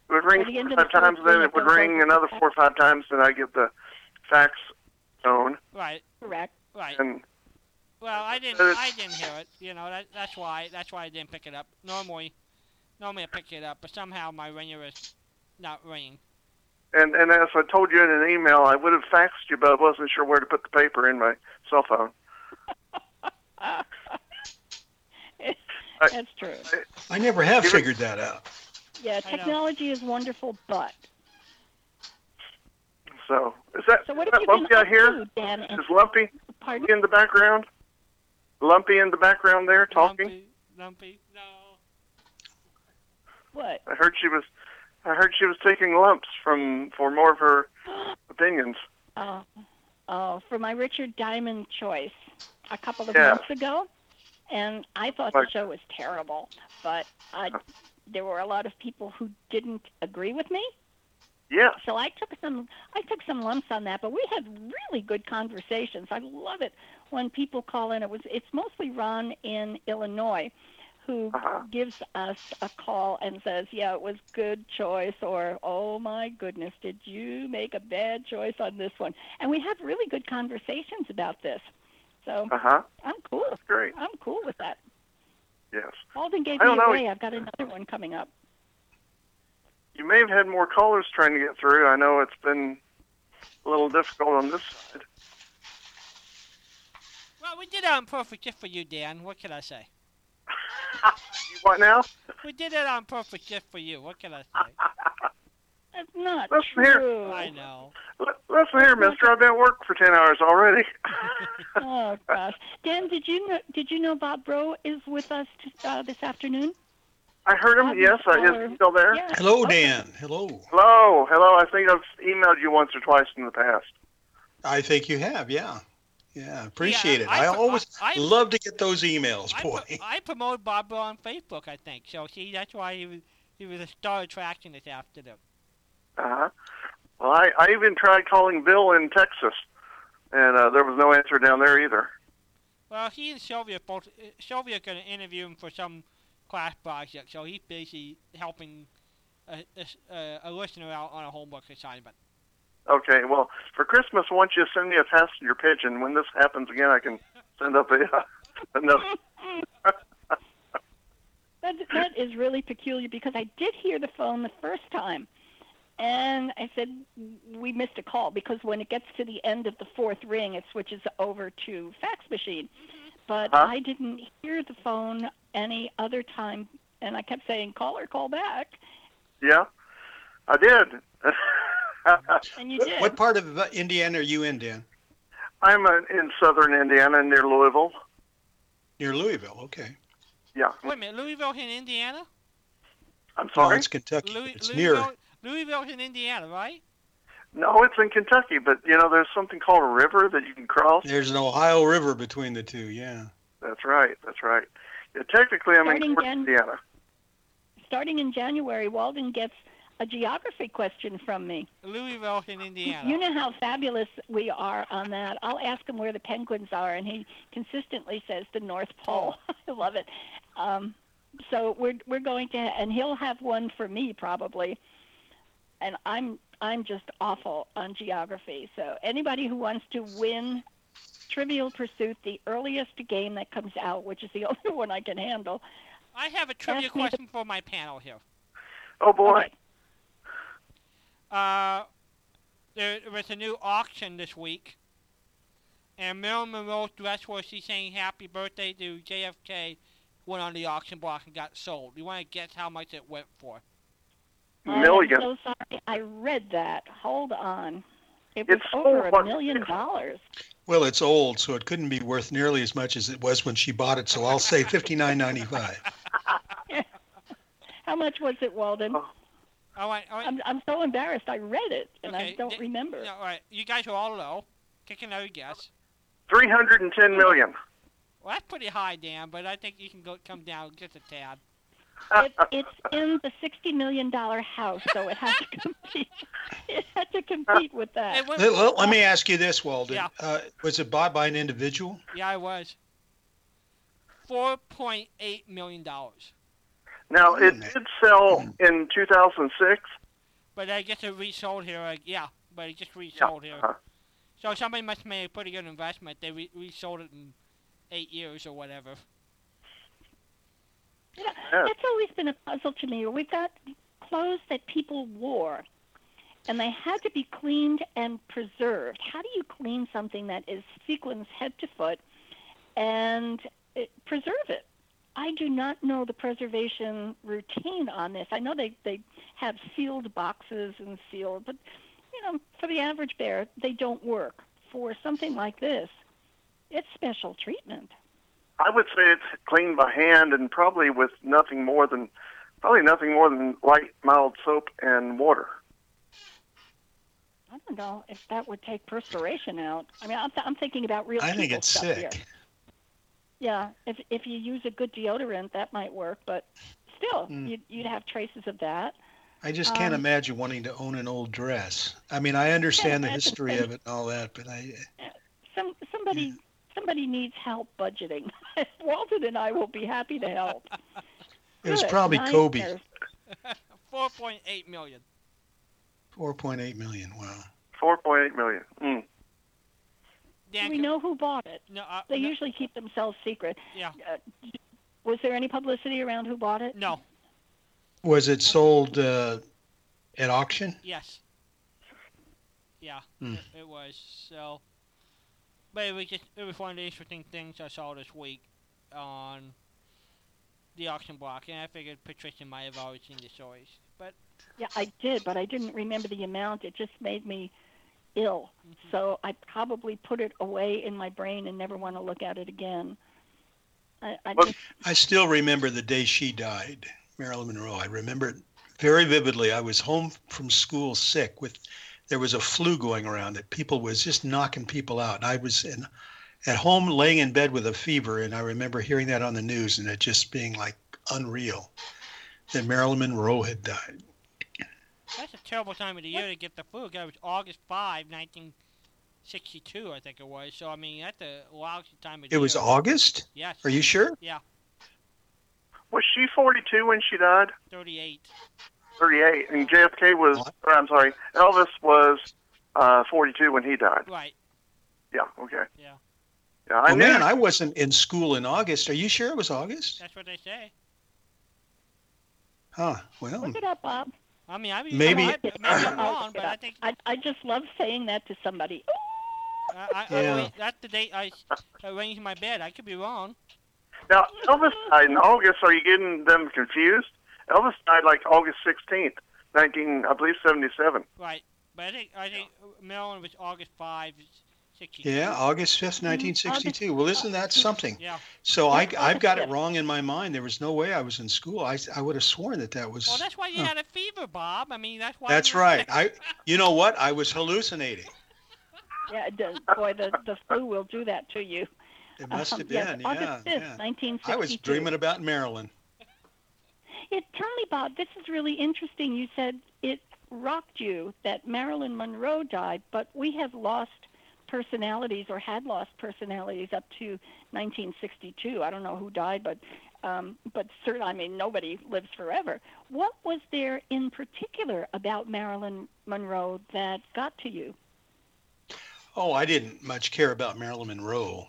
F: would ring
A: By the end
F: four
A: of
F: or
A: the
F: five times,
A: fourth
F: then
A: ring,
F: it would ring another four or five times, then I get the fax tone.
B: Right,
A: Correct.
B: right.
F: And
B: Well, I didn't. I didn't hear it. You know, that, that's why. That's why I didn't pick it up. Normally, normally I pick it up, but somehow my ringer is not ringing.
F: and and as I told you in an email, I would have faxed you, but I wasn't sure where to put the paper in my cell phone.
A: That's true.
D: I never have figured that out.
A: Yeah, technology is wonderful, but
F: So is that,
A: so what
F: is
A: have
F: that lumpy out
A: up
F: here?
A: to, Dan?
F: Is lumpy
A: pardon?
F: in the background? Lumpy in the background there talking.
B: Lumpy, lumpy. No.
A: What?
F: I heard she was. I heard she was taking lumps from for more of her opinions.
A: Oh, oh, for my Richard Diamond choice a couple of
F: Yeah.
A: months ago, and I thought
F: Like-
A: the show was terrible, but uh, there were a lot of people who didn't agree with me.
F: Yes.
A: So I took some I took some lumps on that, but we had really good conversations. I love it when people call in. It was it's mostly Ron in Illinois who
F: Uh-huh.
A: gives us a call and says, "Yeah, it was good choice," or "Oh my goodness, did you make a bad choice on this one?" And we have really good conversations about this. So
F: Uh huh.
A: I'm cool.
F: That's great.
A: I'm cool with that.
F: Yes.
A: Walden gave
F: I
A: me
F: know.
A: away. I've got another one coming up.
F: You may have had more callers trying to get through. I know it's been a little difficult on this side.
B: Well, we did it on purpose just for you, Dan. What can I say?
F: You what now?
B: We did it on purpose just for you. What can I say?
A: That's not
F: Listen here.
A: true.
B: I know.
F: L- Listen here, Mister. I've been at work for ten hours already.
A: oh gosh, Dan, did you know? Did you know Bob Bro is with us t- uh, this afternoon?
F: I heard him.
A: Bob
F: Yes. Uh, is he still there?
A: Yeah.
D: Hello,
A: Okay.
D: Dan. Hello.
F: Hello. Hello. I think I've emailed you once or twice in the past.
D: I think you have. Yeah. Yeah. Appreciate
B: Yeah,
D: it.
B: I-
D: I, always
B: I- I-
D: love to get those emails,
B: I,
D: boy.
B: pro- I promoted Bob Bro on Facebook, I think. So see, that's why he was he was a star attraction this afternoon.
F: Uh huh. Well, I, I even tried calling Bill in Texas, and uh, there was no answer down there either.
B: Well, he and Sylvia both. Uh, Sylvia going to interview him for some class project, so he's busy helping a, a s- uh, a listener out on a homework assignment.
F: Okay. Well, for Christmas, why don't you send me a passenger pigeon? When this happens again, I can send up a, uh, a note.
A: That that is really peculiar because I did hear the phone the first time, and I said we missed a call because when it gets to the end of the fourth ring, it switches over to fax machine. But
F: Huh?
A: I didn't hear the phone any other time, and I kept saying call or call back,
F: Yeah, I did.
A: and you
D: What,
A: did.
D: what part of uh, Indiana are you in, Dan?
F: I'm uh, in southern Indiana near Louisville.
D: Near Louisville. Okay.
F: Yeah.
B: Wait a minute, Louisville in Indiana?
F: I'm
D: Oh,
F: sorry.
D: it's Kentucky.
B: Louis,
D: it's
B: Louisville,
D: near.
B: Louisville's in Indiana, right?
F: No, it's in Kentucky, but you know, there's something called a river that you can cross.
D: There's an Ohio River between the two. Yeah.
F: That's right. That's right. Yeah, technically, I'm
A: Starting
F: in North
A: Jan-
F: Indiana.
A: Starting in January, Walden gets a geography question from me.
B: Louisville in Indiana.
A: You know how fabulous we are on that. I'll ask him where the penguins are, and he consistently says the North Pole. I love it. Um, so we're we're going to, and he'll have one for me probably. And I'm I'm just awful on geography. So anybody who wants to win Trivial Pursuit, the earliest game that comes out, which is the only one I can handle.
B: I have a trivia
A: Ask me the-
B: question for my panel here.
F: Oh boy.
A: Okay.
B: Uh, there was a new auction this week, and Marilyn Monroe's dress where she's saying happy birthday to JFK went on the auction block and got sold. You want to guess how much it went for?
F: Million.
A: I'm so sorry. I read that. Hold on. It was
F: It's
A: over a million dollars.
D: Well, it's old, so it couldn't be worth nearly as much as it was when she bought it. So I'll say fifty-nine ninety-five.
A: How much was it, Walden?
F: Oh.
B: All right, all right.
A: I'm I'm so embarrassed. I read it and I don't
B: th-
A: remember.
B: Yeah, all right. You guys are all low. Kick another guess.
F: 310 million.
B: Well, that's pretty high, Dan, but I think you can go come down just a tad.
A: It, it's in the sixty million dollar house, so it has to compete. It had to compete with that.
D: Let, let- let me ask you this, Walden.
B: Yeah.
D: Uh, was it bought by an individual?
B: Yeah, I was. Four point eight million dollars,
F: Now, it
D: Hmm.
F: did sell in 2006.
B: but I guess it resold here. Like, yeah, but it just resold here.
F: uh-huh.
B: So somebody must have made a pretty good investment. They re- resold it in eight years or whatever.
A: You know,
F: Yeah.
A: that's always been a puzzle to me. We've got clothes that people wore, and they had to be cleaned and preserved. How do you clean something that is sequins head to foot and it, preserve it? I do not know the preservation routine on this. I know they, they have sealed boxes and sealed, but you know, for the average bear, they don't work. For something like this, it's special treatment.
F: I would say it's cleaned by hand and probably with nothing more than probably nothing more than light mild soap and water.
A: I don't know if that would take perspiration out. I mean, I'm, th- I'm thinking about real
D: I think it's
A: stuff
D: sick.
A: here. Yeah, if if you use a good deodorant, that might work, but still,
D: Mm.
A: you'd, you'd have traces of that.
D: I just can't
A: Um,
D: imagine wanting to own an old dress. I mean, I understand the
A: the
D: history
A: thing.
D: of it and all that, but I,
A: Some somebody somebody needs help budgeting. Walden and I will be happy to help.
D: it was
A: Good,
D: probably
A: nice.
D: Kobe.
B: Four point eight million.
D: 4.8 million. Wow.
F: 4.8 million. Mm.
A: Do we know who bought it?
B: no, uh,
A: They
B: no,
A: usually keep themselves secret.
B: yeah,
A: Uh, was there any publicity around who bought it?
B: no,
D: Was it sold uh, at auction?
B: yes, yeah,
D: Hmm.
B: it, it was. So, but it was just it was one of the interesting things I saw this week on the auction block, and I figured Patricia might have already seen the stories, but
A: Yeah, I did, but I didn't remember the amount. It just made me ill. Mm-hmm. So I probably put it away in my brain and never want to look at it again. I, I
F: Well-
A: just,
D: I still remember the day she died, Marilyn Monroe. I remember it very vividly. I was home from school sick with there was a flu going around that people was just knocking people out. And I was in at home laying in bed with a fever and I remember hearing that on the news and it just being like unreal that Marilyn Monroe had died.
B: that's a terrible time of the year to get the flu. 'cause It was August 5, 1962, I think it was. So I mean, that's a lousy time of the year.
D: It was. August?
B: Yes.
D: Are you sure?
B: Yeah,
F: Was she 42 when she died?
B: 38.
F: 38. And JFK was, or I'm sorry, Elvis was uh, 42 when he died.
B: Right.
F: Yeah, okay.
B: Yeah.
F: Yeah, I
D: Oh
F: knew.
D: man, I wasn't in school in August. Are you sure it was August?
B: That's what they say.
D: Huh. Well,
A: look it up, Bob.
B: I mean, I mean,
D: Maybe-
B: I, maybe I'm wrong, but I think
A: I, I just love saying that to somebody.
B: I, I, I
D: Yeah.
B: believe that's the date I s- arranged my bed. I could be wrong.
F: Now, Elvis died in August. Are you getting them confused? Elvis died like August 16th, 19, I believe, 77.
B: Right. But I think I think Marilyn was August 5, 62.
D: yeah, August 5th, 1962. Well, isn't that something?
B: Yeah.
D: So I, I've got it wrong in my mind. There was no way I was in school. I, I would have sworn that that was.
B: Well, that's why you
D: Huh.
B: had a fever, Bob. I mean, that's why.
D: That's right. I, you know what? I was hallucinating.
A: Yeah, it does. boy, the, the flu will do that to you.
D: It must
A: Um,
D: have
A: yes,
D: been. Yeah,
A: August 5th,
D: yeah.
A: 1962.
D: I was dreaming about Marilyn.
A: Yeah, tell me, Bob. This is really interesting. You said it rocked you that Marilyn Monroe died, but we have lost personalities or had lost personalities up to 1962. I don't know who died, but um, but certainly, I mean, nobody lives forever. What was there in particular about Marilyn Monroe that got to you?
D: Oh, I didn't much care about Marilyn Monroe.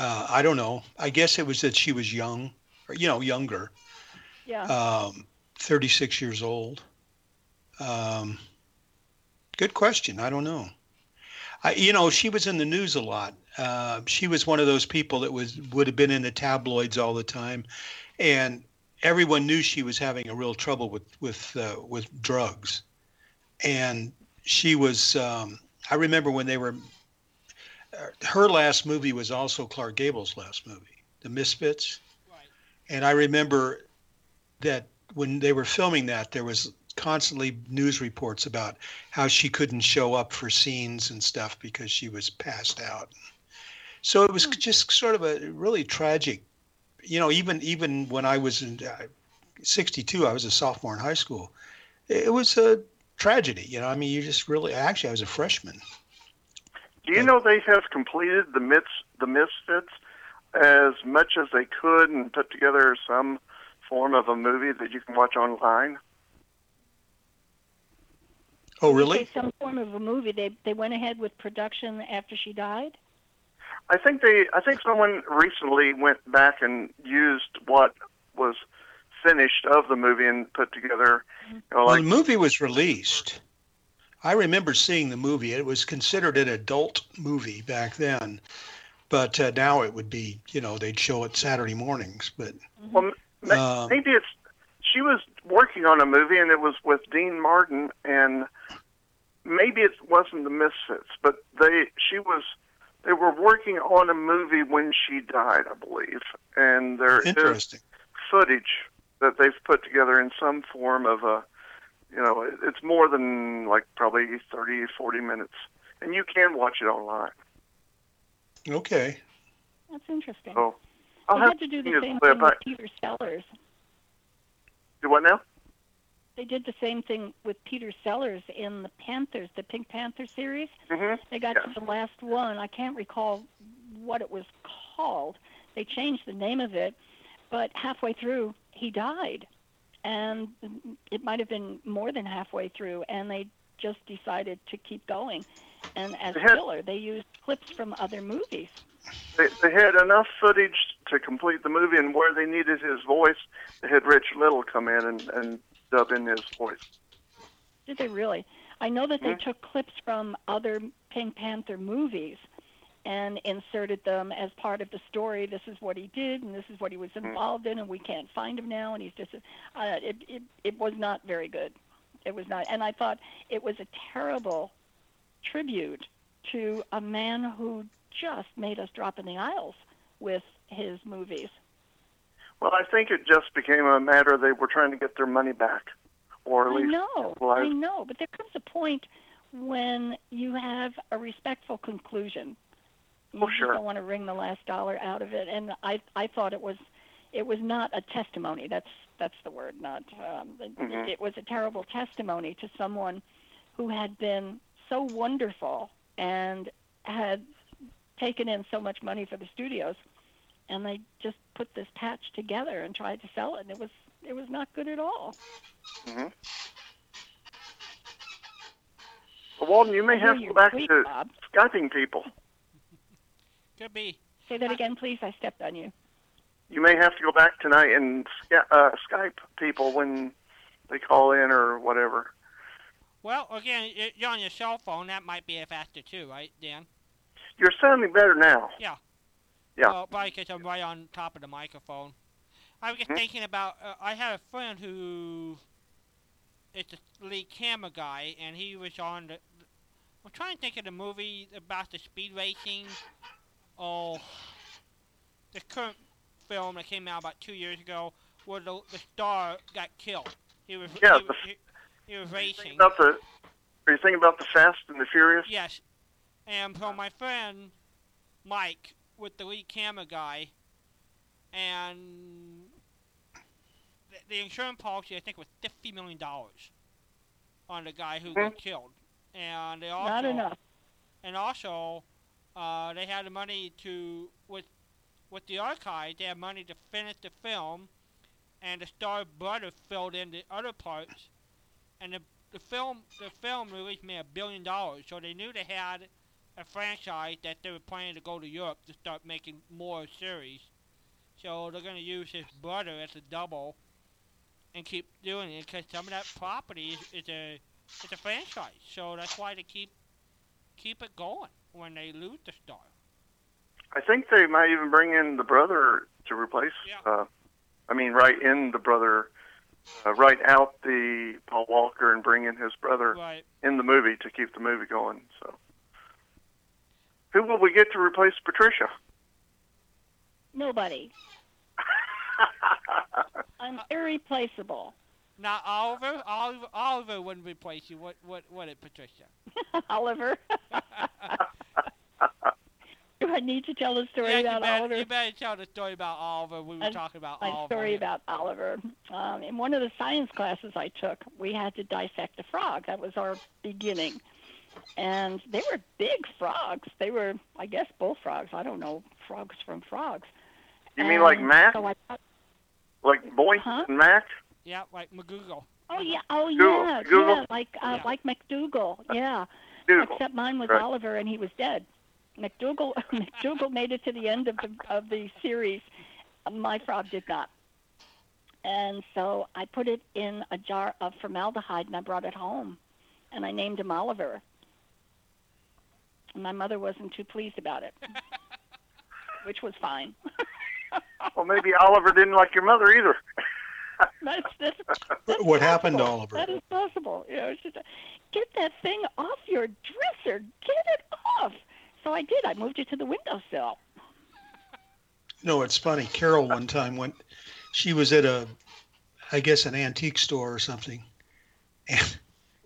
D: Uh, I don't know. I guess it was that she was young, or you know, younger.
A: Yeah.
D: um, 36 years old. Um, good question. I don't know. I, you know, she was in the news a lot. Uh, she was one of those people that was would have been in the tabloids all the time, and everyone knew she was having a real trouble with with uh, with drugs. And she was. Um, I remember when they were. uh, Her last movie was also Clark Gable's last movie, The Misfits.
B: Right.
D: And I remember that when they were filming that, there was constantly news reports about how she couldn't show up for scenes and stuff because she was passed out. So it was
A: Hmm.
D: just sort of a really tragic. You know, even even when I was in uh, '62, I was a sophomore in high school. It was a tragedy. You know, I mean, you just really. Actually, I was a freshman.
F: Do you know they have completed the Mis the Misfits as much as they could and put together some form of a movie that you can watch online?
D: Oh, really?
A: say Some form of a movie. They they went ahead with production after she died.
F: I think they I think someone recently went back and used what was finished of the movie and put together you know,
D: Well, the movie was released. I remember seeing the movie. It was considered an adult movie back then, but uh, now it would be, you know, they'd show it Saturday mornings. But
F: well, ma-
D: Um,
F: maybe it's she was working on a movie and it was with Dean Martin and maybe it wasn't the Misfits, but they she was they were working on a movie when she died, I believe, and there is
D: interesting.
F: footage that they've put together in some form of a you know it's more than like probably 30 40 minutes and you can watch it online
D: Okay.
A: That's interesting.
F: so i'll
A: they had to do the same thing with Peter Sellers.
F: do what now
A: They did the same thing with Peter Sellers in the Panthers, the Pink Panther series.
F: hmm
A: They got to the last one. I can't recall what it was called. They changed the name of it, but halfway through he died, and it might have been more than halfway through, and they just decided to keep going. And as
F: They had-
A: filler, they used clips from other movies.
F: They, they had enough footage to complete the movie and where they needed his voice they had Rich Little come in and, and dub in his voice
A: Did they really? I know that they
F: Mhm.
A: took clips from other Pink Panther movies and inserted them as part of the story. This is what he did, and this is what he was involved in, and we can't find him now. And he's just, uh, it, it, it was not very good. It was not, and I thought it was a terrible tribute to a man who just made us drop in the aisles with his movies.
F: well i think it just became a matter they were trying to get their money back or at
A: I
F: least
A: know. I know, but there comes a point when you have a respectful conclusion. You
F: Oh,
A: just
F: sure.
A: don't want to wring the last dollar out of it, and I I thought it was it was not a testimony. That's that's the word. Not um,
F: Mhm.
A: it was a terrible testimony to someone who had been so wonderful and had taken in so much money for the studios, and they just put this patch together and tried to sell it, and it was it was not good at all.
F: Mhm. Well, Walden, you may have to
A: your
F: go back
A: tweet,
F: to
A: Bob.
F: Skyping people.
B: Could be.
A: Say that again, please. I stepped on you.
F: You may have to go back tonight and sca- uh, Skype people when they call in or whatever.
B: Well, again, you're on your cell phone. That might be a factor too, right, Dan?
F: You're sounding better now.
B: Yeah.
F: Yeah.
B: Well, probably because I'm right on top of the microphone. I was just
F: Mhm.
B: thinking about. Uh, I had a friend who is the lead camera guy, and he was on the. I'm trying to think of the movie about the speed racing. Oh, the current film that came out about two years ago, where the, the star got killed. He was.
F: Yeah,
B: He,
F: the-
B: he, he was racing.
F: about the. Are you thinking about the Fast and the Furious?
B: Yes. And so my friend Mike with the lead camera guy and the, the insurance policy I think was fifty million dollars on the guy who got killed. And they also
A: Not enough.
B: and also uh, they had the money to with with the archive they had money to finish the film and the star brother filled in the other parts and the the film the film release made a billion dollars so they knew they had a franchise that they were planning to go to Europe to start making more series so they're going to use his brother as a double and keep doing it because some of that property is, is a it's a franchise so that's why they keep keep it going when they lose the star.
F: I think they might even bring in the brother to replace.
B: Yeah.
F: Uh, I mean, right in the brother, uh, write out the Paul Walker and bring in his brother
B: Right.
F: in the movie to keep the movie going. So, who will we get to replace Patricia?
A: Nobody. I'm irreplaceable.
B: Not Oliver. Oliver. Oliver wouldn't replace you. What? What? What? It, Patricia.
A: Oliver. Do I need to tell the story
B: yeah,
A: about
B: you better,
A: Oliver?
B: You better tell the story about Oliver. We were talking about
A: my
B: Oliver.
A: story about Oliver. Um, in one of the science classes I took, we had to dissect a frog. That was our beginning. And they were big frogs. They were, I guess, bullfrogs. I don't know, frogs from frogs.
F: You mean like
A: And
F: Mac?
A: So I thought,
F: Like Boink
A: Huh?
F: Mac?
B: Yeah, like McGoogle.
A: oh yeah, oh
F: Google-
A: yeah,
F: Google?
A: yeah, like uh,
B: Yeah.
A: like McDougal. Yeah.
F: Google.
A: Except mine was
F: Right.
A: Oliver, and he was dead. McDougal McDougal made it to the end of the of the series. My frog did not. And so I put it in a jar of formaldehyde, and I brought it home, and I named him Oliver. And my mother wasn't too pleased about it, which was fine.
F: Well, maybe Oliver didn't like your mother either.
A: That's, that's, that's
D: What happened to. Oliver?
A: That is possible. You know, it's just, get that thing off your dresser. Get it off. So I did. I moved it to the windowsill.
D: No, it's funny. Carol one time went. She was at a, I guess, an antique store or something, and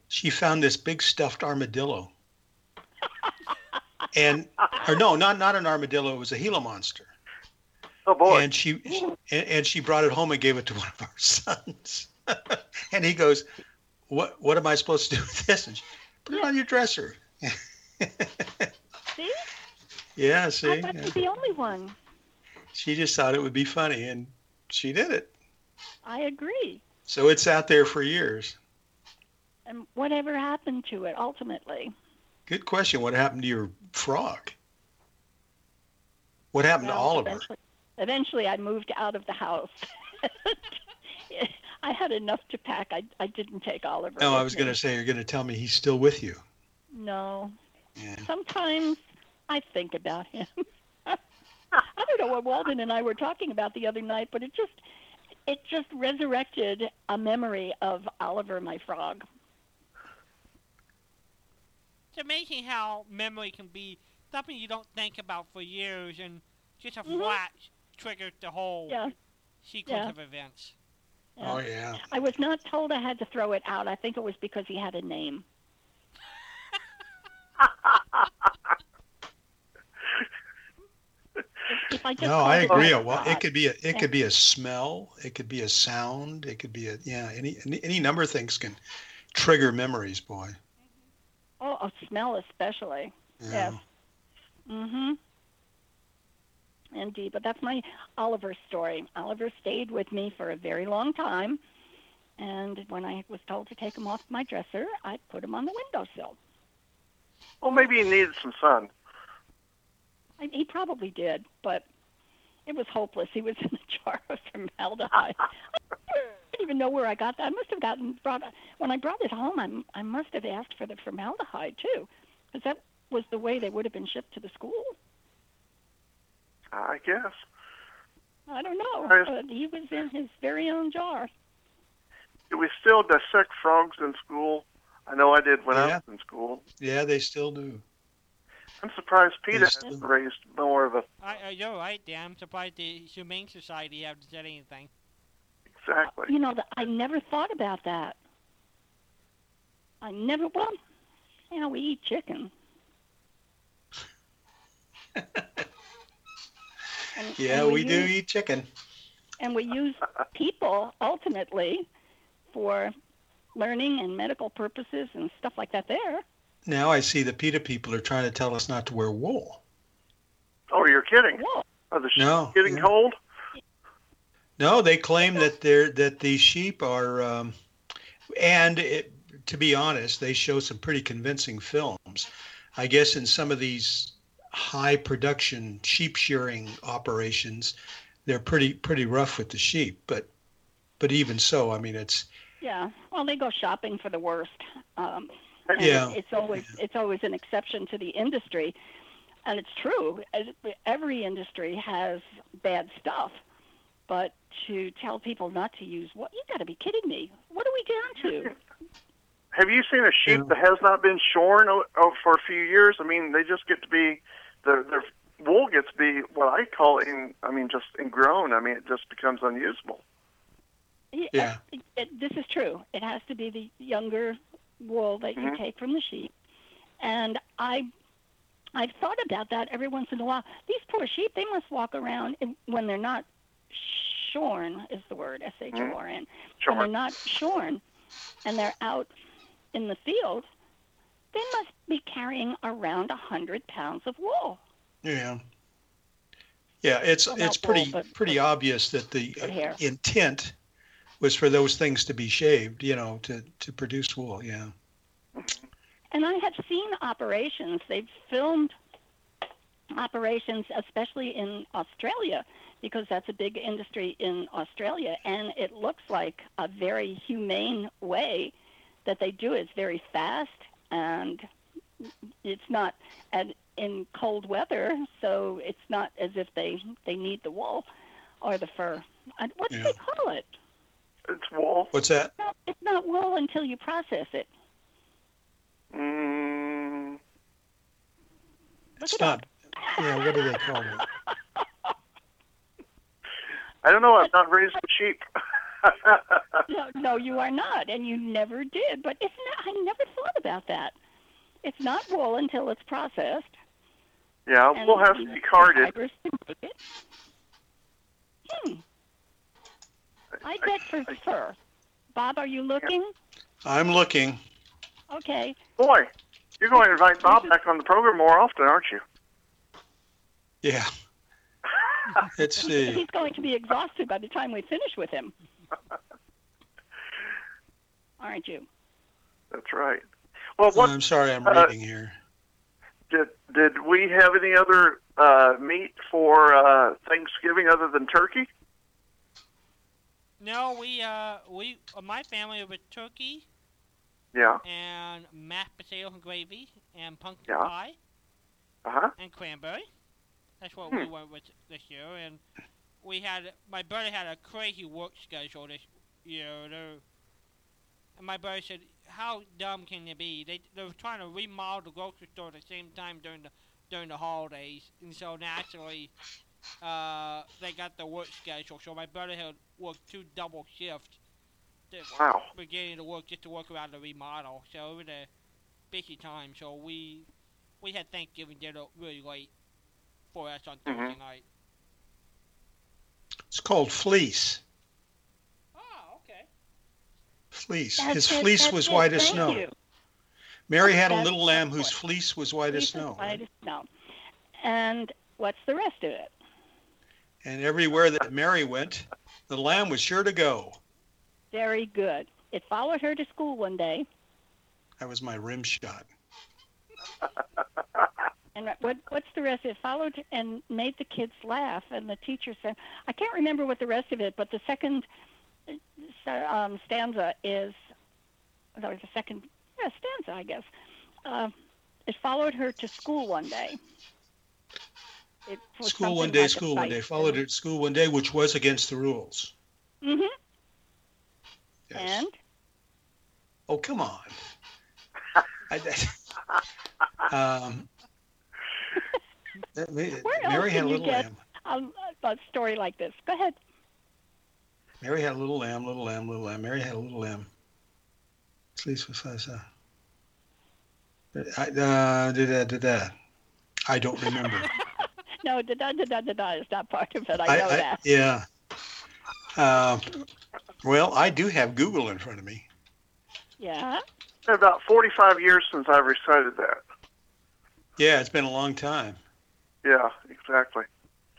D: she found this big stuffed armadillo. And or no, not not an armadillo. It was a Gila monster.
F: Oh boy.
D: And she and, and she brought it home and gave it to one of our sons. and he goes, "What what am I supposed to do with this?" And she, Put it on your dresser.
A: See?
D: yeah, see.
A: I thought
D: Yeah.
A: the only one.
D: she just thought it would be funny, and she did it.
A: I agree.
D: So it's out there for years.
A: And whatever happened to it ultimately?
D: Good question. What happened to your frog? What happened to Oliver?
A: Eventually, eventually, I moved out of the house. I had enough to pack. I, I didn't take Oliver.
D: No, I was going to say you're going to tell me he's still with you.
A: No.
D: Yeah.
A: Sometimes I think about him. I don't know what Walden and I were talking about the other night, but it just it just resurrected a memory of Oliver, my frog.
B: It's amazing how memory can be something you don't think about for years, and just a
A: Mhm.
B: flash triggered the whole
A: Yeah.
B: sequence
A: Yeah.
B: of events.
A: yeah.
D: Oh yeah.
A: I was not told I had to throw it out. I think it was because he had a name. If I just
D: No, I agree.
A: my
D: Well, it could be a it
A: Yeah.
D: could be a smell. It could be a sound. It could be a yeah. Any any, any number of things can trigger memories, boy.
A: Oh, a smell especially.
D: Yeah.
A: Yes. Mm-hmm. Indeed, but that's my Oliver story. Oliver stayed with me for a very long time, and when I was told to take him off my dresser, I put him on the windowsill.
F: Well, maybe he needed some sun.
A: I, he probably did, but it was hopeless. He was in a jar of formaldehyde. I didn't even know where I got that. I must have gotten brought when I brought it home. I, I must have asked for the formaldehyde too, because that was the way they would have been shipped to the school.
F: I guess.
A: I don't know.
F: Right.
A: But he was in his very own jar.
F: Do we still dissect frogs in school? I know I did when I was in school.
D: Yeah, they still do.
F: I'm surprised PETA
D: Yes.
F: hasn't raised more of a
B: I, I, you're right, Dan. I'm surprised the Humane Society hasn't said anything.
F: Exactly.
A: You know, the, I never thought about that. I never. Well, you know, we eat chicken. And,
D: Yeah,
A: and
D: we do
A: use-
D: eat chicken.
A: and we use people ultimately for learning and medical purposes and stuff like that. There,
D: Now I see the PETA people are trying to tell us not to wear wool.
F: Oh, you're kidding?
A: whoa,
F: Are the sheep
D: No,
F: getting
D: yeah.
F: cold?
D: No, they claim that they're that the sheep are, um, and it, to be honest, they show some pretty convincing films. I guess in some of these high production sheep shearing operations, they're pretty pretty rough with the sheep. But but even so, I mean, it's
A: yeah. Well, they go shopping for the worst. Um,
D: Yeah.
A: it's always it's always an exception to the industry, and it's true. Every industry has bad stuff, but to tell people not to use what you got to be kidding me. What are we down to?
F: Have you seen a sheep
D: Yeah.
F: that has not been shorn o- o- for a few years? I mean, they just get to be their their wool gets to be what I call in. I mean, just ingrown. I mean, it just becomes unusable.
D: Yeah.
A: It, it, this is true. It has to be the younger wool that you
F: Mhm.
A: take from the sheep. And I, I've thought about that every once in a while. These poor sheep, they must walk around in, when they're not shorn, is the word, S H O R N. When
F: Sure.
A: they're not shorn and they're out in the field, they must be carrying around a hundred pounds of wool.
D: Yeah. Yeah, it's
A: Well,
D: it's pretty
A: wool, but-
D: pretty
A: but-
D: obvious that the uh, intent was for those things to be shaved, you know, to to produce wool. Yeah.
A: And I have seen operations. They've filmed operations, especially in Australia, because that's a big industry in Australia. And it looks like a very humane way that they do it. It's very fast and it's not at, in cold weather, so it's not as if they, they need the wool or the fur. What do
D: Yeah.
A: they call it?
F: It's wool.
D: What's that?
A: No, it's not wool until you process it.
F: Mm,
A: Look
D: It's
A: it
D: not. Yeah, what do they call it?
F: I don't know. I've not raised a sheep.
A: No, no, you are not, and you never did. But it's not. I never thought about that. It's not wool until it's processed.
F: yeah,
A: and
F: wool has to be carded.
A: fibers to make it. Hmm. I bet for fur. Bob, are you looking?
D: I'm looking.
A: Okay.
F: Boy, you're going to invite Bob back on the program more often, aren't you?
D: Yeah. Let's see.
A: He's going to be exhausted by the time we finish with him. Aren't you?
F: That's right. Well, what
D: I'm sorry, I'm
F: uh,
D: reading here.
F: did did we have any other uh, meat for uh, Thanksgiving other than turkey?
B: No, we uh we uh, my family with turkey
F: Yeah.
B: and mashed potatoes and gravy and pumpkin
F: Yeah.
B: pie
F: Uh huh.
B: and cranberry. That's what
F: Hmm.
B: we went with this year, and we had my brother had a crazy work schedule this year. They're- And my brother said, "How dumb can you be? They they were trying to remodel the grocery store at the same time during the during the holidays, and so naturally, uh, they got the work schedule. So my brother had worked two double shifts,
F: Wow.
B: beginning to work just to work around the remodel. So it was a busy time. So we we had Thanksgiving dinner really late for us on
F: Mhm.
B: Thursday night.
D: It's called fleece.
B: Oh, okay.
D: Fleece.
A: That's
D: His
A: it,
D: fleece was
A: it.
D: white as
A: Thank
D: snow.
A: you.
D: Mary had a little lamb whose fleece was white as
A: Fleece is
D: snow.
A: White as snow. And what's the rest of it?
D: And everywhere that Mary went, the lamb was sure to go.
A: Very good. It followed her to school one day,
D: That was my rim shot.
A: and what what's the rest? It followed and made the kids laugh, and the teacher said, I can't remember what the rest of it, but the second uh, um, stanza is, that was the second yeah, stanza, I guess. Uh, it followed her to school one day.
D: School one day,
A: like
D: school one day. Followed her at school one day, which was against the rules.
A: Mhm.
D: Yes.
A: And
D: Oh, come on. I, um, that ma-
A: Where else
D: Mary had a
A: can you
D: little
A: get-
D: lamb.
A: um, a story like this. Go ahead.
D: Mary had a little lamb, little lamb, little lamb. Mary had a little lamb. Fleece was fleece. uh, I, uh, did that, did that. I don't remember.
A: No, da da da da da da is not part of it. I know that.
D: yeah. Uh, well, I do have Google in front of me.
A: Yeah.
F: Been about 45 years since I've recited that.
D: Yeah, it's been a long time.
F: Yeah, exactly.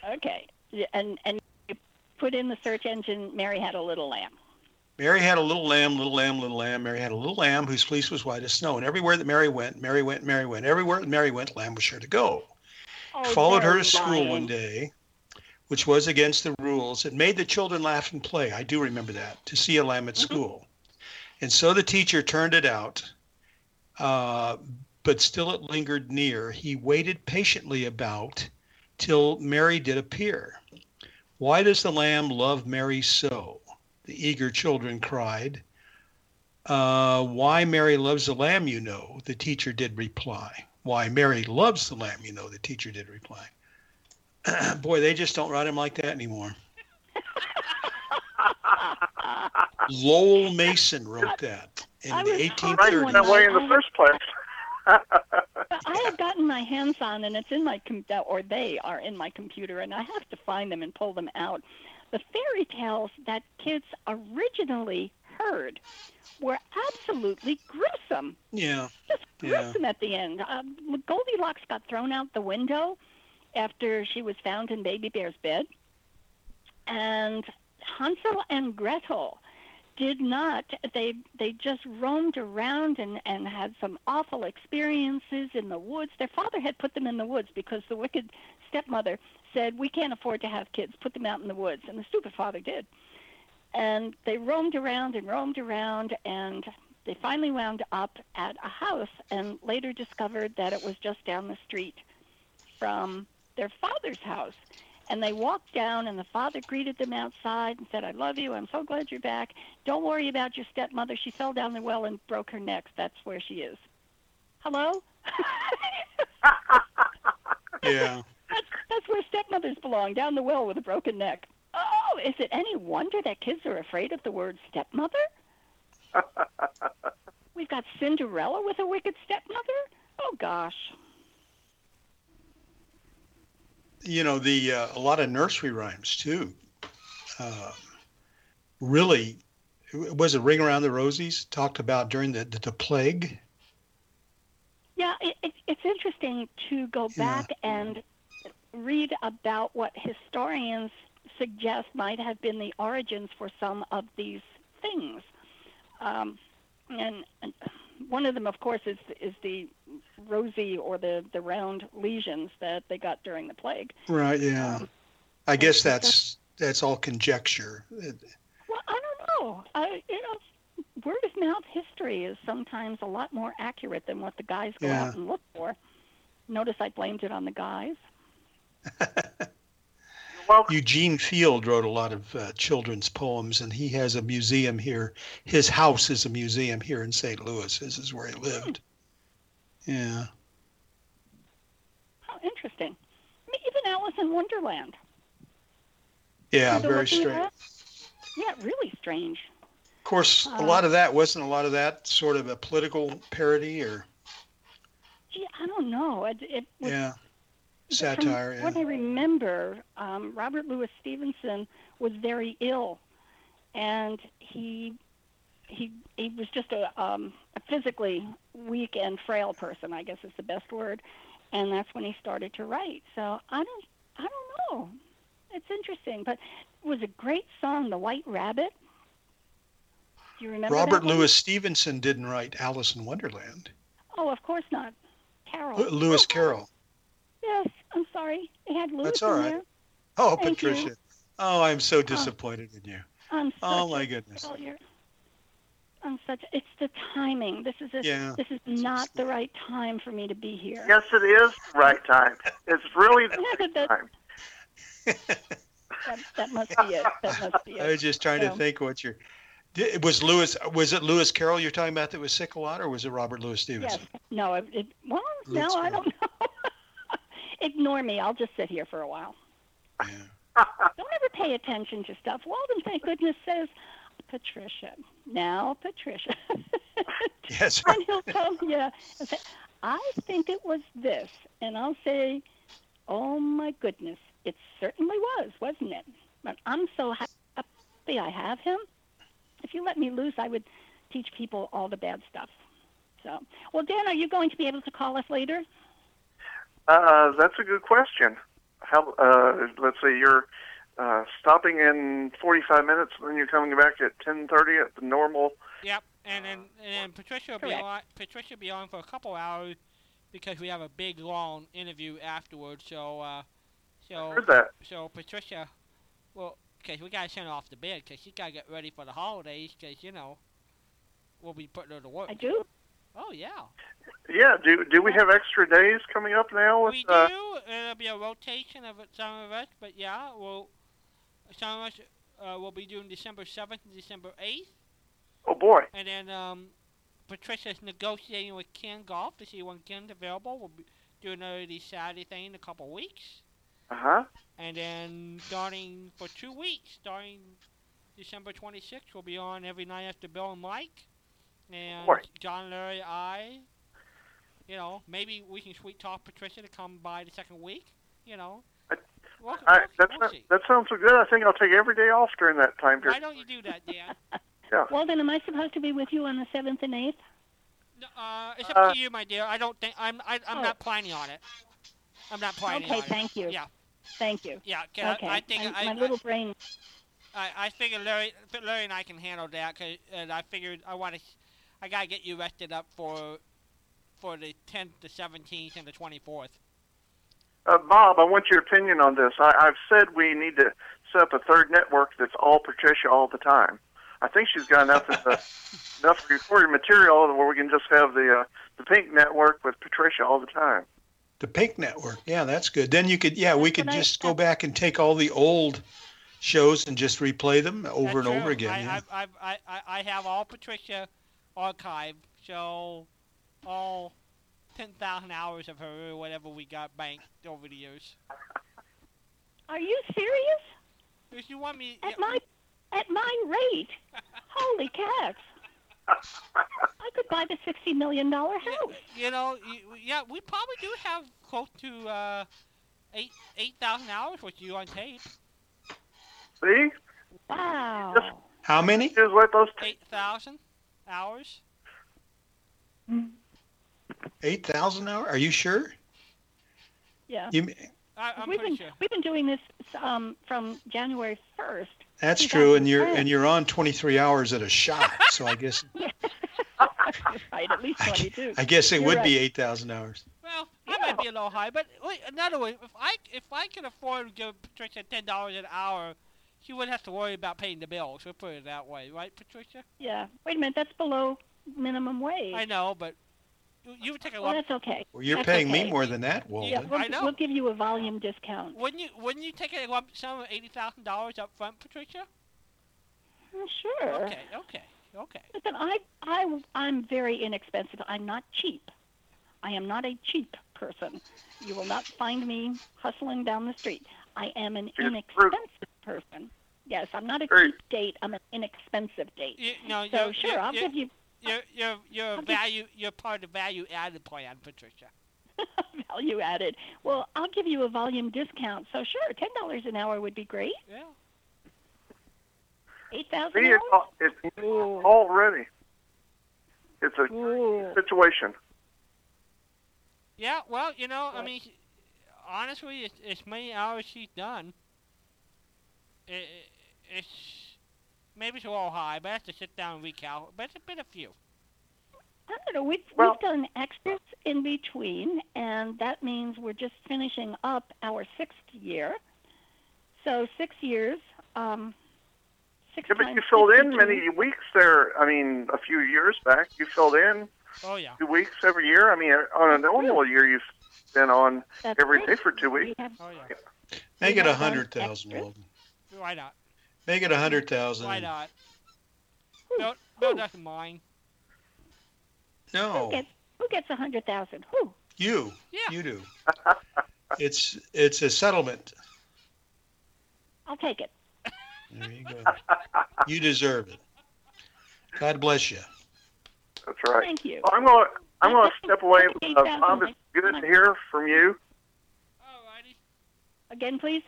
A: Okay. And and you put in the search engine. Mary had a little lamb.
D: Mary had a little lamb, little lamb, little lamb. Mary had a little lamb whose fleece was white as snow. And everywhere that Mary went, Mary went, Mary went. Everywhere that Mary went, lamb was sure to go.
A: Oh,
D: Followed her to school
A: lying.
D: one day, which was against the rules. It made the children laugh and play. I do remember that, to see a lamb at
A: Mhm.
D: school. And so the teacher turned it out, uh, but still it lingered near. He waited patiently about till Mary did appear. Why does the lamb love Mary so? The eager children cried. Uh, why Mary loves the lamb, you know, the teacher did reply. Why Mary loves the lamb, you know, the teacher did reply. Boy, they just don't write him like that anymore. Lowell Mason wrote that in
A: I
D: the
A: was
D: 1830s.
A: hoping
F: right
A: when
F: that way in the first place.
A: I have gotten my hands on, and it's in my com- or they are in my computer, and I have to find them and pull them out. The fairy tales that kids originally heard were absolutely gruesome,
D: Yeah,
A: just
D: Yeah.
A: gruesome at the end. Um, Goldilocks got thrown out the window after she was found in Baby Bear's bed, and Hansel and Gretel did not. They they just roamed around and and had some awful experiences in the woods. Their father had put them in the woods because the wicked stepmother said we can't afford to have kids. Put them out in the woods. And the stupid father did. And they roamed around and roamed around and they finally wound up at a house and later discovered that it was just down the street from their father's house and they walked down, and the father greeted them outside and said, I love you. I'm so glad you're back. Don't worry about your stepmother. She fell down the well and broke her neck. That's where she is. Hello?
D: yeah.
A: that's, that's where stepmothers belong, down the well with a broken neck. Oh, is it any wonder that kids are afraid of the word stepmother? We've got Cinderella with a wicked stepmother? Oh, gosh.
D: You know, the uh, a lot of nursery rhymes too. Uh, really, was it Ring Around the Rosies talked about during the the, the plague?
A: Yeah, it, it, it's interesting to go
D: Yeah.
A: back and read about what historians suggest might have been the origins for some of these things. Um, and, and one of them, of course, is is the rosy or the, the round lesions that they got during the plague.
D: Right. Yeah.
A: Um,
D: I guess that's that's all conjecture.
A: Well, I don't know. I, you know, word of mouth history is sometimes a lot more accurate than what the guys go
D: Yeah.
A: out and look for. Notice I blamed it on the guys.
F: Well,
D: Eugene Field wrote a lot of uh, children's poems, and he has a museum here. His house is a museum here in St. Louis. This is where he lived. Yeah.
A: How interesting. I mean, even Alice in Wonderland.
D: Yeah. Very strange.
A: Yeah, really strange.
D: Of course, a lot of that wasn't a lot of that sort of a political parody or
A: Gee, I don't know. It, it was,
D: yeah
A: from
D: satire.
A: What I remember, um, Robert Louis Stevenson was very ill, and he he he was just a, um, a physically weak and frail person. I guess is the best word, and that's when he started to write. So I don't I don't know. It's interesting, but it was a great song, "The White Rabbit." Do you remember
D: Robert? Louis Stevenson didn't write Alice in Wonderland.
A: Oh, of course not. Carol.
D: Lewis Carroll.
A: Yes, I'm sorry. It had Lewis
D: That's all
A: in there.
D: Oh,
A: Thank you.
D: Patricia. Oh, I'm so um, disappointed in you.
A: I'm oh, such
D: Oh
A: a
D: my goodness.
A: failure. I'm such. It's the timing. This is a,
D: Yeah.
A: This is not the right time for me to be here.
F: yes, it is the right time. It's really the
A: Yeah,
F: right
A: that-
F: time.
A: That, that must be it. That must be it.
D: I was just trying to think what you're. Di- Was Lewis? Was it Lewis Carroll you're talking about that was sick a lot, or was it Robert Louis
A: Yes.
D: Stevenson?
A: No. It, it, well,
D: Lewis
A: no, I don't know. Ignore me. I'll just sit here for a while.
D: Yeah.
A: Don't ever pay attention to stuff. Walden, thank goodness, says Patricia. Now, Patricia.
D: Yes.
A: and he'll come, yeah, and say, I think it was this. And I'll say, oh my goodness, it certainly was, wasn't it? But I'm so happy I have him. If you let me loose, I would teach people all the bad stuff. So, well, Dan, are you going to be able to call us later?
F: Uh, that's a good question. How? Uh, let's say you're uh, stopping in 45 minutes, and then you're coming back at 10:30 at the normal.
B: Yep, and then and then Patricia will be on. Patricia will be on for a couple hours because we have a big long interview afterwards. So uh, so
F: Heard that?
B: so Patricia, well, because we gotta send her off to bed because she gotta get ready for the holidays because you know we'll be putting her to work.
A: I do.
B: Oh yeah,
F: Yeah. Do do we have extra days coming up now? With
B: we
F: uh,
B: do. It'll be a rotation of it- some of us, but yeah, we'll some of us uh, will be doing December seventh and December eighth.
F: oh boy.
B: And then um, Patricia's negotiating with Ken Golf to see when Ken's available. We'll be doing another the Saturday thing in a couple weeks.
F: Uh huh.
B: And then starting for two weeks, starting December 26th. We'll be on every night after Bill and Mike. And
F: Boy.
B: John, Larry, I. You know, maybe we can sweet talk Patricia to come by the second week. You know.
F: I-
B: We'll,
F: I,
B: we'll,
F: that's not, that sounds so good. I think I'll take every day off during that time
B: Why don't you do that, Dan?
A: Well, then, am I supposed to be with you on the seventh and eighth?
B: No, uh, it's up
F: Uh,
B: to you, my dear. I don't think I'm. I, I'm
A: Oh.
B: not planning on it. I'm not planning
A: Okay,
B: on it.
A: Okay, thank you.
B: Yeah,
A: Thank you.
B: yeah. 'cause
A: Okay.
B: I, I think
A: my,
B: I,
A: my little brain.
B: I, I figured Larry, Larry and I can handle that. Cause, and I figured I want to. I gotta get you rested up for, for the 10th, the 17th, and the 24th.
F: Uh, Bob, I want your opinion on this. I, I've said we need to set up a third network that's all Patricia all the time. I think she's got enough of the, enough recorded material where we can just have the uh, the Pink network with Patricia all the time.
D: The Pink Network. Yeah, that's good. Then you could, yeah, we could
A: what I-
D: just go back and take all the old shows and just replay them over
B: That's
D: and over again.
B: I,
D: yeah.
B: I, I, I, I have all Patricia archived, so all 10,000 hours of her or whatever we got banked over the years.
A: Are you serious?
B: If you want me,
A: At
B: yeah,
A: my at my rate, holy cats! I could buy the sixty million dollar house.
B: you know, you, yeah, we probably do have close to uh, eight 8,000 hours with you on tape.
F: See,
A: Wow.
F: Just-
D: How many?
F: just let those. T-
B: 8,000 hours.
D: Eight thousand hours? Are you sure?
A: Yeah.
D: You,
B: I, I'm
A: we've been
B: sure.
A: we've been doing this um, from January first.
D: that's true, and you're and you're on twenty three hours at a shot. So I guess
A: right, at least
D: I
A: twenty
D: gu-
A: two.
D: I guess it
A: You're
D: would
A: right.
D: be eight thousand hours.
B: Well, that might be a little high, but wait, another way, if I if I could afford to give Patricia ten dollars an hour, she wouldn't have to worry about paying the bills. We'll put it that way, right, Patricia?
A: Yeah. Wait a minute, that's below minimum wage.
B: I know, but you, you would take a
A: Well, that's okay.
D: Well, you're
A: That's
D: paying
A: okay.
D: me more than that,
A: Yeah, we'll,
B: I know.
A: we'll give you a volume discount.
B: Wouldn't you wouldn't you take a lump sum of eighty thousand dollars up front, Patricia?
A: Mm, Sure.
B: Okay, okay, okay.
A: Listen, I, I, I'm very inexpensive. I'm not cheap. I am not a cheap person. You will not find me hustling down the street. I am an
F: You're
A: inexpensive person. Yes, I'm not a
F: Very-
A: cheap date. I'm an inexpensive date.
B: You, no,
A: So
B: you're,
A: sure,
B: you're,
A: I'll
B: you're,
A: give you
B: You're you're you're
A: I'll give-
B: value. You're part of the value added plan, Patricia.
A: value added. Well, I'll give you a volume discount. So sure, ten dollars an hour would be great.
B: Yeah.
A: Eight thousand
F: see,
A: hours.
F: it's, al- it's
A: Ooh.
F: already. It's a
A: Ooh.
F: situation.
B: Yeah, well, you know, I mean, honestly, it's, it's many hours she's done. It, it, it's maybe it's a little high, but I have to sit down and recount. But it's been a few.
A: I don't know. We've
F: Well-
A: we've done extras in between, and that means we're just finishing up our sixth year. So six years. Um, six
F: Yeah, but you filled in
A: 52.
F: many weeks there. I mean, a few years back, you filled in
B: Oh yeah.
F: two weeks every year. I mean, on a normal year, you've been on
A: That's
F: every
A: right.
F: day for two weeks.
A: We have,
B: Oh yeah.
D: Make
A: We
D: it a hundred thousand. Walden.
B: Why not?
D: Make it a hundred thousand.
B: Why not?
A: No,
B: Bill, Bill
A: who-
B: doesn't
A: who
D: No,
A: gets who gets a hundred thousand? Who?
D: you.
B: Yeah.
D: You do. It's it's a settlement.
A: I'll take it.
D: There you go. You deserve it. God bless you.
F: That's right.
A: Thank you.
F: Well, I'm going. to I'm going to step away.
A: Okay,
F: Uh,
A: Jasmine,
F: Bob, it's good to hear from you.
B: Alrighty.
A: Again, please.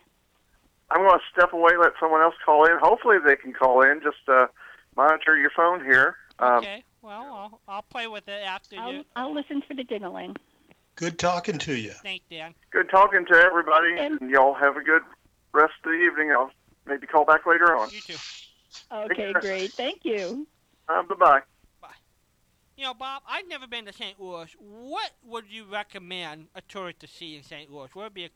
F: I'm going to step away, let someone else call in. Hopefully, they can call in. Just uh, monitor your phone here. Um,
B: Okay. Well, I'll, I'll play with it after
A: I'll
B: you.
A: I'll listen for the dingling.
D: Good talking to you.
B: Thanks, Dan.
F: Good talking to everybody,
A: And-
F: and y'all have a good rest of the evening. I'll maybe call back later on.
B: You too.
A: Okay, great. Thank you.
F: Uh, bye bye.
B: You know, Bob, I've never been to St. Louis. What would you recommend a tourist to see in St. Louis? What would be a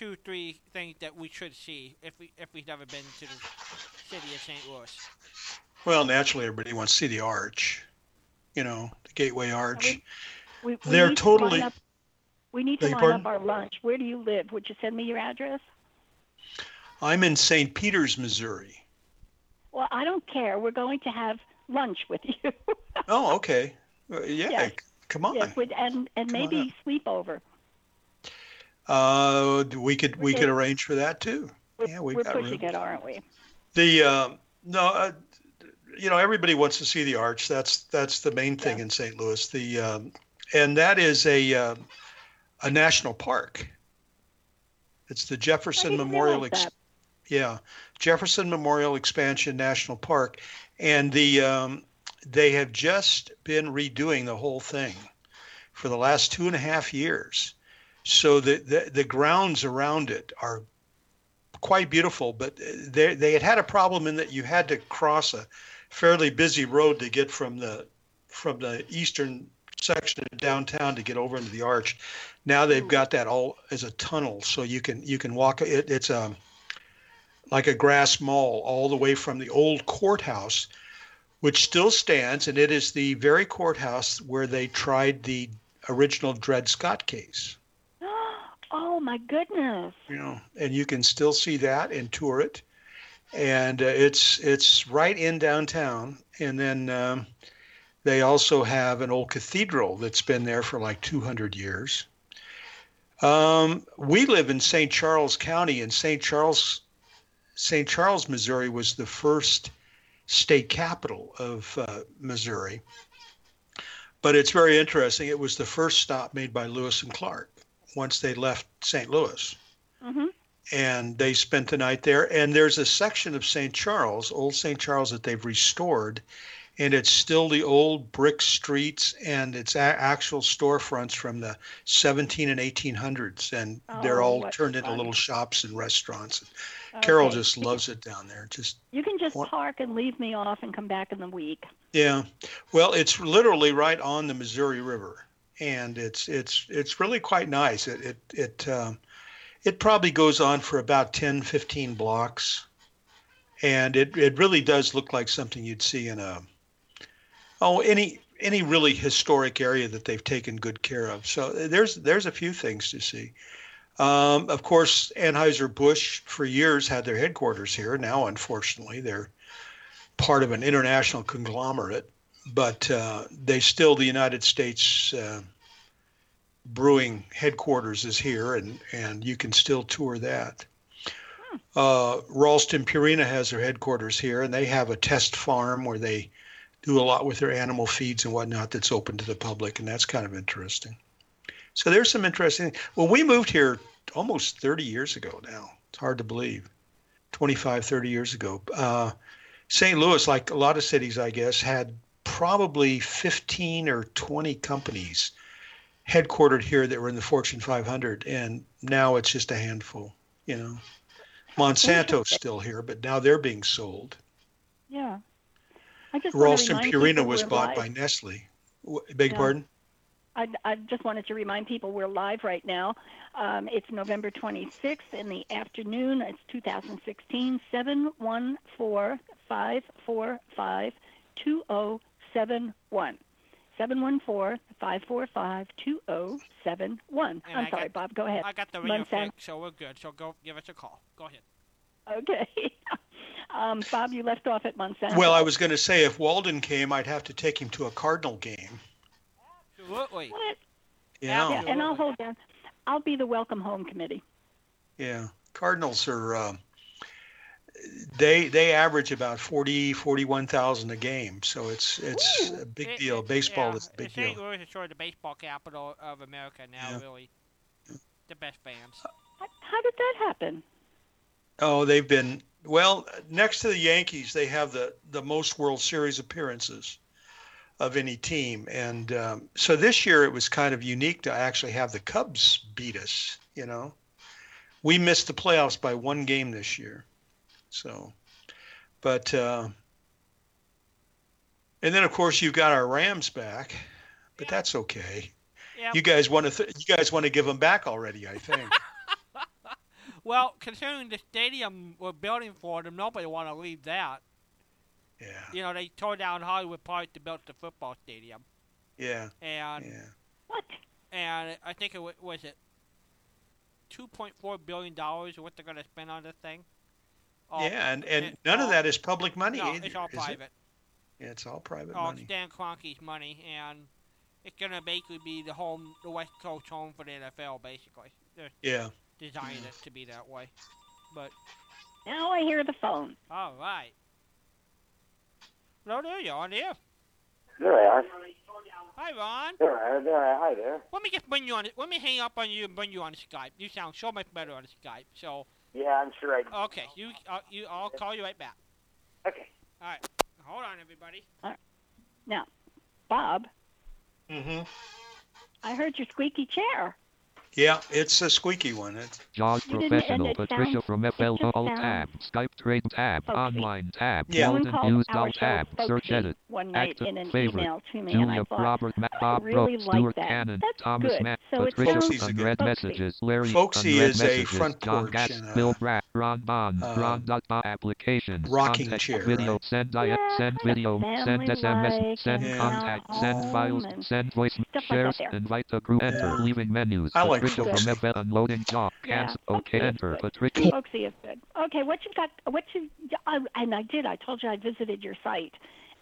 B: two, three things that we should see if we if we've never been to the city of St. Louis?
D: Well, naturally, everybody wants to see the arch. You know, the Gateway Arch.
A: We, we
D: They're
A: need to
D: totally-
A: line up- we need to
D: Beg your
A: line up our lunch. Where do you live? Would you send me your address?
D: I'm in St. Peters, Missouri.
A: Well, I don't care. We're going to have lunch with you.
D: Oh, okay. Uh, yeah,
A: Yes.
D: come on.
A: yes, and and
D: Come
A: maybe sleep over.
D: Uh, we could we
A: Okay.
D: could arrange for that too.
A: We're,
D: Yeah, we've
A: we're
D: got
A: pushing
D: room.
A: it, aren't we?
D: The uh, no, uh, you know everybody wants to see the arch. That's that's the main thing
A: Yeah.
D: in St. Louis. The um, and that is a uh, a national park. It's the Jefferson Memorial. Ex- yeah, Jefferson Memorial Expansion National Park, and the um, they have just been redoing the whole thing for the last two and a half years. So the the, the grounds around it are quite beautiful, but they they had had a problem in that you had to cross a fairly busy road to get from the from the eastern section of downtown to get over into the arch. Now they've hmm. got that all as a tunnel, so you can you can walk it. It's a like a grass mall all the way from the old courthouse, which still stands, and it is the very courthouse where they tried the original Dred Scott case.
A: Oh my goodness.
D: you know, and you can still see that and tour it. And uh, it's it's right in downtown. And then um, they also have an old cathedral that's been there for like 200 years. Um, we live in St. Charles County, and St. Charles, St. Charles, Missouri, was the first state capital of uh, Missouri. But it's very interesting. It was the first stop made by Lewis and Clark once they left St. Louis
A: hmm
D: and they spent the night there. And there's a section of St. Charles, old St. Charles, that they've restored, and it's still the old brick streets and it's a- actual storefronts from the 17 and 1800s, and they're
A: Oh,
D: all
A: what
D: turned into little shops and restaurants. Carol just loves it down there. Just
A: You can just
D: What-
A: park and leave me off and come back in the week.
D: yeah, well, it's literally right on the Missouri River, and it's it's it's really quite nice. It it it um, it probably goes on for about 10, 15 blocks, and it it really does look like something you'd see in a oh any any really historic area that they've taken good care of. So there's there's a few things to see. Um, of course, Anheuser Busch for years had their headquarters here. Now, unfortunately, they're part of an international conglomerate, but uh, they still the United States uh, brewing headquarters is here, and and you can still tour that. Uh, Ralston Purina has their headquarters here, and they have a test farm where they do a lot with their animal feeds and whatnot that's open to the public, and that's kind of interesting. So there's some interesting. Well, we moved here almost 30 years ago now. It's hard to believe. 25, 30 years ago. Uh, St. Louis, like a lot of cities, I guess, had probably 15 or 20 companies headquartered here that were in the Fortune 500, and now it's just a handful. You know, Monsanto's still here, but now they're being sold.
A: Yeah. I just
D: Ralston Purina was bought
A: live.
D: by Nestle. Beg
A: Yeah.
D: pardon?
A: I, I just wanted to remind people we're live right now. Um, it's November 26th in the afternoon. It's 2016. 714 545 2071. 714 545 2071.
B: And
A: I'm
B: I
A: sorry,
B: got-
A: Bob. Go ahead.
B: I got the radio
A: Monsanto.
B: fixed, so we're good. So go give us a call. Go ahead.
A: Okay. um, Bob, you left off at Monsanto.
D: Well, I was going to say if Walden came, I'd have to take him to a Cardinal game.
B: Absolutely.
A: What?
B: Yeah.
D: know?
A: Yeah, and I'll hold down. I'll be the welcome home committee.
D: Yeah, Cardinals are um, they they average about 40 41,000 a game, so it's it's a big
B: It-
D: deal. Baseball
B: yeah,
D: is a big
B: St.
D: deal.
B: Louis is sort of the baseball capital of America now.
D: Yeah.
B: Really, the best fans.
A: How- How did that happen?
D: Oh, they've been well next to the Yankees. They have the the most World Series appearances of any team, and um, so this year it was kind of unique to actually have the Cubs beat us. You know, we missed the playoffs by one game this year, so but uh, and then of course you've got our Rams back, but that's okay.
B: Yeah.
D: You guys want to th- you guys want to give them back already, I think.
B: Well, considering the stadium we're building for them, nobody want to leave that.
D: yeah,
B: You know, they tore down Hollywood Park to build the football stadium,
D: yeah,
B: and
D: yeah.
A: What?
B: and I think it wa- was it two point four billion dollars what they're going to spend on this thing. All-
D: yeah, and, and
B: it-
D: none of that is public money
B: No,
D: either.
B: it's all
D: is it?
B: private.
D: Yeah, it's all private
B: all
D: money.
B: Stan Kroenke's money, and it's gonna basically be the home, the West Coast home for the NFL. Basically, they're
D: Yeah.
B: designing it to be that way. But
A: Now I hear the phone.
B: all right, Hello there, you're on the.
G: There I are.
B: Hi, Ron.
G: There I are. There I are. Hi there.
B: Let me just bring you on. Let me hang up on you and bring you on Skype. You sound so much better on Skype. So,
G: Yeah, I'm sure I.
B: okay, you, uh, you, I'll call you right back.
G: Okay.
B: All right. Hold on, everybody. All right.
A: Now, Bob,
D: Mm-hmm.
A: I heard your squeaky chair.
D: Yeah, it's a squeaky one. It's,
H: Jaws Professional Patricia
A: sounds-
H: from
A: it
H: FL All tab Skype Trade tab
A: Okay.
H: Online tab
D: Yeah.
A: Someone
H: Walden News
A: our
H: tab Search Edit
A: one night
H: Active
A: in an
H: favorite
A: email to me, and
H: Julia
A: I thought,
H: Robert Matt Bob
A: really
H: Brooks
A: like
H: Stuart
A: that.
H: Cannon
A: That's
H: Thomas
A: good.
H: Matt
A: So it
H: Patricia
A: sounds
H: unread
A: folksy.
H: messages Larry
D: Folksy
H: unread
D: is a
H: messages
D: front
H: John
D: porch
H: Gatz
D: and a,
H: Bill Bratt Ron Bond
D: uh,
H: Ron dot Ba applications
D: rocking
H: contact
D: chair,
H: video
D: right?
H: send diet
A: Yeah,
H: send video send SMS send contact send files send voice
A: stuff like
H: shares
A: that there.
H: invite the group enter leaving menus
D: I like
H: Patricia
D: folksy.
H: from FL unloading job
A: Yeah,
H: cancel
A: folksy
H: okay
A: is
H: enter
A: good.
H: Patricia
A: Folksy is good. Okay, what you got? What you? I, and I did. I told you I visited your site,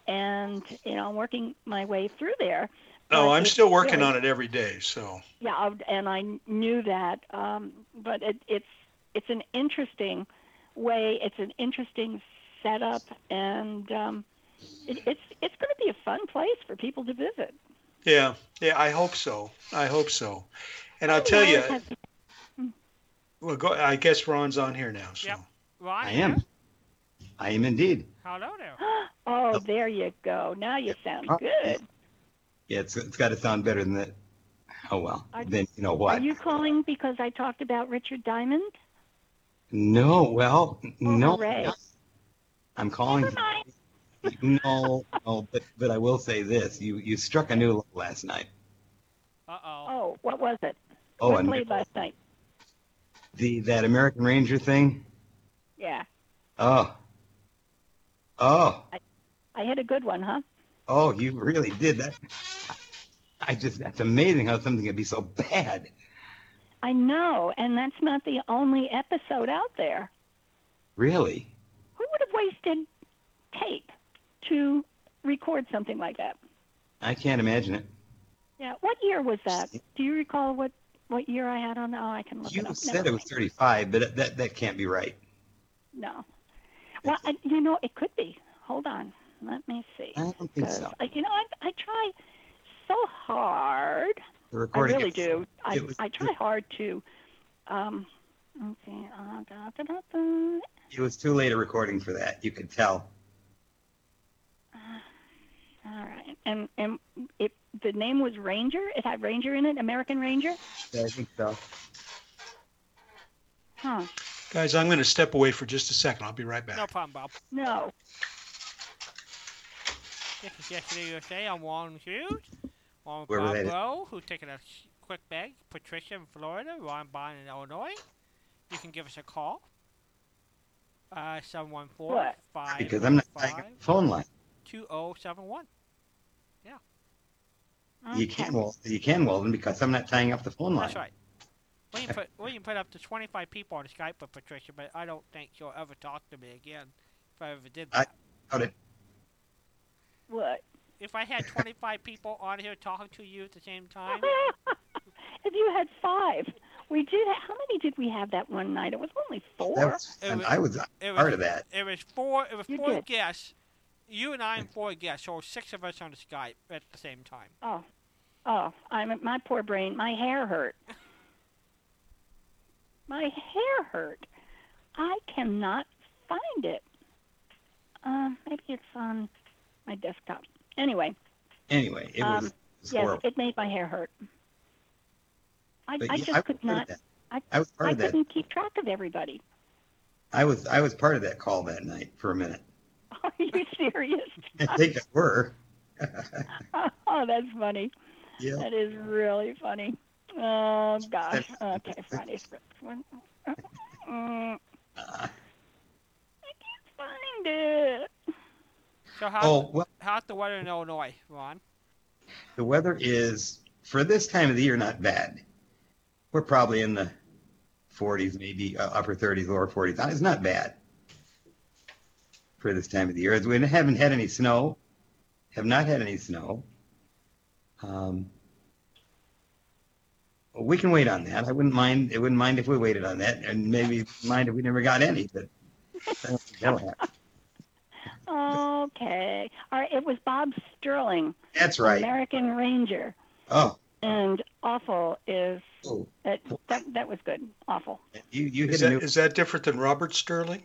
A: and you know I'm working my way through there.
D: no, I'm still working
A: really-
D: on it every day. So
A: Yeah, and I knew that, um, but it, it's it's an interesting way. It's an interesting setup, and um, it, it's it's going to be a fun place for people to visit.
D: yeah, yeah, I hope so. I hope so. And I'll tell you, well, go, I guess Ron's on here now. So
B: Yep. Ron,
I: I am.
B: there?
I: I am indeed.
B: Hello there.
A: Oh, there you go. Now you sound
I: Oh.
A: good.
I: Yeah, it's, it's got to sound better than that. Oh well.
A: Are-
I: then you know what?
A: Are you calling because I talked about Richard Diamond?
I: No, well,
A: Oh,
I: no.
A: hooray.
I: I'm calling. No, no, but but I will say this: you you struck a new low last night.
B: Uh oh.
A: Oh, what was it?
I: Oh,
A: played last night?
I: the that American Ranger thing.
A: Yeah,
I: Oh, oh,
A: I had a good one, huh?
I: oh! You really did that. I just that's amazing how something can be so bad.
A: I know, and that's not the only episode out there.
I: Really?
A: Who would have wasted tape to record something like that?
I: I can't imagine it.
A: Yeah. What year was that? Do you recall what what year I had on? Oh, I can look
I: You
A: it up.
I: said
A: Never
I: it was 35, but that that can't be right.
A: No. Well, I, you know, it could be. Hold on. Let me see.
I: I don't think so.
A: I, you know, I, I try so hard.
I: The
A: I really do. I,
I: was-
A: I try hard to. Um, okay. Uh, da, da, da, da.
I: It was too late a recording for that. You could tell.
A: All right. And and it the name was Ranger. It had Ranger in it. American Ranger.
I: Yeah, I think so.
A: Huh.
D: guys, I'm going to step away for just a second. I'll be right back.
B: No problem, Bob.
A: No.
B: This is Yesterday USA. I'm Walden Hughes. Along with
I: Where were
B: Bob
I: they?
B: Bro, who's taking a quick break. Patricia in Florida. Ron Bond in Illinois. You can give us a call. Uh, 714
A: What?
I: Because I'm not taking the phone line.
B: 2071.
I: You
A: Okay.
I: can, well, you can, Walden, because I'm not tying up the phone line.
B: That's right. We can put we can put up to 25 people on Skype with Patricia, but I don't think she'll ever talk to me again if I ever did
I: I-
B: that.
I: Doubt it.
A: What?
B: if I had 25 people on here talking to you at the same time,
A: if you had five, we did. How many did we have that one night? It was only four.
I: That was,
B: It was-
I: I was
B: was
I: part of that.
B: It was four. It was
A: You
B: four
A: did.
B: guests. You and I and four guests, so six of us on the Skype at the same time.
A: Oh, oh! I'm my poor brain. My hair hurt. My hair hurt. I cannot find it. Uh, maybe it's on my desktop. Anyway,
I: Anyway, it was,
A: Um,
I: it was
A: yes,
I: horrible.
A: it made my hair hurt. I,
I: But
A: I
I: yeah,
A: just
I: was
A: could not. I,
I: I was part
A: I
I: of that.
A: couldn't keep track of everybody.
I: I was I was part of that call that night for a minute.
A: Are you serious?
I: I think I were.
A: oh, that's funny.
I: yeah.
A: That is really funny. Oh gosh. Okay, Friday's one. Mm,
I: Uh,
A: I can't find it.
B: So how
I: oh well,
B: how's the weather in Illinois, Ron?
I: the weather is for this time of the year not bad. We're probably in the 40s, maybe uh, upper 30s, lower 40s. It's not bad for this time of the year. As we haven't had any snow, have not had any snow. Um, we can wait on that. I wouldn't mind. It wouldn't mind if we waited on that, and maybe mind if we never got any. But I don't think that'll happen.
A: Okay. All right. It was Bob Sterling,
I: That's right.
A: American Ranger,
I: Oh,
A: and awful is
I: oh,
A: that that, that was good. Awful.
I: you you
D: Is
I: hit a
D: that,
I: new.
D: is that different than Robert Sterling?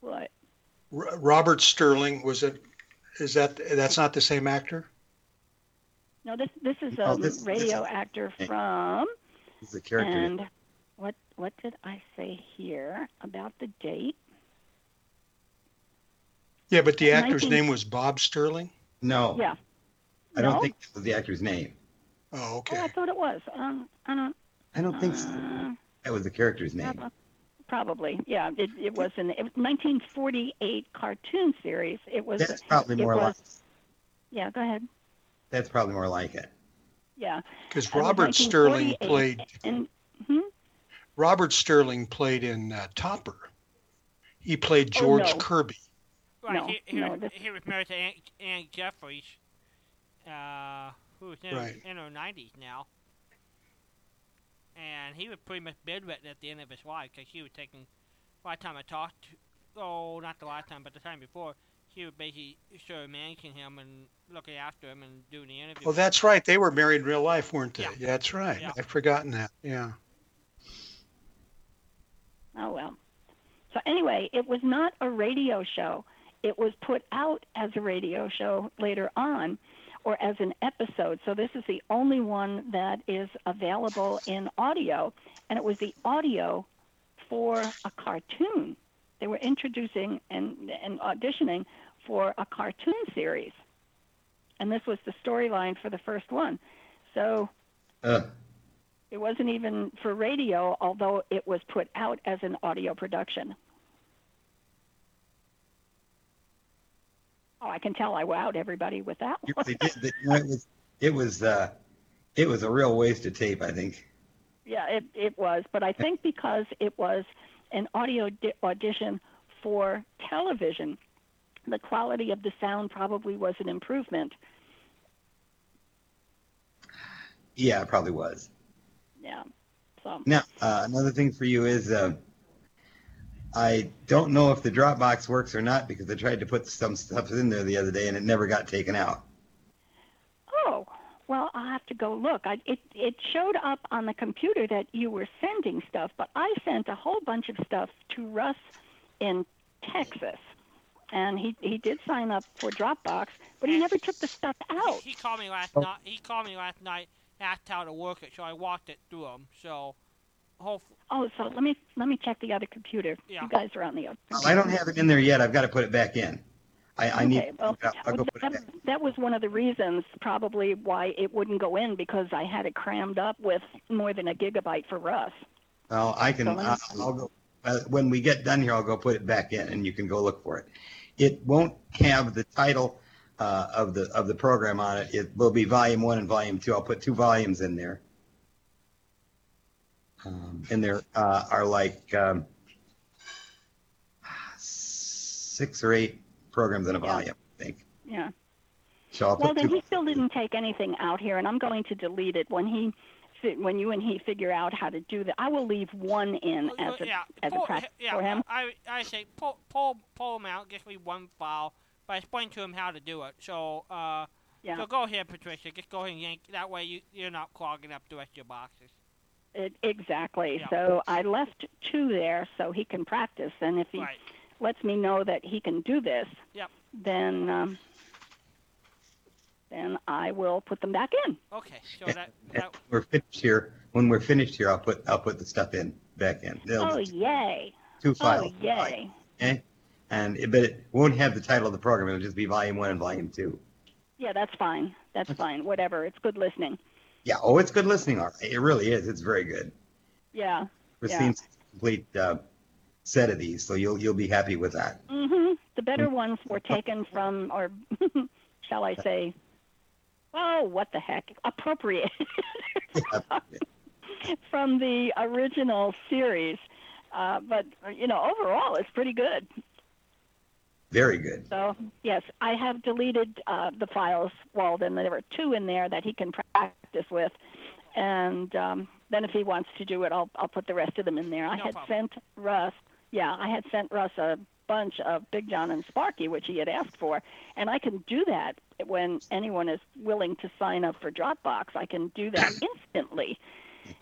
A: What?
D: R- Robert Sterling was it? Is that that's not the same actor?
A: No, this this is a
I: Oh, this- this
A: radio
I: is-
A: actor from
I: He's the character.
A: and what what did I say here about the date?
D: Yeah, but the actor's
A: 19
D: name was Bob Sterling.
I: no,
A: Yeah.
I: I don't think that was the actor's name.
D: Oh,
A: Oh, I thought it was. Um, I don't.
I: I don't think so.
A: uh,
I: that was the character's name.
A: Prob- Probably, yeah. It, it was in it was 1948 cartoon series. It was.
I: That's probably
A: it
I: more like.
A: was- Yeah, go ahead.
I: That's probably more like it.
A: Yeah.
D: Because
A: It was
D: Robert Sterling played
A: And hmm?
D: Robert Sterling played in uh, Topper. He played
A: Oh,
D: George
A: no.
D: Kerby.
B: Right,
A: No,
B: he, he,
A: no,
B: was,
A: this-
B: he was married to Anne, Anne Jeffreys, uh, who's in,
D: Right.
B: in her 90s now. And he was pretty much bedridden at the end of his life because she was taking, last time I talked, to, oh, not the last time, but the time before, she was basically sort of managing him and looking after him and doing the interview.
D: Oh, that's right. They were married in real life, weren't they?
B: Yeah.
D: Yeah, that's right.
B: Yeah.
D: I've forgotten that. Yeah.
A: Oh well. So anyway, it was not a radio show. It was put out as a radio show later on or as an episode. So this is the only one that is available in audio and it was the audio for a cartoon. They were introducing and and auditioning for a cartoon series. And this was the storyline for the first one. So
I: Uh,
A: it wasn't even for radio, although it was put out as an audio production. Oh, I can tell I wowed everybody with that one.
I: really did. the- you know, It was. It was. Uh, it was a real waste of tape. I think.
A: yeah, it, it was. But I think because it was an audio di- audition for television, the quality of the sound probably was an improvement.
I: Yeah, it probably was.
A: Yeah. So
I: Now, uh, another thing for you is uh, I don't know if the Dropbox works or not because I tried to put some stuff in there the other day and it never got taken out.
A: Oh, well, I'll have to go look. I, it it showed up on the computer that you were sending stuff, but I sent a whole bunch of stuff to Russ in Texas, and he he did sign up for Dropbox, but he never took the stuff out.
B: He called me last
I: Oh.
B: night. He called me last night, asked how to work it, so I walked it through him. So, hopefully,
A: Oh, so let me let me check the other computer.
B: Yeah.
A: You guys are on the other.
I: Well, I don't have it in there yet. I've got to put it back in. I, I need.
A: Okay, well,
I: I'll go put it
A: that,
I: back.
A: that was one of the reasons probably why it wouldn't go in because I had it crammed up with more than a gigabyte for Russ.
I: Well, I can.
A: So me
I: I'll, I'll go uh, when we get done here. I'll go put it back in, and you can go look for it. It won't have the title uh, of the of the program on it. It will be Volume One and Volume Two. I'll put two volumes in there, um, and there uh, are like um, six or eight programs in a
A: Yeah.
I: volume. I think.
A: Yeah.
I: So I'll
A: Well, then
I: two.
A: he still didn't take anything out here, and I'm going to delete it when he, when you and he figure out how to do that. I will leave one in as a
B: yeah,
A: as a
B: pull,
A: practice
B: yeah,
A: for him.
B: I, I say pull, pull, pull him out, just leave one file, but I explained to him how to do it. So, uh,
A: Yeah,
B: so go ahead, Patricia. Just go ahead and yank. That way you, you're not clogging up the rest of your boxes.
A: It, exactly.
B: Yeah.
A: So I left two there so he can practice, and if he
B: Right.
A: lets me know that he can do this,
B: Yep.
A: then um, then I will put them back in.
B: Okay. So that, that
I: we're finished here. When we're finished here, I'll put I'll put the stuff in back in. They'll
A: Oh yay!
I: Two files.
A: Oh yay!
I: Okay. And it, but it won't have the title of the program. It'll just be Volume One and Volume Two.
A: Yeah, that's fine. That's fine. Whatever. It's good listening.
I: Yeah. Oh, it's good listening. Right. It really is. It's very good.
A: Yeah.
I: Christine's complete uh, set of these, so you'll you'll be happy with that.
A: hmm The better ones were taken from, or shall I say, oh, what the heck, appropriate from the original series. Uh, but you know, overall, it's pretty good.
I: Very good.
A: So yes, I have deleted uh, the files. Walden. there were two in there that he can practice with, and um, then if he wants to do it, I'll I'll put the rest of them in there. I had
B: problem.
A: sent Russ. Yeah, I had sent Russ a bunch of Big John and Sparky, which he had asked for, and I can do that when anyone is willing to sign up for Dropbox. I can do that instantly,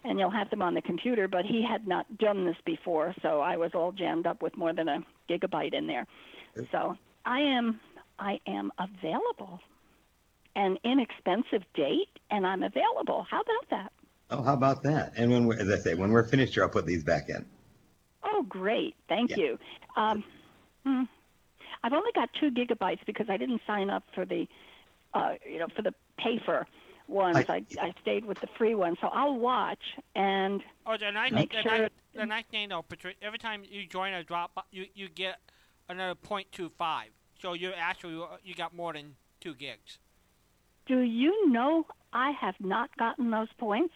A: and you'll have them on the computer. But he had not done this before, so I was all jammed up with more than a gigabyte in there. So I am I am available, an inexpensive date, and I'm available. How about that?
I: Oh, how about that? And when we're, as I say, when we're finished here, I'll put these back in.
A: Oh, great. Thank
I: Yeah.
A: you. Um, hmm, I've only got two gigabytes because I didn't sign up for the, uh, you know, for the pay for ones. I,
I: I-
A: I stayed with the free one, so I'll watch and
B: Oh, the nice,
A: Make
B: the,
A: sure-
B: nice, the nice thing though, Patricia, every time you join a Dropbox, you you get another point two five. So you actually you got more than two gigs.
A: do you know I have not gotten those points?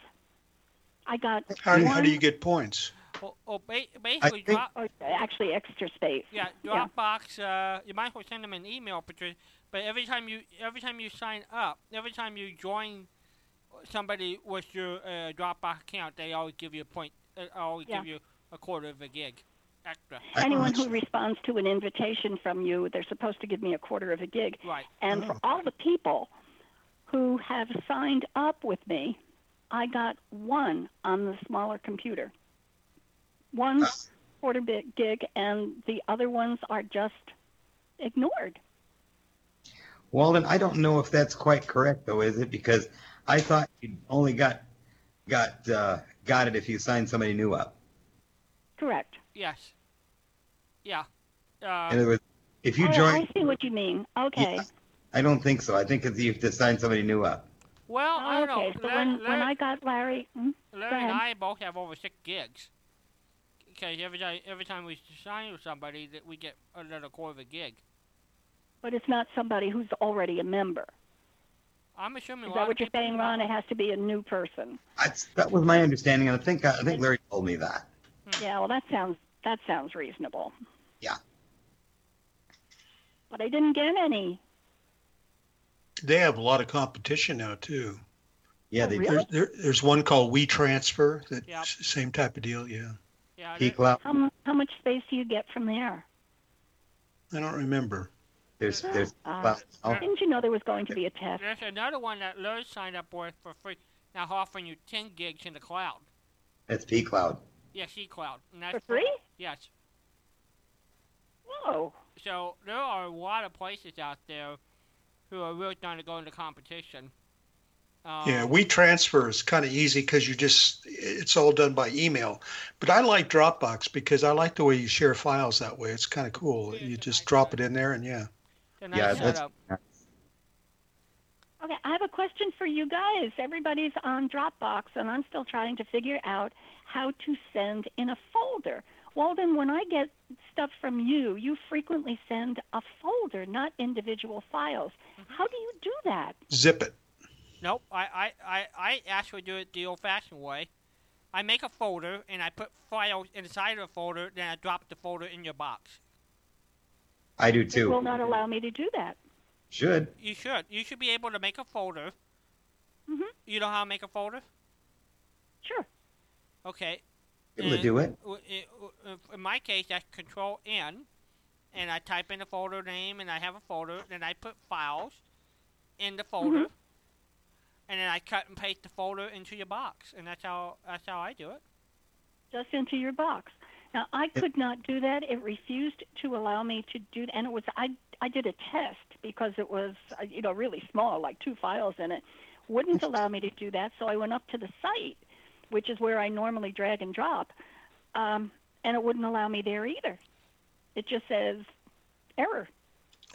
A: I got
D: How,
A: one,
D: how do you get points?
B: Oh, oh ba- basically,
I: think-
B: drop,
A: oh, actually extra space.
B: yeah,
A: Yeah.
B: Dropbox. Uh, you might as well send them an email, Patricia. But every time you every time you sign up, every time you join somebody with your uh, Dropbox account, they always give you a point. Uh, always
A: Yeah.
B: give you a quarter of a gig
A: Anyone who responds to an invitation from you, they're supposed to give me a quarter of a gig.
B: Right.
A: And for all the people who have signed up with me, I got one on the smaller computer. One quarter bit gig, and the other ones are just ignored.
I: Walden, I don't know if that's quite correct though, is it? Because I thought you only got got uh, got it if you signed somebody new up.
A: Correct.
B: Yes. Yeah.
I: In
B: Uh,
I: other words, if you
A: oh,
I: join,
A: I see what you mean. Okay.
I: Yeah, I don't think so. I think it's you have to sign somebody new up.
B: well, I don't
A: okay.
B: know.
A: So
B: Larry,
A: when, when I got Larry, hmm?
B: Larry and. I both have over six gigs. Because every time, every time we sign with somebody, that we get another quarter of a gig.
A: but it's not somebody who's already a member.
B: I'm assuming.
A: Is that what you're saying, Ron? It has to be a new person.
I: That's, that was my understanding, and I think I think Larry told me that.
A: Yeah, well, that sounds that sounds reasonable.
I: Yeah.
A: But I didn't get any.
D: They have a lot of competition now too.
I: Yeah,
A: Oh,
I: they
A: really?
D: There, there, there's one called WeTransfer. That
B: Yep.
D: same type of deal. Yeah,
B: Yeah,
I: pCloud.
A: How how much space do you get from there?
D: I don't remember.
I: There's there's
A: Uh,
I: Cloud. Oh,
A: Didn't you know there was going to be a test?
B: there's another one that Larry signed up with for free. Now offering you 10 gigs in the cloud.
I: that's pCloud.
B: Yeah, C Cloud. And
A: For
B: that's
A: free?
B: Yes.
A: Whoa.
B: So there are a lot of places out there who are really trying to go into competition. Um,
D: Yeah, WeTransfer is kind of easy because you just it's all done by email. But I like Dropbox because I like the way you share files that way. It's kind of cool. You just drop it in there and yeah.
B: nice
I: Yeah, that's.
A: Okay, I have a question for you guys. Everybody's on Dropbox, and I'm still trying to figure out how to send in a folder. Walden, when I get stuff from you, you frequently send a folder, not individual files. How do you do that?
D: Zip it.
B: Nope, I, I, I, I actually do it the old-fashioned way. I make a folder and I put files inside of the folder, then I drop the folder in your box.
I: I do too.
A: It will not allow me to do that.
I: Should.
B: You should. You should be able to make a folder.
A: Mm-hmm.
B: You know how to make a folder?
A: Sure.
B: Okay.
I: Able to
B: And
I: do it.
B: w- i- w- In my case, that's Control N, and I type in the folder name, and I have a folder. Then I put files in the folder, and then I cut and paste the folder into your box, and that's how that's how I do it.
A: just into your box. Now I could not do that. It refused to allow me to do and it was I I did a test because it was uh, you know really small, like two files in it. Wouldn't allow me to do that, so I went up to the site, which is where I normally drag and drop, um, and it wouldn't allow me there either. It just says error.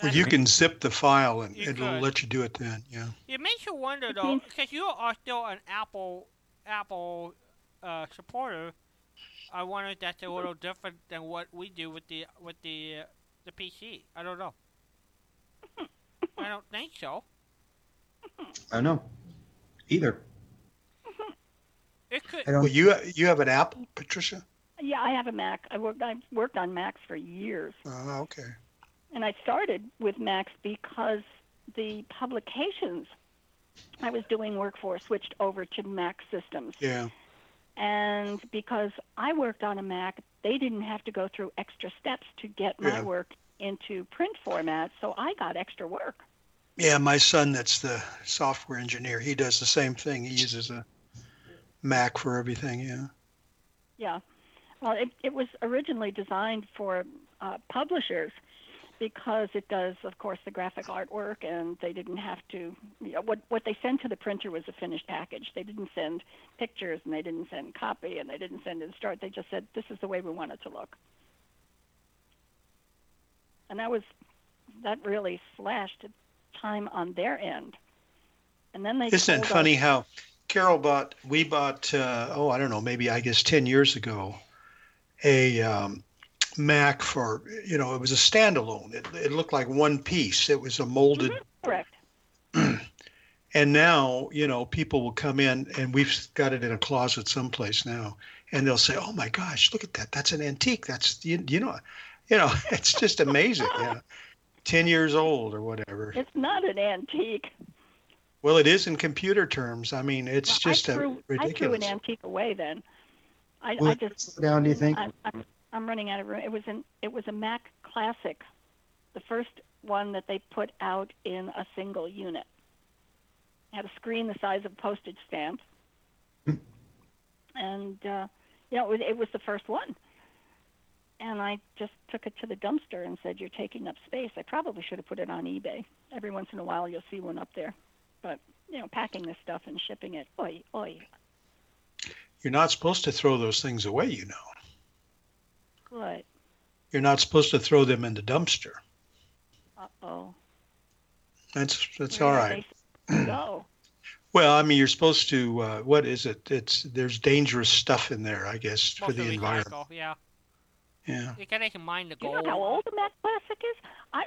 D: Well, you can zip the file and
B: You
D: it'll
B: could.
D: let you do it then. Yeah.
B: It makes you wonder though, because you are still an Apple Apple uh, supporter. I wonder if that's a little different than what we do with the with the uh, the PC. I don't know. I don't think so.
I: I don't know. Either.
B: It could.
I: I don't.
D: Well, you you have an Apple, Patricia?
A: Yeah, I have a Mac. I worked I worked on Macs for years.
D: Oh, okay.
A: And I started with Macs because the publications I was doing work for switched over to Mac systems.
D: Yeah.
A: And because I worked on a Mac, they didn't have to go through extra steps to get my
D: Yeah.
A: work into print format, so I got extra work.
D: Yeah, my son, that's the software engineer. He does the same thing. He uses a Mac for everything. Yeah.
A: Yeah. Well, it, it was originally designed for uh, publishers because it does, of course, the graphic artwork, and they didn't have to. You know, what what they sent to the printer was a finished package. They didn't send pictures, and they didn't send copy, and they didn't send in start. They just said, "This is the way we want it to look." And that was that really slashed time on their end. And then they
D: Isn't it
A: told us-
D: funny how Carol bought, we bought, uh, oh, I don't know, maybe I guess 10 years ago, a um, Mac for, you know, it was a standalone. It, it looked like one piece. It was a molded,
A: correct.
D: and now, you know, people will come in and we've got it in a closet someplace now, and they'll say, oh my gosh, look at that. That's an antique. That's, you, you know, you know, it's just amazing. Yeah. 10 years old or whatever.
A: It's not an antique.
D: Well, it is in computer terms. I mean, it's
A: Well,
D: just
A: I
D: a
A: threw, I threw
D: ridiculous.
A: an antique away then. I,
I: Will
A: I just
I: down, do you think?
A: I'm, I'm I'm running out of room. It was an it was a Mac Classic, the first one that they put out in a single unit. It had a screen the size of a postage stamp, and uh, you know it was, it was the first one. And I just took it to the dumpster and said, "You're taking up space." I probably should have put it on eBay. Every once in a while, you'll see one up there. But you know, packing this stuff and shipping it, oi, oi,
D: You're not supposed to throw those things away, you know.
A: good.
D: You're not supposed to throw them in the dumpster.
A: Uh oh.
D: That's that's
A: Where
D: all
A: did Go.
D: Well, I mean, you're supposed to. Uh, what is it? It's there's dangerous stuff in there, I guess, for the
B: of
D: environment.
B: recycle, yeah.
D: Yeah.
B: You can, they can mine the
A: Do you know how old the Mac Classic is? I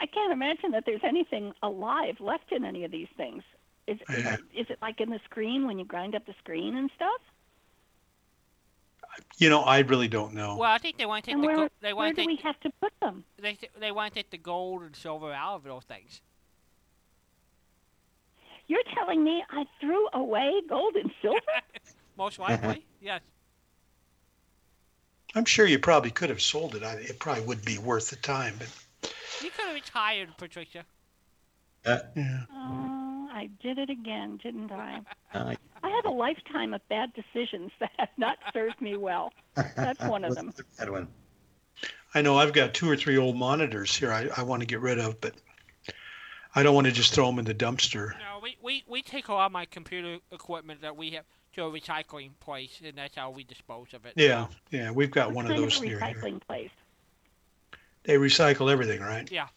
A: I can't imagine that there's anything alive left in any of these things. Is
D: Yeah.
A: is it like in the screen when you grind up the screen and stuff?
D: You know, I really don't know.
B: Well, I think they want to take
A: And
B: the
A: where
B: go- they
A: where do
B: to
A: we have to put them?
B: they they want to take the gold and silver out of those things.
A: You're telling me I threw away gold and silver?
B: Most likely, mm-hmm. yes.
D: I'm sure you probably could have sold it. I, it probably would be worth the time, but
B: You could have retired, Patricia.
D: yeah.
A: oh, I did it again, didn't I?
I: Uh,
A: I have a lifetime of bad decisions that have not served me well. That's one of
I: what's
A: them.
I: the bad one?
D: I know I've got two or three old monitors here. I, I want to get rid of, but I don't want to just throw them in the dumpster.
B: No, we, we, we take a lot of my computer equipment that we have to a recycling place, and that's how we dispose of it.
D: Yeah, yeah, we've got one of those
A: a
D: near here.
A: recycling place?
D: They recycle everything, right?
B: Yeah.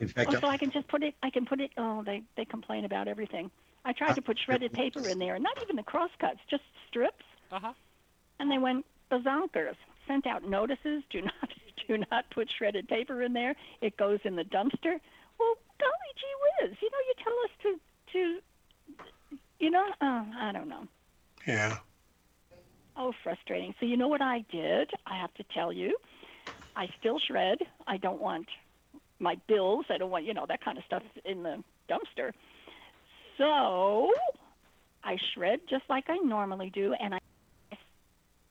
I: In fact,
A: Oh, so I can just put it. I can put it. Oh, they they complain about everything. I tried to put shredded paper in there, not even the crosscuts, just strips,
B: Uh huh.
A: and they went bazonkers. Sent out notices: do not do not put shredded paper in there. It goes in the dumpster. Well, golly gee whiz! You know, you tell us to to, you know, oh, I don't know.
D: Yeah.
A: Oh, frustrating. So you know what I did? I have to tell you, I still shred. I don't want my bills. I don't want you know that kind of stuff in the dumpster. So I shred just like I normally do, and I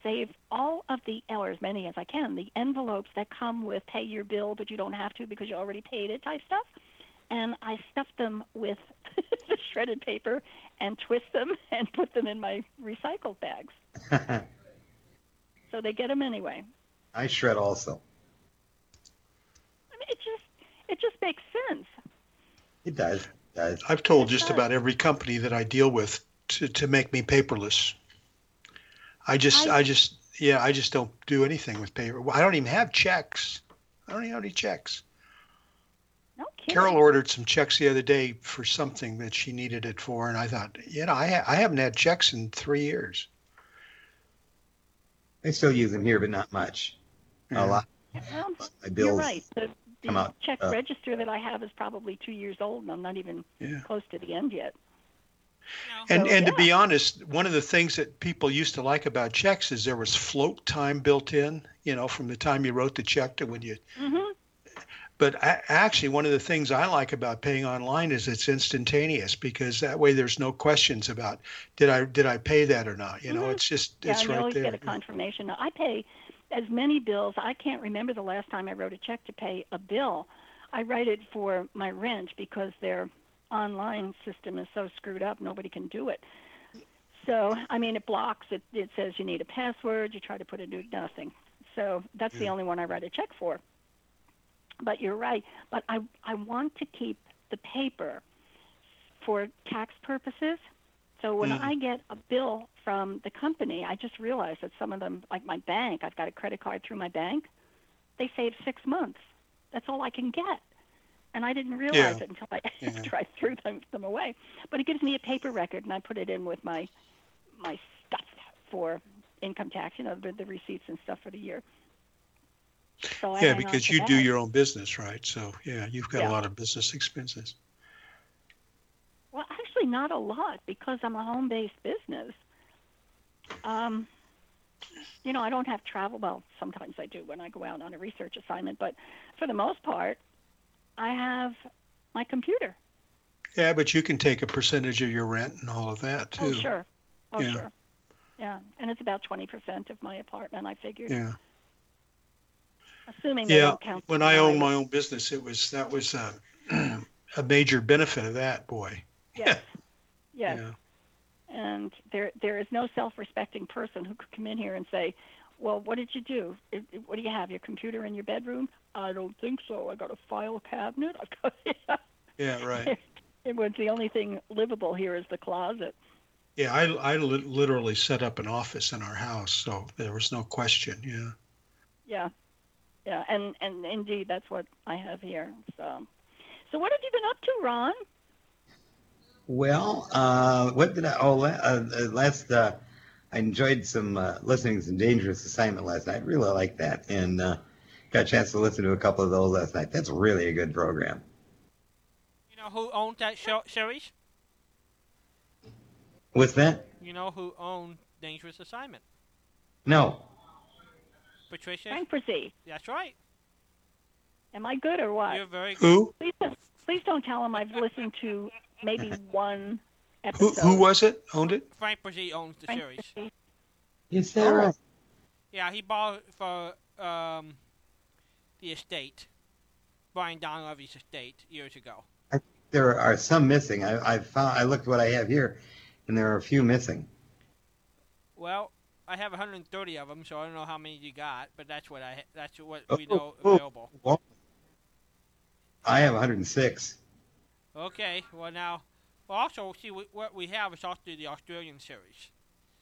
A: save all of the, or as many as I can, the envelopes that come with pay your bill, but you don't have to because you already paid it type stuff. And I stuff them with the shredded paper and twist them and put them in my recycled bags. So they get them anyway.
I: I shred also.
A: I mean, it just it just makes sense.
I: It does. It does.
D: I've told
A: It
D: just
A: does.
D: about every company that I deal with to, to make me paperless. I just,
A: I-
D: I, just, yeah, I just don't do anything with paper. Well, I don't even have checks. I don't even have any checks.
A: No kidding.
D: Carol ordered some checks the other day for something that she needed it for, and I thought, you know, I, ha- I haven't had checks in three years.
I: I still use them here, but not much.
D: Yeah.
I: A lot.
A: Well,
I: My bills.
A: you're right. The,
I: come
A: the
I: out,
A: check
I: uh,
A: register that I have is probably two years old, and I'm not even
D: Yeah.
A: close to the end yet.
B: No.
D: And
A: So,
D: and to be honest, one of the things that people used to like about checks is there was float time built in. You know, from the time you wrote the check to when you.
A: hmm
D: But a- actually, one of the things I like about paying online is it's instantaneous because that way there's no questions about did I did I pay that or not. You know,
A: Mhm.
D: it's just
A: Yeah,
D: it's
A: and you
D: right
A: always
D: there.
A: get a confirmation. I pay as many bills. I can't remember the last time I wrote a check to pay a bill. I write it for my rent because their online system is so screwed up, nobody can do it. So, I mean, it blocks. It, it says you need a password. You try to put a new nothing. So that's the only one I write a check for. But you're right. But I I want to keep the paper for tax purposes. So when
D: Mm.
A: I get a bill from the company, I just realized that some of them, like my bank, I've got a credit card through my bank. They save six months. That's all I can get, and I didn't realize
D: Yeah.
A: it until I
D: Yeah.
A: after I threw them, them away. But it gives me a paper record, and I put it in with my my stuff for income tax. You know, the, the receipts and stuff for the year. So
D: yeah, because you do your own business, right? So yeah, you've got
A: Yeah.
D: a lot of business expenses.
A: Well, actually, not a lot because I'm a home-based business. Um, you know, I don't have travel. Well, sometimes I do when I go out on a research assignment, but for the most part, I have my computer.
D: Yeah, but you can take a percentage of your rent and all of that too.
A: Oh, sure. Oh,
D: Yeah.
A: sure. Yeah, and it's about 20% of my apartment, I figured.
D: Yeah.
A: Assuming
D: Yeah, when I owned my own business, it was that was uh, a major benefit of that. Boy,
A: Yes. Yes.
D: yeah,
A: and there there is no self-respecting person who could come in here and say, "Well, what did you do? It, it- what do you have? Your computer in your bedroom?" I don't think so. I got a file cabinet. I got.
D: yeah, right.
A: it was the only thing livable here is the closet.
D: Yeah, I I li- literally set up an office in our house, so there was no question. Yeah.
A: Yeah, yeah, and and indeed that's what I have here. So, so what have you been up to, Ron?
I: Well, uh, what did I? Oh, uh, uh, last uh, I enjoyed some uh, listening to some Dangerous Assignment last night. Really liked that, and uh, got a chance to listen to a couple of those last night. That's really a good program.
B: You know who owned that show series?
I: What's that?
B: You know who owned Dangerous Assignment?
I: No,
B: Patricia.
A: Frank Bresee.
B: That's right.
A: Am I good or what?
B: You're very good.
D: Who
A: Please, don't- please don't tell him I've listened to maybe one
D: who
A: episode.
D: who was it? Owned it?
B: Frank Bresee owns the
A: Frank
B: series.
A: Bresee.
I: is that right?
B: Yeah, he bought it for um, the estate, Brian Donlevy's estate, years ago.
I: There are some missing. I, I found. I looked what I have here, and there are a few missing.
B: Well, I have 130 of them, so I don't know how many you got, but that's what I ha- that's what
I: Oh,
B: we know
I: oh,
B: available.
I: well, I have 106.
B: Okay, well now, well also see what, what we have is also the Australian series.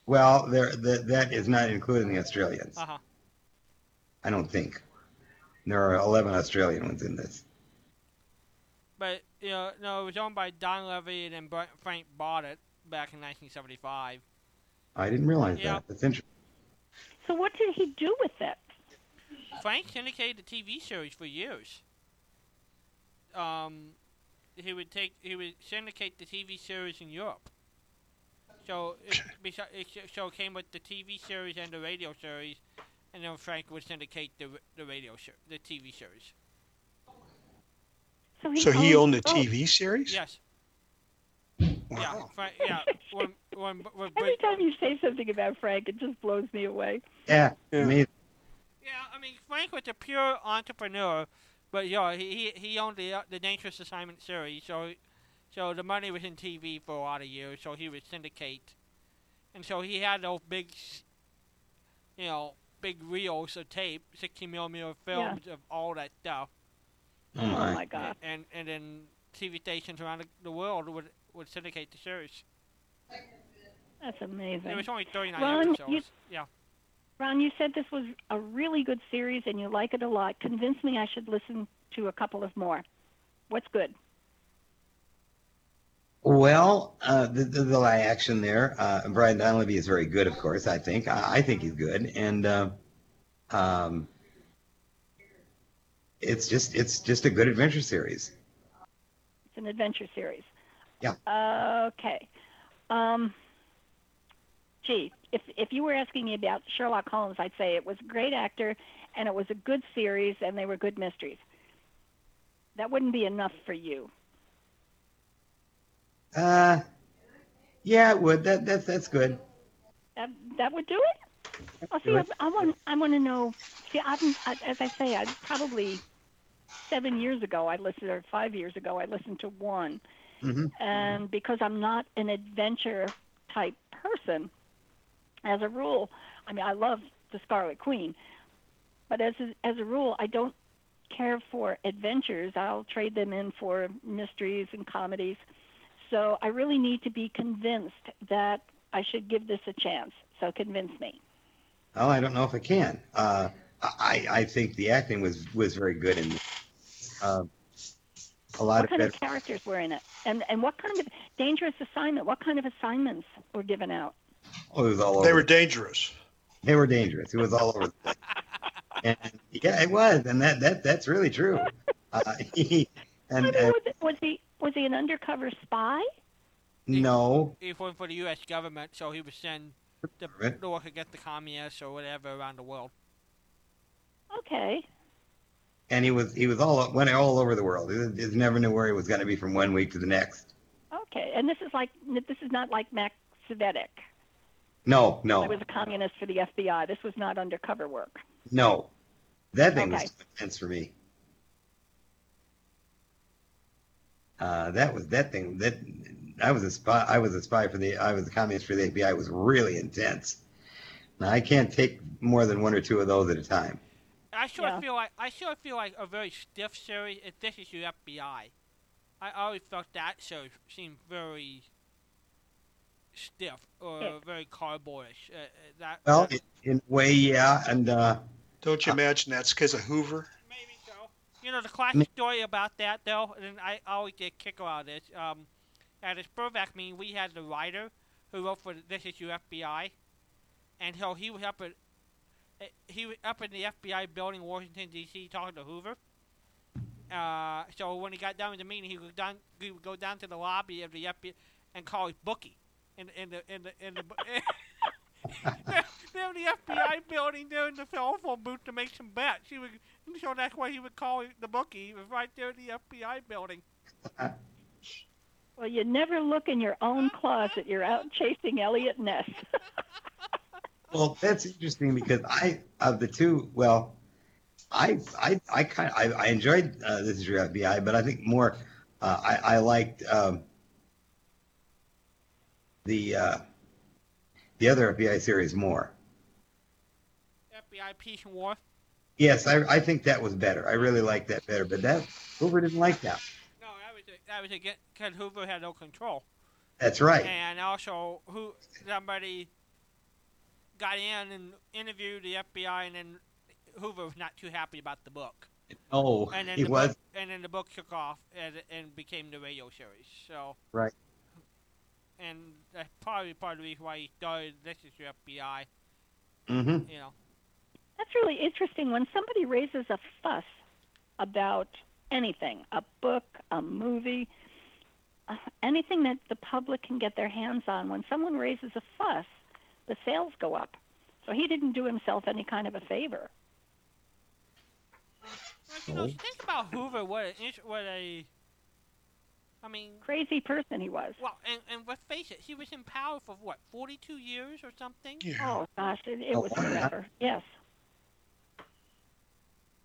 I: Well, there that that is not including the Australians.
B: Uh huh.
I: I don't think. There are 11 Australian ones in this.
B: But you know, no, it was owned by Donlevy, and then Bra- Frank bought it back in 1975.
I: I didn't realize
B: Yeah.
I: that. That's interesting.
A: So what did he do with it?
B: Frank syndicated the TV series for years. Um, he would take he would syndicate the TV series in Europe. So it, besi- it, so it came with the TV series and the radio series, and then Frank would syndicate the the radio ser- the TV series.
A: So he,
D: So he owned the
A: both.
D: TV series.
B: Yes. Yeah. Frank, yeah. When when, when
A: Every time you say something about Frank, it just blows me away.
I: Yeah,
D: Yeah.
I: amazing.
B: Yeah, I mean Frank was a pure entrepreneur, but yeah, he he, he owned the uh, the Dangerous Assignment series, so so the money was in TV for a lot of years, so he would syndicate, and so he had those big, you know, big reels of tape, sixty millimeter films of all that stuff,
I: Oh
A: Oh
I: my.
A: my God.
B: and and then TV stations around the, the world would would syndicate the series.
A: That's
B: There
A: amazing.
B: was only thirty nine
A: Ron,
B: episodes.
A: you-
B: Yeah.
A: Ron, you said this was a really good series and you like it a lot. Convince me I should listen to a couple of more. What's good?
I: Well, uh, the, the, the action there, uh, Brian Donlevy is very good, of course, I think. I, I think he's good. And uh, um, it's just it's just a good adventure series.
A: It's an adventure series.
I: Yeah.
A: Okay. Um, gee, if if you were asking me about Sherlock Holmes, I'd say it was a great actor and it was a good series and they were good mysteries. That wouldn't be enough for you.
I: Uh, yeah, it would. That that's that's good.
A: That that would do it. Oh, see, I, I want I want to know. See, I've I, as I say, I probably seven years ago I listened, or five years ago I listened to one,
I: hmm
A: and because I'm not an adventure type person, as a rule, I mean I love the Scarlet Queen, but as a, as a rule I don't care for adventures. I'll trade them in for mysteries and comedies. So I really need to be convinced that I should give this a chance. So convince me.
I: Oh, I don't know if I can. Uh, I I think the acting was was very good in. Uh, a lot
A: what
I: of
A: kind
I: better.
A: of characters were in it, and and what kind of dangerous assignment? What kind of assignments were given out?
I: Oh, it was all over.
D: They were dangerous.
I: They were dangerous. It was all over the place. And yeah, it was, and that that that's really true. Uh, he, and, and
A: was, it, was he was he an undercover spy?
I: no,
B: He worked for the U.S. government, so he was sent to,
I: Right.
B: to work against the communists or whatever around the world.
A: Okay.
I: and he was he was all went all over the world. He, he never knew where he was going to be from one week to the next.
A: Okay. And this is like this is not like Max Cvetic.
I: No, no.
A: I was a communist for the FBI. This was not undercover work.
I: no. That thing
A: Okay.
I: was too intense for me. Uh, that was that thing that I was a spy. I was a spy for the. I was a communist for the FBI. It was really intense. Now I can't take more than one or two of those at a time.
B: I sort
A: Yeah.
B: feel like I sure feel like a very stiff series. If this is your FBI, I always felt that show seemed very stiff or very cardboardish. Uh, uh, that
I: Well, in, in a way, yeah, and uh,
D: Don't you imagine that's because of Hoover?
B: maybe so. You know the classic story about that though, and I always get a kick out of this. Um, at a SPERDVAC meeting, we had the writer who wrote for This Is Your FBI, and so he was up at uh, he was up in the FBI building, in Washington D.C., talking to Hoover. Uh, so when he got done with the meeting, he would down he would go down to the lobby of the FBI and call his bookie in in the in the in the. They're in the FBI building, they're in the telephone booth to make some bets. He would, so that's why he would call the bookie. He was right there in the FBI building.
A: Well, you never look in your own closet. You're out chasing Eliot Ness.
I: well, that's interesting because I of the two, well, I I I kind I, I enjoyed uh, this is your FBI, but I think more uh, I I liked um, the uh, the other FBI series more.
B: FBI Peace and War.
I: Yes, I I think that was better. I really liked that better, but that Hoover didn't like that.
B: No, that was a, that was again because Hoover had no control,
I: That's right.
B: and also who somebody got in and interviewed the FBI, and then Hoover was not too happy about the book,
I: Oh,
B: and then
I: he
B: the
I: was
B: book, and then the book took off and, and became the radio series. So
I: right.
B: And that's probably part of the reason why he started This Is Your FBI.
I: Mm-hmm.
B: You know.
A: That's really interesting. When somebody raises a fuss about anything, a book, a movie, uh, anything that the public can get their hands on, when someone raises a fuss, the sales go up. So he didn't do himself any kind of a favor.
B: Well, you know, think about Hoover. What a, what a, I mean,
A: Crazy person he was.
B: well, and and let's face it, he was in power for what, 42 years or something.
D: Yeah.
A: Oh gosh, it, it
I: Oh,
A: was
I: yeah.
A: forever. Yes.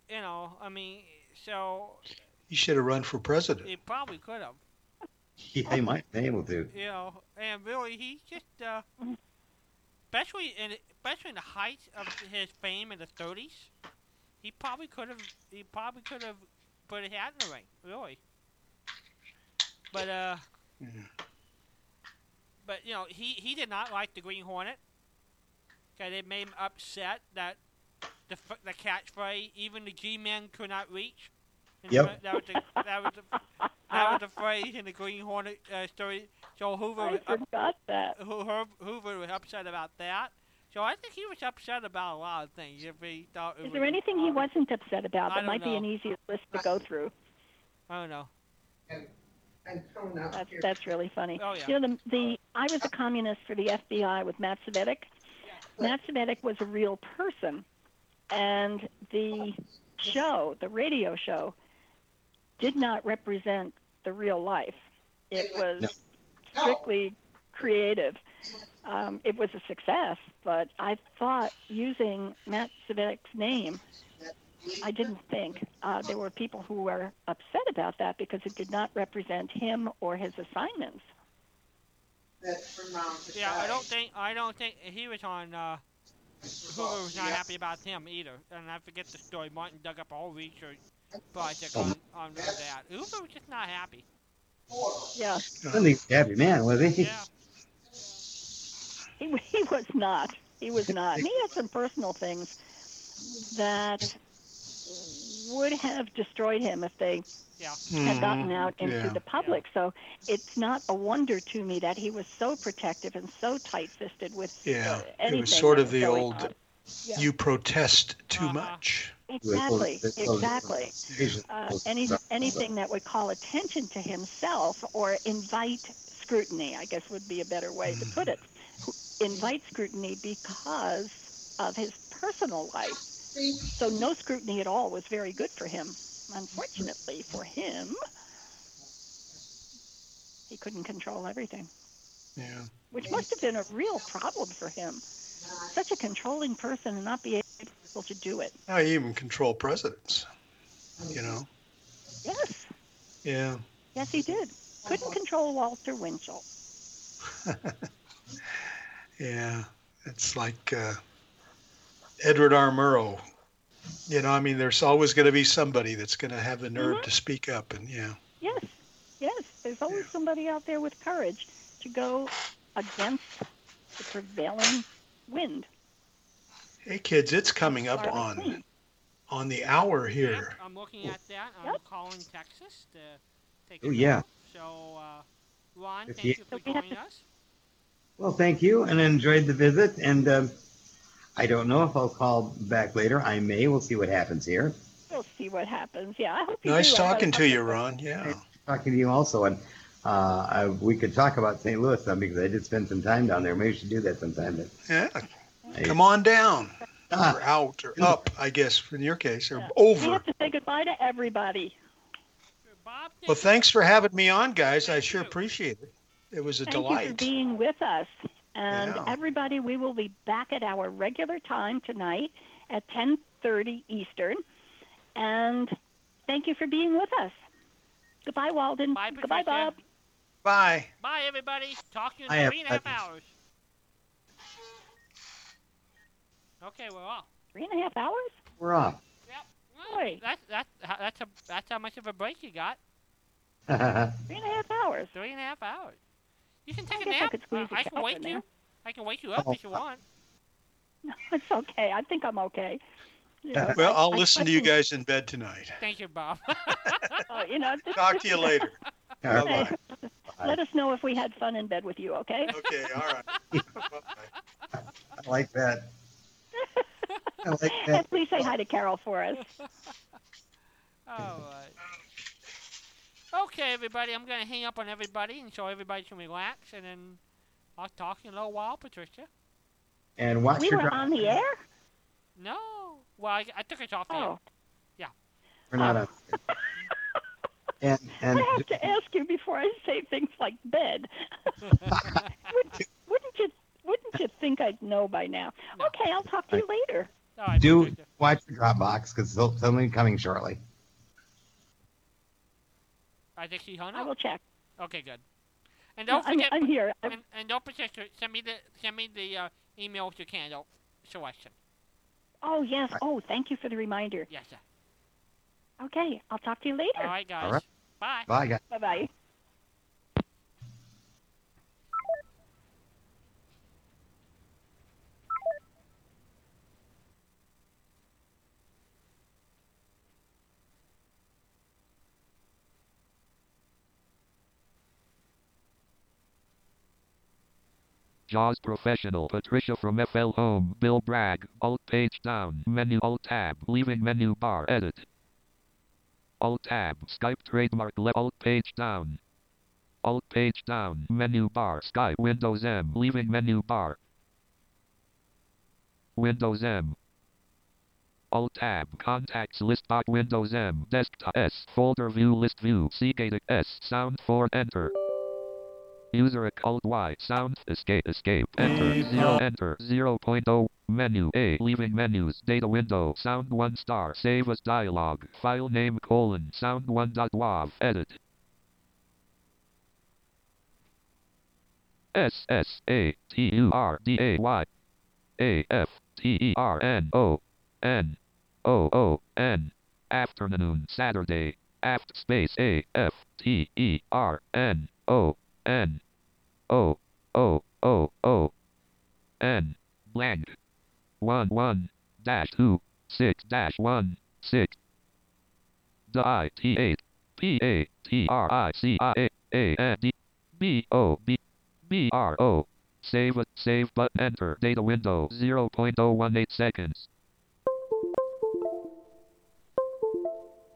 B: You know, I mean, so
D: He should have run for president.
B: he probably could have.
I: Yeah, he might be able to.
B: You know, and really, he just, uh, especially in especially in the height of his fame in the 30s, he probably could have he probably could have put a hat in the ring, really. But uh,
D: Yeah.
B: but you know, he he did not like the Green Hornet. Okay, it made him upset that the f- the catchphrase even the G-men could not reach. And
I: Yep.
B: That was the that was the, that was the phrase in the Green Hornet uh, story. So Hoover
A: I
B: was up,
A: forgot that.
B: Ho- Herb- Hoover was upset about that. So I think he was upset about a lot of things. If he thought it
A: Is
B: was,
A: there anything he wasn't upset about that
B: don't
A: might be an easier list to go through?
B: I don't know.
A: That's that's really funny.
B: Oh, yeah.
A: You know, the the I was a communist for the FBI with Matt Cvetic. Matt Cvetic was a real person, and the show, the radio show, did not represent the real life. It was strictly creative. Um, it was a success, but I thought using Matt Cvetic's name, I didn't think uh, there were people who were upset about that because it did not represent him or his assignments.
B: Yeah, I don't think I don't think he was on. Uh, Hulu was not happy about him either, and I forget the story. Martin dug up a whole research project on on that. Hulu was just not happy.
A: Yeah,
I: I don't think he's a happy man, was he?
B: Yeah.
A: he, he was not. He was not. And he had some personal things that would have destroyed him if they
B: Yeah.
A: had gotten out into
D: yeah.
A: the public. So it's not a wonder to me that he was so protective and so tight-fisted with
D: Yeah,
A: uh,
D: it was sort
A: that
D: of the old
A: on. Yeah.
D: you protest too
B: Uh-huh.
D: much.
A: Exactly, exactly. Uh, any anything that would call attention to himself or invite scrutiny, I guess would be a better way to put it. Invite scrutiny because of his personal life. So no scrutiny at all was very good for him. Unfortunately for him, he couldn't control everything,
D: Yeah.
A: which must have been a real problem for him. Such a controlling person and not be able to do it.
D: I even control presidents. You know.
A: Yes,
D: Yeah.
A: yes, he did. Couldn't control Walter Winchell.
D: Yeah. It's like uh, Edward R. Murrow. You know, I mean, there's always going to be somebody that's going to have the nerve
A: Mhm.
D: to speak up, and yeah.
A: Yes, yes. There's always somebody out there with courage to go against the prevailing wind.
D: Hey, kids, it's coming up on
A: Quinn.
D: on the hour
B: Yep,
D: here.
B: I'm looking at that. I'm
A: Yep.
B: calling Texas to take a
I: Oh, yeah.
B: note. So, uh, Ron,
I: If
B: thank
I: you-
B: you for
A: So we have
B: joining
A: to-
B: us.
I: Well, thank you, and enjoyed the visit. And um, I don't know if I'll call back later. I may. We'll see what happens here.
A: We'll see what happens. Yeah, I hope you
D: Nice
A: do.
D: Talking to you, Ron. Yeah.
I: Talking to you also, and uh, I, we could talk about St. Louis some because I did spend some time down there. Maybe we should do that sometime. But
D: Yeah.
I: I-
D: Come on down.
I: Ah.
D: Or out or up, I guess, in your case, or
A: Yeah. We
D: over.
A: have to say goodbye to everybody.
B: Bob,
D: Well, thanks for having me on, guys. I sure appreciate it. It was a
A: Thank you for
D: delight.
A: being with us. And
D: Yeah.
A: everybody, we will be back at our regular time tonight at 10:30 Eastern. And thank you for being with us. Goodbye, Walden.
B: Bye,
A: Goodbye, Bob.
D: Bye.
B: Bye, everybody. Talk to you
I: Bye,
B: in three and a half hours. Okay, we're off.
A: Three and a half hours?
I: we're off.
B: Yep.
A: Boy.
B: That's that's that's a that's how much of a break you got.
A: Three and a half hours.
B: Three and a half hours. You can
A: I
B: take a
A: guess I could squeeze
B: Uh,
A: a
B: I can wake
A: in
B: you.
A: there.
B: I can wake you up
I: Oh.
B: if you want.
A: No, it's okay. I think I'm okay. You know,
D: Well,
A: I-
D: I'll
A: I
D: listen to you guys in bed tonight.
B: Thank you, Bob.
A: uh, you know, just-
D: Talk to you later.
I: All right.
D: Bye-bye.
A: Let us know if we had fun in bed with you, okay?
D: Okay, all right.
I: I like that. I like that.
A: and please say hi to Carol for us.
B: All right. Okay, everybody. I'm gonna hang up on everybody and so everybody can relax, and then I'll talk in a little while, Patricia.
I: And watch
A: We
I: your
A: were
I: drive.
A: on the air?
B: No. Well, I, I took it off the air.
A: Oh.
I: We're not on. And and
A: I have to ask you before I say things like bed. wouldn't, wouldn't you wouldn't you think I'd know by now?
B: No.
A: Okay, I'll talk to you later.
B: All right,
I: do
B: Patricia.
I: watch your Dropbox because something coming shortly.
B: I think she hung
A: I will check.
B: Okay, good. And don't
A: I'm,
B: forget.
A: I'm here. I,
B: and, and don't forget to send me the send me the uh, email with your candle selection.
A: oh yes. Oh, thank you for the reminder.
B: Yes, sir.
A: Okay, I'll talk to you later.
B: All right, guys.
I: right.
B: Bye.
I: Bye, guys.
A: Bye bye.
H: JAWS Professional. Patricia from FL Home. Bill Bragg. Alt page down. Menu Alt tab. Leaving menu bar. Edit. Alt tab. Skype trademark. left Alt page down. Alt page down. Menu bar. Skype. Windows M. Leaving menu bar. Windows M. Alt tab. Contacts list box Windows M. Desktop S. Folder view list view. Seagate S. Sound 4. Enter. User Alt Y. Sound. Escape. Escape. Enter. 0. Enter. 0.0. point oh. Menu. A. Leaving menus. Data window. Sound 1 star. Save as dialog. File name colon. Sound 1.wav. Edit. S S A T U R D A Y A F T E R N O N O O N afternoon Saturday aft space A F T E R N O N. O O O O. N. Blank one one dash two six dash one six. D I T eight P A T R I C I A A N D B O B B R O. Save save button enter. Data window 0.018 seconds